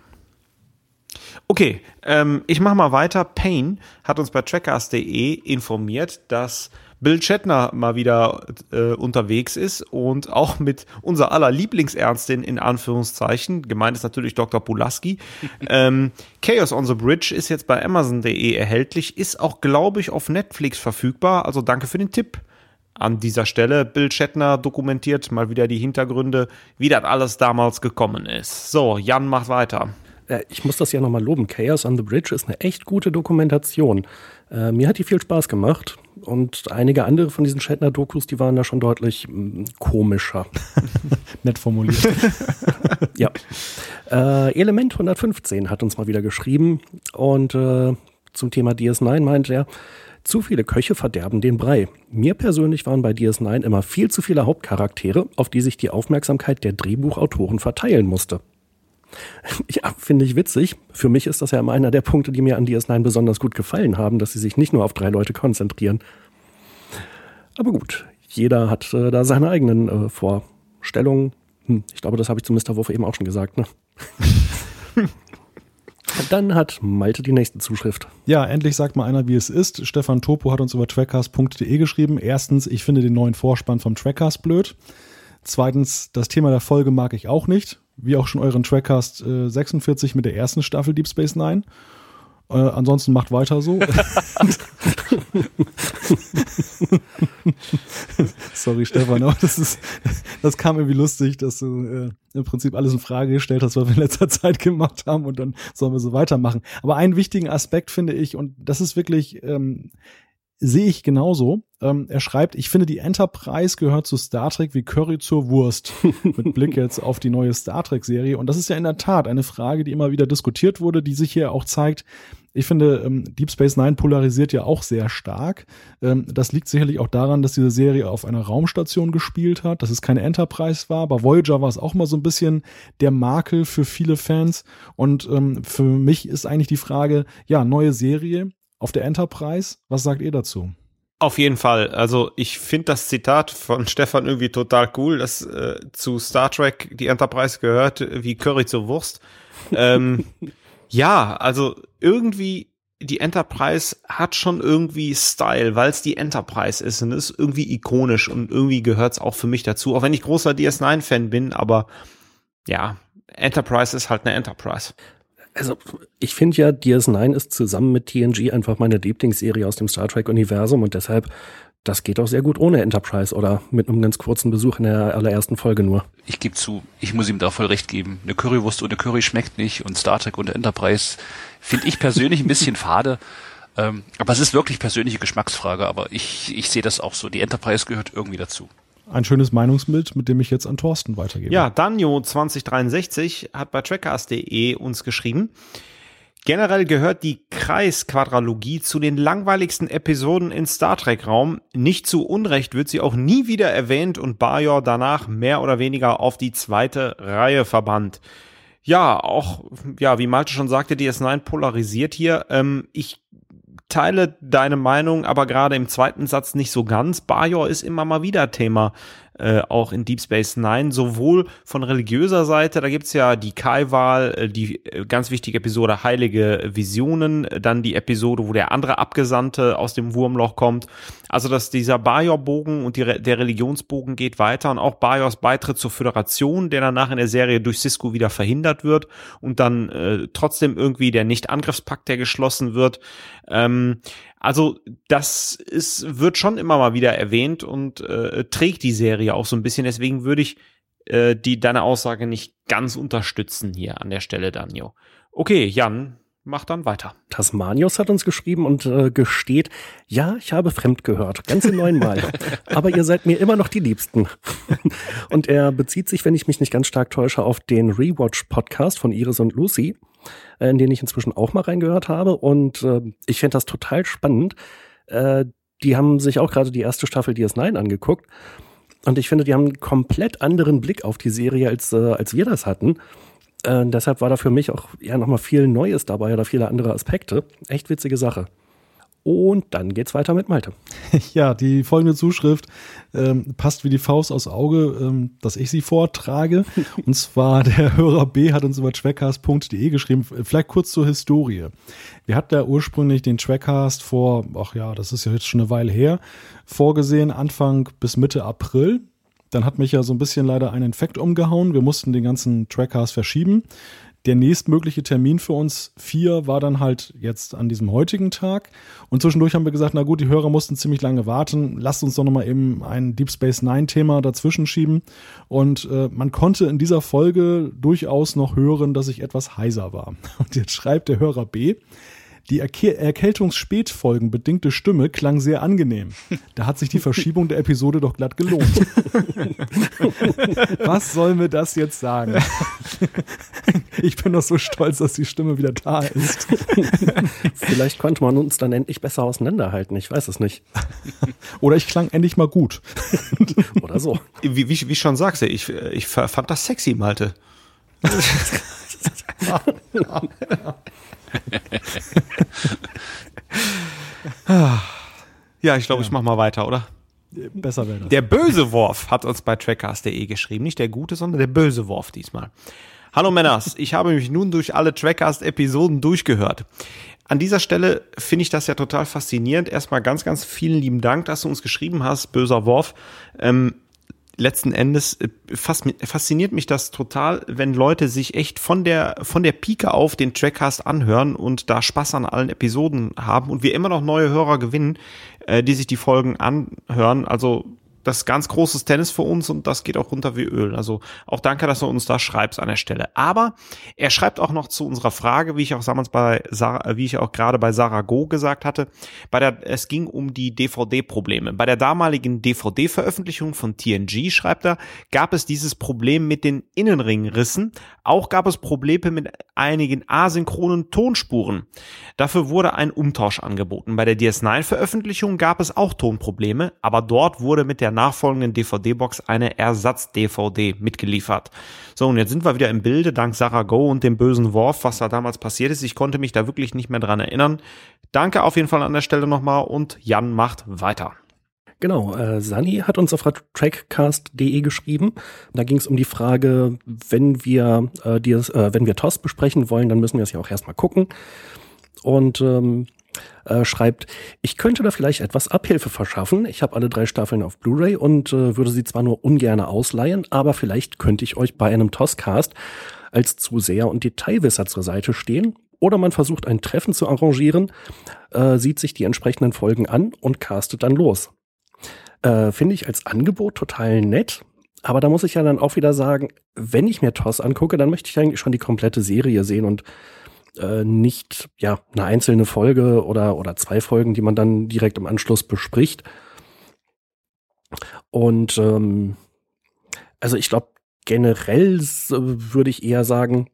Okay, ähm, ich mache mal weiter. Payne hat uns bei trackers.de informiert, dass Bill Shatner mal wieder äh, unterwegs ist und auch mit unser aller Lieblingsärztin in Anführungszeichen, gemeint ist natürlich Dr. Pulaski. [LAUGHS] ähm, Chaos on the Bridge ist jetzt bei Amazon.de erhältlich, ist auch, glaube ich, auf Netflix verfügbar. Also danke für den Tipp an dieser Stelle. Bill Shatner dokumentiert mal wieder die Hintergründe, wie das alles damals gekommen ist. So, Jan macht weiter. Ich muss das ja nochmal loben. Chaos on the Bridge ist eine echt gute Dokumentation. Äh, mir hat die viel Spaß gemacht. Und einige andere von diesen Shatner-Dokus, die waren da schon deutlich mh, komischer. [LAUGHS] Nett formuliert. [LAUGHS] ja. Äh, Element 115 hat uns mal wieder geschrieben. Und äh, zum Thema DS9 meint er, zu viele Köche verderben den Brei. Mir persönlich waren bei DS9 immer viel zu viele Hauptcharaktere, auf die sich die Aufmerksamkeit der Drehbuchautoren verteilen musste. [LAUGHS] Ja, finde ich witzig. Für mich ist das ja immer einer der Punkte, die mir an DS9 besonders gut gefallen haben, dass sie sich nicht nur auf drei Leute konzentrieren. Aber gut, jeder hat äh, da seine eigenen äh, Vorstellungen. Hm, ich glaube, das habe ich zu Mr. Wurf eben auch schon gesagt. Ne? [LAUGHS] Dann hat Malte die nächste Zuschrift. Ja, endlich sagt mal einer, wie es ist. Stefan Topo hat uns über trackcast.de geschrieben. Erstens, ich finde den neuen Vorspann vom Trackcast blöd. Zweitens, das Thema der Folge mag ich auch nicht. Wie auch schon euren Trackcast äh, 46 mit der ersten Staffel Deep Space Nine. Äh, ansonsten macht weiter so. [LAUGHS] Sorry, Stefan, aber das ist, das kam irgendwie lustig, dass du äh, im Prinzip alles in Frage gestellt hast, was wir in letzter Zeit gemacht haben und dann sollen wir so weitermachen. Aber einen wichtigen Aspekt finde ich, und das ist wirklich, ähm, sehe ich genauso. Ähm, er schreibt, ich finde, die Enterprise gehört zu Star Trek wie Curry zur Wurst. [LAUGHS] Mit Blick jetzt auf die neue Star Trek-Serie. Und das ist ja in der Tat eine Frage, die immer wieder diskutiert wurde, die sich hier auch zeigt. Ich finde, ähm, Deep Space Nine polarisiert ja auch sehr stark. Ähm, das liegt sicherlich auch daran, dass diese Serie auf einer Raumstation gespielt hat, dass es keine Enterprise war. Bei Voyager war es auch mal so ein bisschen der Makel für viele Fans. Und ähm, für mich ist eigentlich die Frage, ja, neue Serie auf der Enterprise. Was sagt ihr dazu? Auf jeden Fall. Also ich finde das Zitat von [LAUGHS] Stefan irgendwie total cool, dass äh, zu Star Trek die Enterprise gehört wie Curry zur Wurst. Ähm, [LAUGHS] ja, also irgendwie die Enterprise hat schon irgendwie Style, weil es die Enterprise ist und ist irgendwie ikonisch und irgendwie gehört es auch für mich dazu, auch wenn ich großer DS9-Fan bin, aber ja, Enterprise ist halt eine Enterprise. Also ich finde ja, DS9 ist zusammen mit TNG einfach meine Lieblingsserie aus dem Star Trek-Universum und deshalb, das geht auch sehr gut ohne Enterprise oder mit einem ganz kurzen Besuch in der allerersten Folge nur. Ich gebe zu, ich muss ihm da voll recht geben. Eine Currywurst ohne Curry schmeckt nicht und Star Trek ohne Enterprise finde ich persönlich ein bisschen fade. Ähm, aber es ist wirklich persönliche Geschmacksfrage, aber ich, ich sehe das auch so. Die Enterprise gehört irgendwie dazu ein schönes Meinungsbild, mit dem ich jetzt an Thorsten weitergebe. Ja, Danjo 2063 hat bei trackcast.de uns geschrieben. Generell gehört die Kreisquadralogie zu den langweiligsten Episoden in Star Trek Raum. Nicht zu Unrecht wird sie auch nie wieder erwähnt und Bajor danach mehr oder weniger auf die zweite Reihe verbannt. Ja, auch, ja, wie Malte schon sagte, DS9 polarisiert hier. Ähm, ich teile deine Meinung, aber gerade im zweiten Satz nicht so ganz. Bajor ist immer mal wieder Thema äh, auch in Deep Space Nine, sowohl von religiöser Seite, da gibt's ja die Kai-Wahl, äh, die äh, ganz wichtige Episode Heilige Visionen, dann die Episode, wo der andere Abgesandte aus dem Wurmloch kommt. Also, dass dieser Bajor-Bogen und die, der Religionsbogen geht weiter und auch Bajors Beitritt zur Föderation, der danach in der Serie durch Cisco wieder verhindert wird und dann äh, trotzdem irgendwie der Nicht-Angriffspakt, der geschlossen wird. Ähm, also das ist, wird schon immer mal wieder erwähnt und äh, trägt die Serie auch so ein bisschen. Deswegen würde ich äh, die deine Aussage nicht ganz unterstützen hier an der Stelle, Daniel. Okay, Jan, mach dann weiter. Tasmanius hat uns geschrieben und äh, gesteht, ja, ich habe fremd gehört, ganze neunmal. [LAUGHS] aber ihr seid mir immer noch die Liebsten. und er bezieht sich, wenn ich mich nicht ganz stark täusche, auf den Rewatch-Podcast von Iris und Lucy, in den ich inzwischen auch mal reingehört habe. Und äh, ich finde das total spannend. Äh, die haben sich auch gerade die erste Staffel DS9 angeguckt. Und ich finde, die haben einen komplett anderen Blick auf die Serie, als, äh, als wir das hatten. Äh, deshalb war da für mich auch ja nochmal viel Neues dabei oder viele andere Aspekte. Echt witzige Sache. Und dann geht's weiter mit Malte. [LAUGHS] Ja, die folgende Zuschrift ähm, passt wie die Faust aus Auge, ähm, dass ich sie vortrage. [LAUGHS] Und zwar der Hörer B hat uns über trackcast.de geschrieben. Vielleicht kurz zur Historie. Wir hatten ja ursprünglich den Trackcast vor, ach ja, das ist ja jetzt schon eine Weile her, vorgesehen, Anfang bis Mitte April. Dann hat mich ja so ein bisschen leider ein Infekt umgehauen. Wir mussten den ganzen Trackcast verschieben. Der nächstmögliche Termin für uns vier war dann halt jetzt an diesem heutigen Tag. Und zwischendurch haben wir gesagt, na gut, die Hörer mussten ziemlich lange warten. Lasst uns doch nochmal eben ein Deep Space Nine Thema dazwischen schieben. Und äh, man konnte in dieser Folge durchaus noch hören, dass ich etwas heiser war. [LAUGHS] Und jetzt schreibt der Hörer B, die Erke Erkältungsspätfolgen bedingte Stimme klang sehr angenehm. Da hat sich die Verschiebung der Episode doch glatt gelohnt. [LAUGHS] Was soll mir das jetzt sagen? Ich bin doch so stolz, dass die Stimme wieder da ist. Vielleicht konnte man uns dann endlich besser auseinanderhalten. Ich weiß es nicht. Oder ich klang endlich mal gut. Oder so. Wie, wie, wie schon sagst du, ich, ich fand das sexy, Malte. [LAUGHS] ja, ich glaube, ja. ich mach mal weiter, oder? Besser wäre das. Der böse Worf hat uns bei trackcast.de geschrieben. Nicht der gute, sondern der böse Worf diesmal. Hallo Männers, ich habe mich nun durch alle Trackcast-Episoden durchgehört. An dieser Stelle finde ich das ja total faszinierend. Erstmal ganz, ganz vielen lieben Dank, dass du uns geschrieben hast, böser Worf. Ähm, letzten Endes äh, fasziniert mich das total, wenn Leute sich echt von der, von der Pike auf den Trackcast anhören und da Spaß an allen Episoden haben und wir immer noch neue Hörer gewinnen, äh, die sich die Folgen anhören. Also das ganz großes Tennis für uns und das geht auch runter wie Öl. Also auch danke, dass du uns da schreibst an der Stelle. Aber er schreibt auch noch zu unserer Frage, wie ich auch damals bei Sarah, wie ich auch gerade bei Sarah Go gesagt hatte, bei der, es ging um die DVD-Probleme. Bei der damaligen DVD-Veröffentlichung von TNG, schreibt er, gab es dieses Problem mit den Innenringrissen. Auch gab es Probleme mit einigen asynchronen Tonspuren. Dafür wurde ein Umtausch angeboten. Bei der DS9-Veröffentlichung gab es auch Tonprobleme, aber dort wurde mit der nachfolgenden DVD-Box eine Ersatz-DVD mitgeliefert. So, und jetzt sind wir wieder im Bilde, dank Sarah Go und dem bösen Worf, was da damals passiert ist. Ich konnte mich da wirklich nicht mehr dran erinnern. Danke auf jeden Fall an der Stelle nochmal und Jan macht weiter. Genau, äh, Sani hat uns auf trackcast.de geschrieben. Da ging es um die Frage, wenn wir, äh, äh, wenn wir TOS besprechen wollen, dann müssen wir es ja auch erstmal gucken. Und ähm, äh, schreibt, ich könnte da vielleicht etwas Abhilfe verschaffen. Ich habe alle drei Staffeln auf Blu-ray und äh, würde sie zwar nur ungern ausleihen, aber vielleicht könnte ich euch bei einem Toscast als Zuseher und Detailwisser zur Seite stehen. Oder man versucht ein Treffen zu arrangieren, äh, sieht sich die entsprechenden Folgen an und castet dann los. Äh, Finde ich als Angebot total nett. Aber da muss ich ja dann auch wieder sagen, wenn ich mir TOS angucke, dann möchte ich eigentlich schon die komplette Serie sehen und äh, nicht ja eine einzelne Folge oder oder zwei Folgen, die man dann direkt im Anschluss bespricht. Und ähm, also ich glaube generell würde ich eher sagen,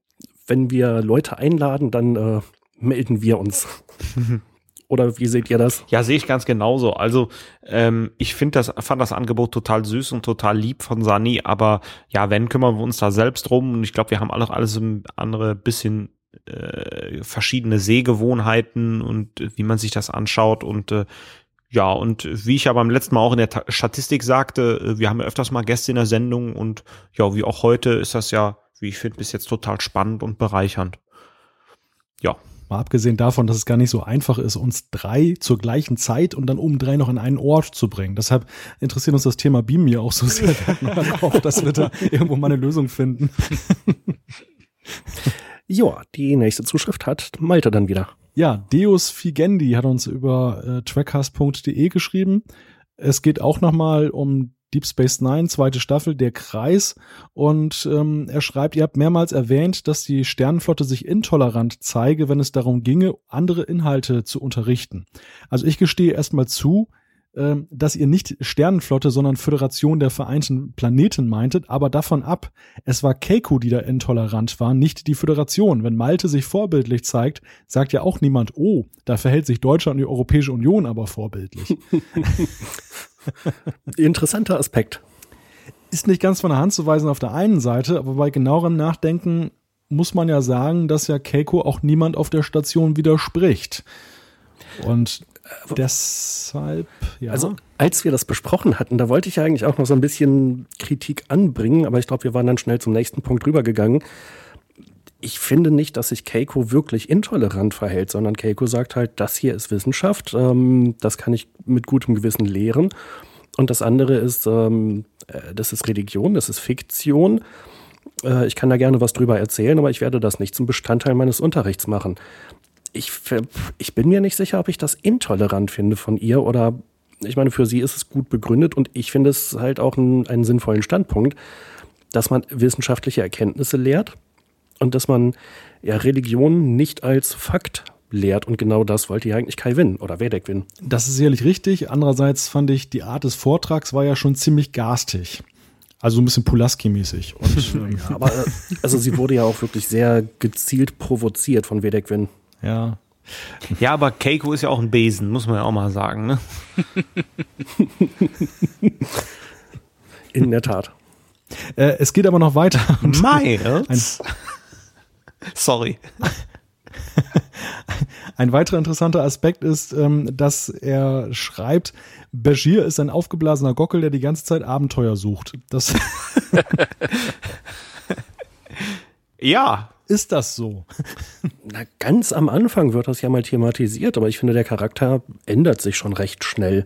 wenn wir Leute einladen, dann äh, melden wir uns. [LAUGHS] Oder wie seht ihr das? Ja, sehe ich ganz genauso. Also ähm, ich finde das, fand das Angebot total süß und total lieb von Sani, aber ja, wenn kümmern wir uns da selbst drum und ich glaube, wir haben auch alles ein andere bisschen äh, verschiedene Sehgewohnheiten und wie man sich das anschaut und äh, ja, und wie ich ja beim letzten Mal auch in der Ta Statistik sagte, äh, wir haben ja öfters mal Gäste in der Sendung und ja, wie auch heute ist das ja, wie ich finde, bis jetzt total spannend und bereichernd. Ja. Mal abgesehen davon, dass es gar nicht so einfach ist, uns drei zur gleichen Zeit und dann oben drei noch in einen Ort zu bringen. Deshalb interessiert uns das Thema Beam ja auch so sehr. Auch, dass wir da irgendwo mal eine Lösung finden. [LAUGHS] Ja, die nächste Zuschrift hat Malte dann wieder. Ja, Deus Figendi hat uns über äh, trackcast.de geschrieben. Es geht auch nochmal um Deep Space Nine, zweite Staffel, der Kreis. Und ähm, er schreibt, ihr habt mehrmals erwähnt, dass die Sternenflotte sich intolerant zeige, wenn es darum ginge, andere Inhalte zu unterrichten. Also ich gestehe erstmal zu, ähm, dass ihr nicht Sternenflotte, sondern Föderation der Vereinten Planeten meintet, aber davon ab, es war Keiko, die da intolerant war, nicht die Föderation. Wenn Malte sich vorbildlich zeigt, sagt ja auch niemand, oh, da verhält sich Deutschland und die Europäische Union aber vorbildlich. [LAUGHS] [LAUGHS] Interessanter Aspekt. Ist nicht ganz von der Hand zu weisen auf der einen Seite, aber bei genauerem Nachdenken muss man ja sagen, dass ja Keiko auch niemand auf der Station widerspricht. Und deshalb, ja. Also, als wir das besprochen hatten, da wollte ich ja eigentlich auch noch so ein bisschen Kritik anbringen, aber ich glaube, wir waren dann schnell zum nächsten Punkt rübergegangen. Ich finde nicht, dass sich Keiko wirklich intolerant verhält, sondern Keiko sagt halt, das hier ist Wissenschaft, ähm, das kann ich mit gutem Gewissen lehren. Und das andere ist, ähm, äh, das ist Religion, das ist Fiktion. Äh, ich kann da gerne was drüber erzählen, aber ich werde das nicht zum Bestandteil meines Unterrichts machen ich, ich bin mir nicht sicher, ob ich das intolerant finde von ihr oder ich meine, für sie ist es gut begründet und ich finde es halt auch einen, einen sinnvollen Standpunkt, dass man wissenschaftliche Erkenntnisse lehrt und dass man ja Religion nicht als Fakt lehrt und genau das wollte ja eigentlich Kai Winn oder Wedek Winn. Das ist sicherlich richtig. Andererseits fand ich, die Art des Vortrags war ja schon ziemlich garstig. Also ein bisschen Pulaski-mäßig. [LAUGHS] ja, aber äh, also sie wurde ja auch wirklich sehr gezielt provoziert von Wedek Winn. Ja. Ja, aber Keiko ist ja auch ein Besen, muss man ja auch mal sagen, ne? [LAUGHS] In der Tat. Äh, es geht aber noch weiter. Mai. Sorry. [LAUGHS] Ein weiterer interessanter Aspekt ist, ähm, dass er schreibt, Bashir ist ein aufgeblasener Gockel, der die ganze Zeit Abenteuer sucht. Das [LAUGHS] ja, ist das so? Na, ganz am Anfang wird das ja mal thematisiert, aber ich finde, der Charakter ändert sich schon recht schnell.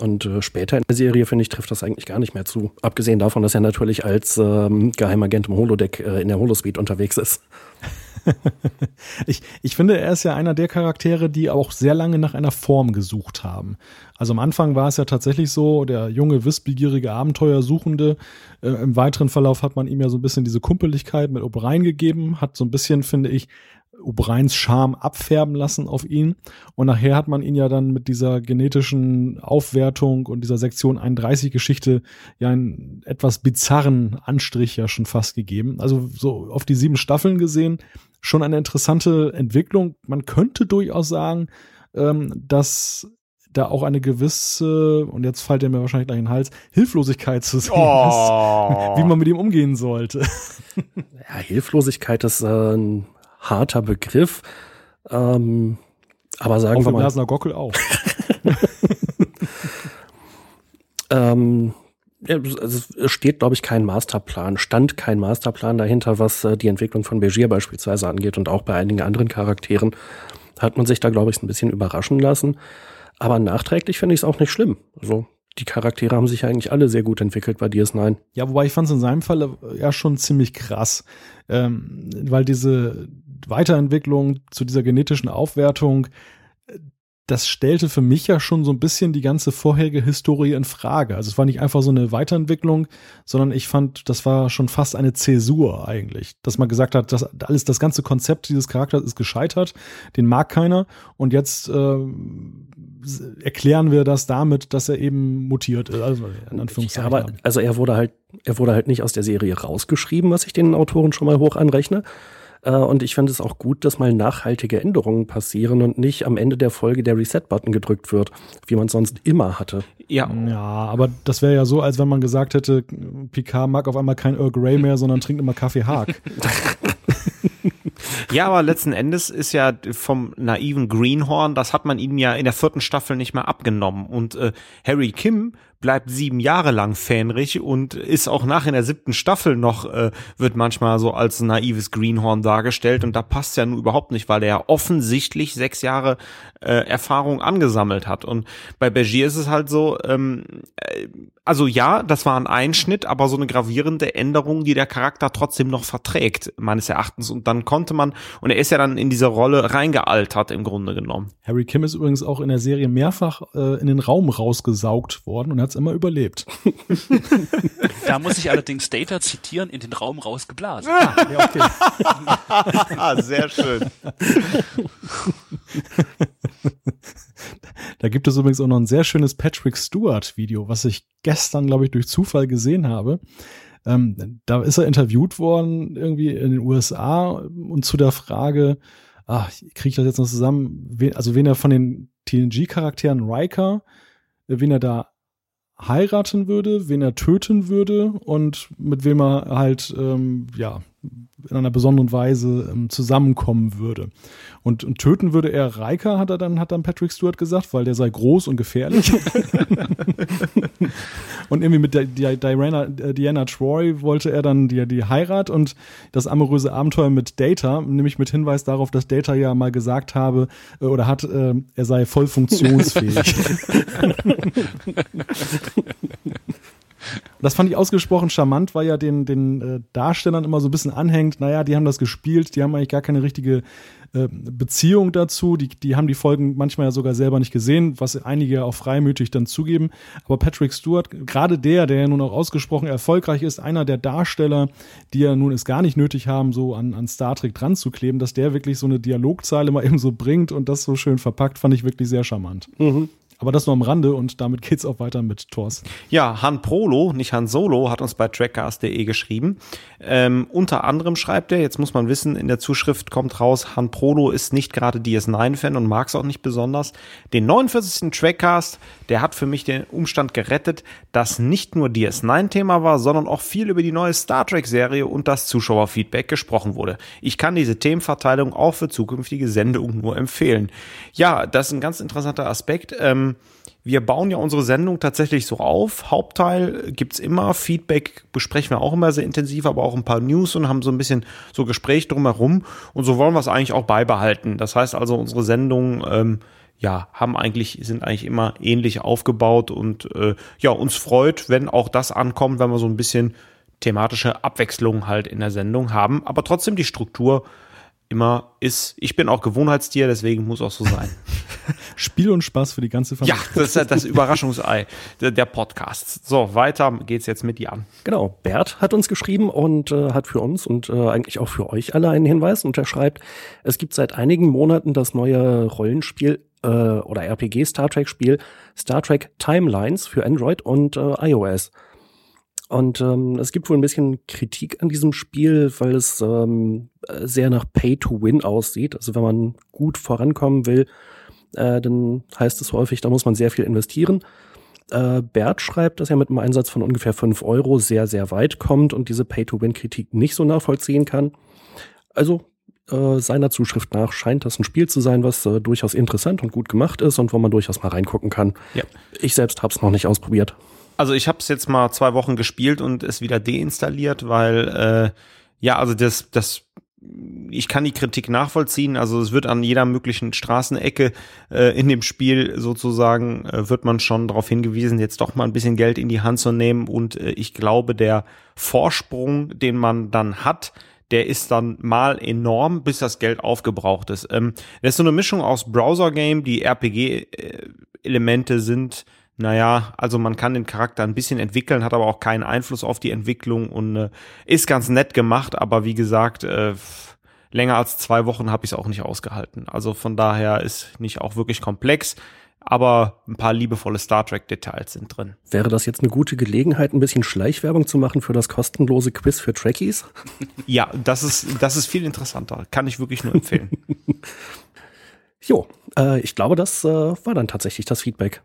Und äh, später in der Serie, finde ich, trifft das eigentlich gar nicht mehr zu. Abgesehen davon, dass er natürlich als ähm, Geheimagent im Holodeck äh, in der Holosuite unterwegs ist. [LAUGHS] ich, ich finde, er ist ja einer der Charaktere, die auch sehr lange nach einer Form gesucht haben. Also am Anfang war es ja tatsächlich so, der junge, wissbegierige Abenteuersuchende. Äh, Im weiteren Verlauf hat man ihm ja so ein bisschen diese Kumpeligkeit mit O'Brien gegeben, hat so ein bisschen, finde ich, O'Briens Charme abfärben lassen auf ihn. Und nachher hat man ihn ja dann mit dieser genetischen Aufwertung und dieser Sektion 31 Geschichte ja einen etwas bizarren Anstrich ja schon fast gegeben. Also so auf die sieben Staffeln gesehen, schon eine interessante Entwicklung. Man könnte durchaus sagen, ähm, dass da auch eine gewisse, und jetzt fällt er mir wahrscheinlich gleich in den Hals, Hilflosigkeit zu sehen oh. ist, wie man mit ihm umgehen sollte. Ja, Hilflosigkeit ist äh, ein harter Begriff. Ähm, aber sagen wir mal. Gockel auch. [LAUGHS] ähm, es steht, glaube ich, kein Masterplan, stand kein Masterplan dahinter, was äh, die Entwicklung von Begier beispielsweise angeht und auch bei einigen anderen Charakteren hat man sich da, glaube ich, ein bisschen überraschen lassen. Aber nachträglich finde ich es auch nicht schlimm. Also die Charaktere haben sich eigentlich alle sehr gut entwickelt bei DS9. Ja, wobei ich fand es in seinem Fall äh, ja schon ziemlich krass, ähm, weil diese Weiterentwicklung zu dieser genetischen Aufwertung das stellte für mich ja schon so ein bisschen die ganze vorherige Historie in Frage. Also es war nicht einfach so eine Weiterentwicklung, sondern ich fand, das war schon fast eine Zäsur eigentlich. Dass man gesagt hat, dass alles, das ganze Konzept dieses Charakters ist gescheitert, den mag keiner und jetzt äh, erklären wir das damit, dass er eben mutiert ist. Also, in Anführungszeichen. Ja, aber also er wurde halt, er wurde halt nicht aus der Serie rausgeschrieben, was ich den Autoren schon mal hoch anrechne, und ich finde es auch gut, dass mal nachhaltige Änderungen passieren und nicht am Ende der Folge der Reset-Button gedrückt wird, wie man sonst immer hatte. Ja. Ja, aber das wäre ja so, als wenn man gesagt hätte, Picard mag auf einmal kein Earl Grey mehr, sondern trinkt immer Kaffee Haag. [LAUGHS] Ja, aber letzten Endes ist ja vom naiven Greenhorn, das hat man ihm ja in der vierten Staffel nicht mehr abgenommen. Und äh, Harry Kim bleibt sieben Jahre lang fähnrich und ist auch nach in der siebten Staffel noch, äh, wird manchmal so als naives Greenhorn dargestellt und da passt ja nun überhaupt nicht, weil er offensichtlich sechs Jahre äh, Erfahrung angesammelt hat. Und bei Bergier ist es halt so, ähm, äh, also ja, das war ein Einschnitt, aber so eine gravierende Änderung, die der Charakter trotzdem noch verträgt, meines Erachtens. Und dann konnte man, und er ist ja dann in diese Rolle reingealtert im Grunde genommen. Harry Kim ist übrigens auch in der Serie mehrfach äh, in den Raum rausgesaugt worden und hat hat's immer überlebt. [LAUGHS] Da muss ich allerdings Data zitieren, in den Raum rausgeblasen. ja, okay. Ah, sehr schön. Da gibt es übrigens auch noch ein sehr schönes Patrick Stewart Video, was ich gestern, glaube ich, durch Zufall gesehen habe. Ähm, da ist er interviewt worden, irgendwie in den USA und zu der Frage, ach, kriege ich das jetzt noch zusammen, wen, also wen er von den TNG-Charakteren Riker, äh, wen er da heiraten würde, wen er töten würde und mit wem er halt ähm, ja in einer besonderen Weise ähm, zusammenkommen würde. Und, und töten würde er Riker, hat er dann, hat dann Patrick Stewart gesagt, weil der sei groß und gefährlich. [LAUGHS] und irgendwie mit der, der Diana, äh, Diana Troy wollte er dann die, die Heirat und das amoröse Abenteuer mit Data, nämlich mit Hinweis darauf, dass Data ja mal gesagt habe äh, oder hat, äh, er sei voll funktionsfähig. [LAUGHS] Das fand ich ausgesprochen charmant, weil ja den, den äh, Darstellern immer so ein bisschen anhängt, naja, die haben das gespielt, die haben eigentlich gar keine richtige äh, Beziehung dazu, die, die haben die Folgen manchmal ja sogar selber nicht gesehen, was einige ja auch freimütig dann zugeben. Aber Patrick Stewart, gerade der, der ja nun auch ausgesprochen erfolgreich ist, einer der Darsteller, die ja nun es gar nicht nötig haben, so an, an Star Trek dran zu kleben, dass der wirklich so eine Dialogzeile mal [LAUGHS] eben so bringt und das so schön verpackt, fand ich wirklich sehr charmant. Mhm. Aber das nur am Rande und damit geht's auch weiter mit Thors. Ja, Han Prolo, nicht Han Solo, hat uns bei trackcast.de geschrieben. Ähm, unter anderem schreibt er, jetzt muss man wissen, in der Zuschrift kommt raus, Han Prolo ist nicht gerade DS9-Fan und mag es auch nicht besonders. Den 49. Trackcast, der hat für mich den Umstand gerettet, dass nicht nur DS9-Thema war, sondern auch viel über die neue Star Trek-Serie und das Zuschauerfeedback gesprochen wurde. Ich kann diese Themenverteilung auch für zukünftige Sendungen nur empfehlen. Ja, das ist ein ganz interessanter Aspekt. Ähm, wir bauen ja unsere Sendung tatsächlich so auf. Hauptteil gibt's immer, Feedback besprechen wir auch immer sehr intensiv, aber auch ein paar News und haben so ein bisschen so Gespräch drumherum. Und so wollen wir es eigentlich auch beibehalten. Das heißt also, unsere Sendungen ähm, ja, haben eigentlich, sind eigentlich immer ähnlich aufgebaut und äh, ja, uns freut, wenn auch das ankommt, wenn wir so ein bisschen thematische Abwechslung halt in der Sendung haben, aber trotzdem die Struktur immer ist, ich bin auch Gewohnheitstier, deswegen muss auch so sein. [LAUGHS] Spiel und Spaß für die ganze Familie. Ja, das ist ja das Überraschungsei der, der Podcasts. So, weiter geht's jetzt mit Jan. Genau, Bert hat uns geschrieben und äh, hat für uns und äh, eigentlich auch für euch alle einen Hinweis und er schreibt, es gibt seit einigen Monaten das neue Rollenspiel äh, oder RPG Star Trek Spiel Star Trek Timelines für Android und äh, iOS. Und ähm, es gibt wohl ein bisschen Kritik an diesem Spiel, weil es ähm, sehr nach Pay to Win aussieht. Also wenn man gut vorankommen will, äh, dann heißt es häufig, da muss man sehr viel investieren. Äh, Bert schreibt, dass er mit einem Einsatz von ungefähr fünf Euro sehr, sehr weit kommt und diese Pay-to-Win-Kritik nicht so nachvollziehen kann. Also äh, seiner Zuschrift nach scheint das ein Spiel zu sein, was äh, durchaus interessant und gut gemacht ist und wo man durchaus mal reingucken kann. Ja. Ich selbst habe es noch nicht ausprobiert. Also ich habe es jetzt mal zwei Wochen gespielt und es wieder deinstalliert, weil äh, ja, also das, das ich kann die Kritik nachvollziehen. Also es wird an jeder möglichen Straßenecke äh, in dem Spiel sozusagen äh, wird man schon darauf hingewiesen, jetzt doch mal ein bisschen Geld in die Hand zu nehmen. Und äh, ich glaube, der Vorsprung, den man dann hat, der ist dann mal enorm, bis das Geld aufgebraucht ist. Ähm, das ist so eine Mischung aus Browser-Game, die RPG-Elemente sind naja, also man kann den Charakter ein bisschen entwickeln, hat aber auch keinen Einfluss auf die Entwicklung und äh, ist ganz nett gemacht, aber wie gesagt, äh, länger als zwei Wochen habe ich es auch nicht ausgehalten. Also von daher ist nicht auch wirklich komplex, aber ein paar liebevolle Star Trek-Details sind drin. Wäre das jetzt eine gute Gelegenheit, ein bisschen Schleichwerbung zu machen für das kostenlose Quiz für Trekkies? [LAUGHS] Ja, das ist, das ist viel interessanter. Kann ich wirklich nur empfehlen. [LAUGHS] jo, äh, ich glaube, das äh, war dann tatsächlich das Feedback.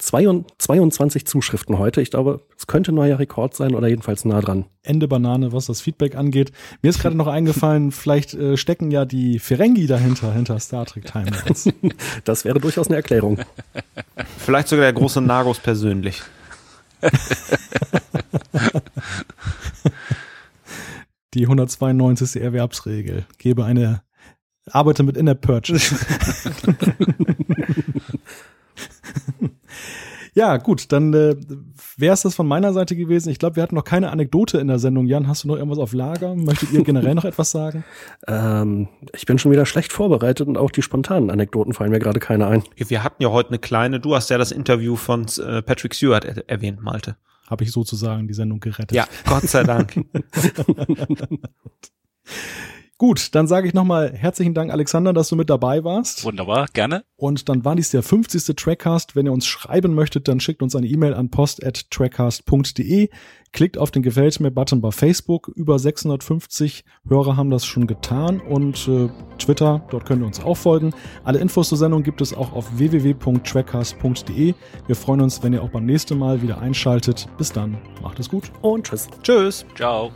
22 Zuschriften heute. Ich glaube, es könnte ein neuer Rekord sein oder jedenfalls nah dran. Ende Banane, was das Feedback angeht. Mir ist gerade noch eingefallen, [LAUGHS] vielleicht äh, stecken ja die Ferengi dahinter, hinter Star Trek Timelines. [LAUGHS] das wäre durchaus eine Erklärung. Vielleicht sogar der große Nagos persönlich. [LAUGHS] die 192. Erwerbsregel. Gebe eine, arbeite mit In-App Purchase. Ja, gut, dann äh, wäre es das von meiner Seite gewesen. Ich glaube, wir hatten noch keine Anekdote in der Sendung. Jan, hast du noch irgendwas auf Lager? Möchtet ihr generell noch etwas sagen? [LAUGHS] Ähm, ich bin schon wieder schlecht vorbereitet und auch die spontanen Anekdoten fallen mir gerade keine ein. Wir hatten ja heute eine kleine, du hast ja das Interview von äh, Patrick Stewart er erwähnt, Malte. Habe ich sozusagen die Sendung gerettet. Ja, Gott sei Dank. [LAUGHS] [LAUGHS] Gut, dann sage ich nochmal herzlichen Dank, Alexander, dass du mit dabei warst. Wunderbar, gerne. Und dann war dies der 50. Trackcast. Wenn ihr uns schreiben möchtet, dann schickt uns eine E-Mail an post.trackcast.de. Klickt auf den Gefällt mir-Button bei Facebook. Über 650 Hörer haben das schon getan. Und äh, Twitter, dort könnt ihr uns auch folgen. Alle Infos zur Sendung gibt es auch auf www.trackcast.de. Wir freuen uns, wenn ihr auch beim nächsten Mal wieder einschaltet. Bis dann, macht es gut. Und tschüss. Tschüss. Ciao.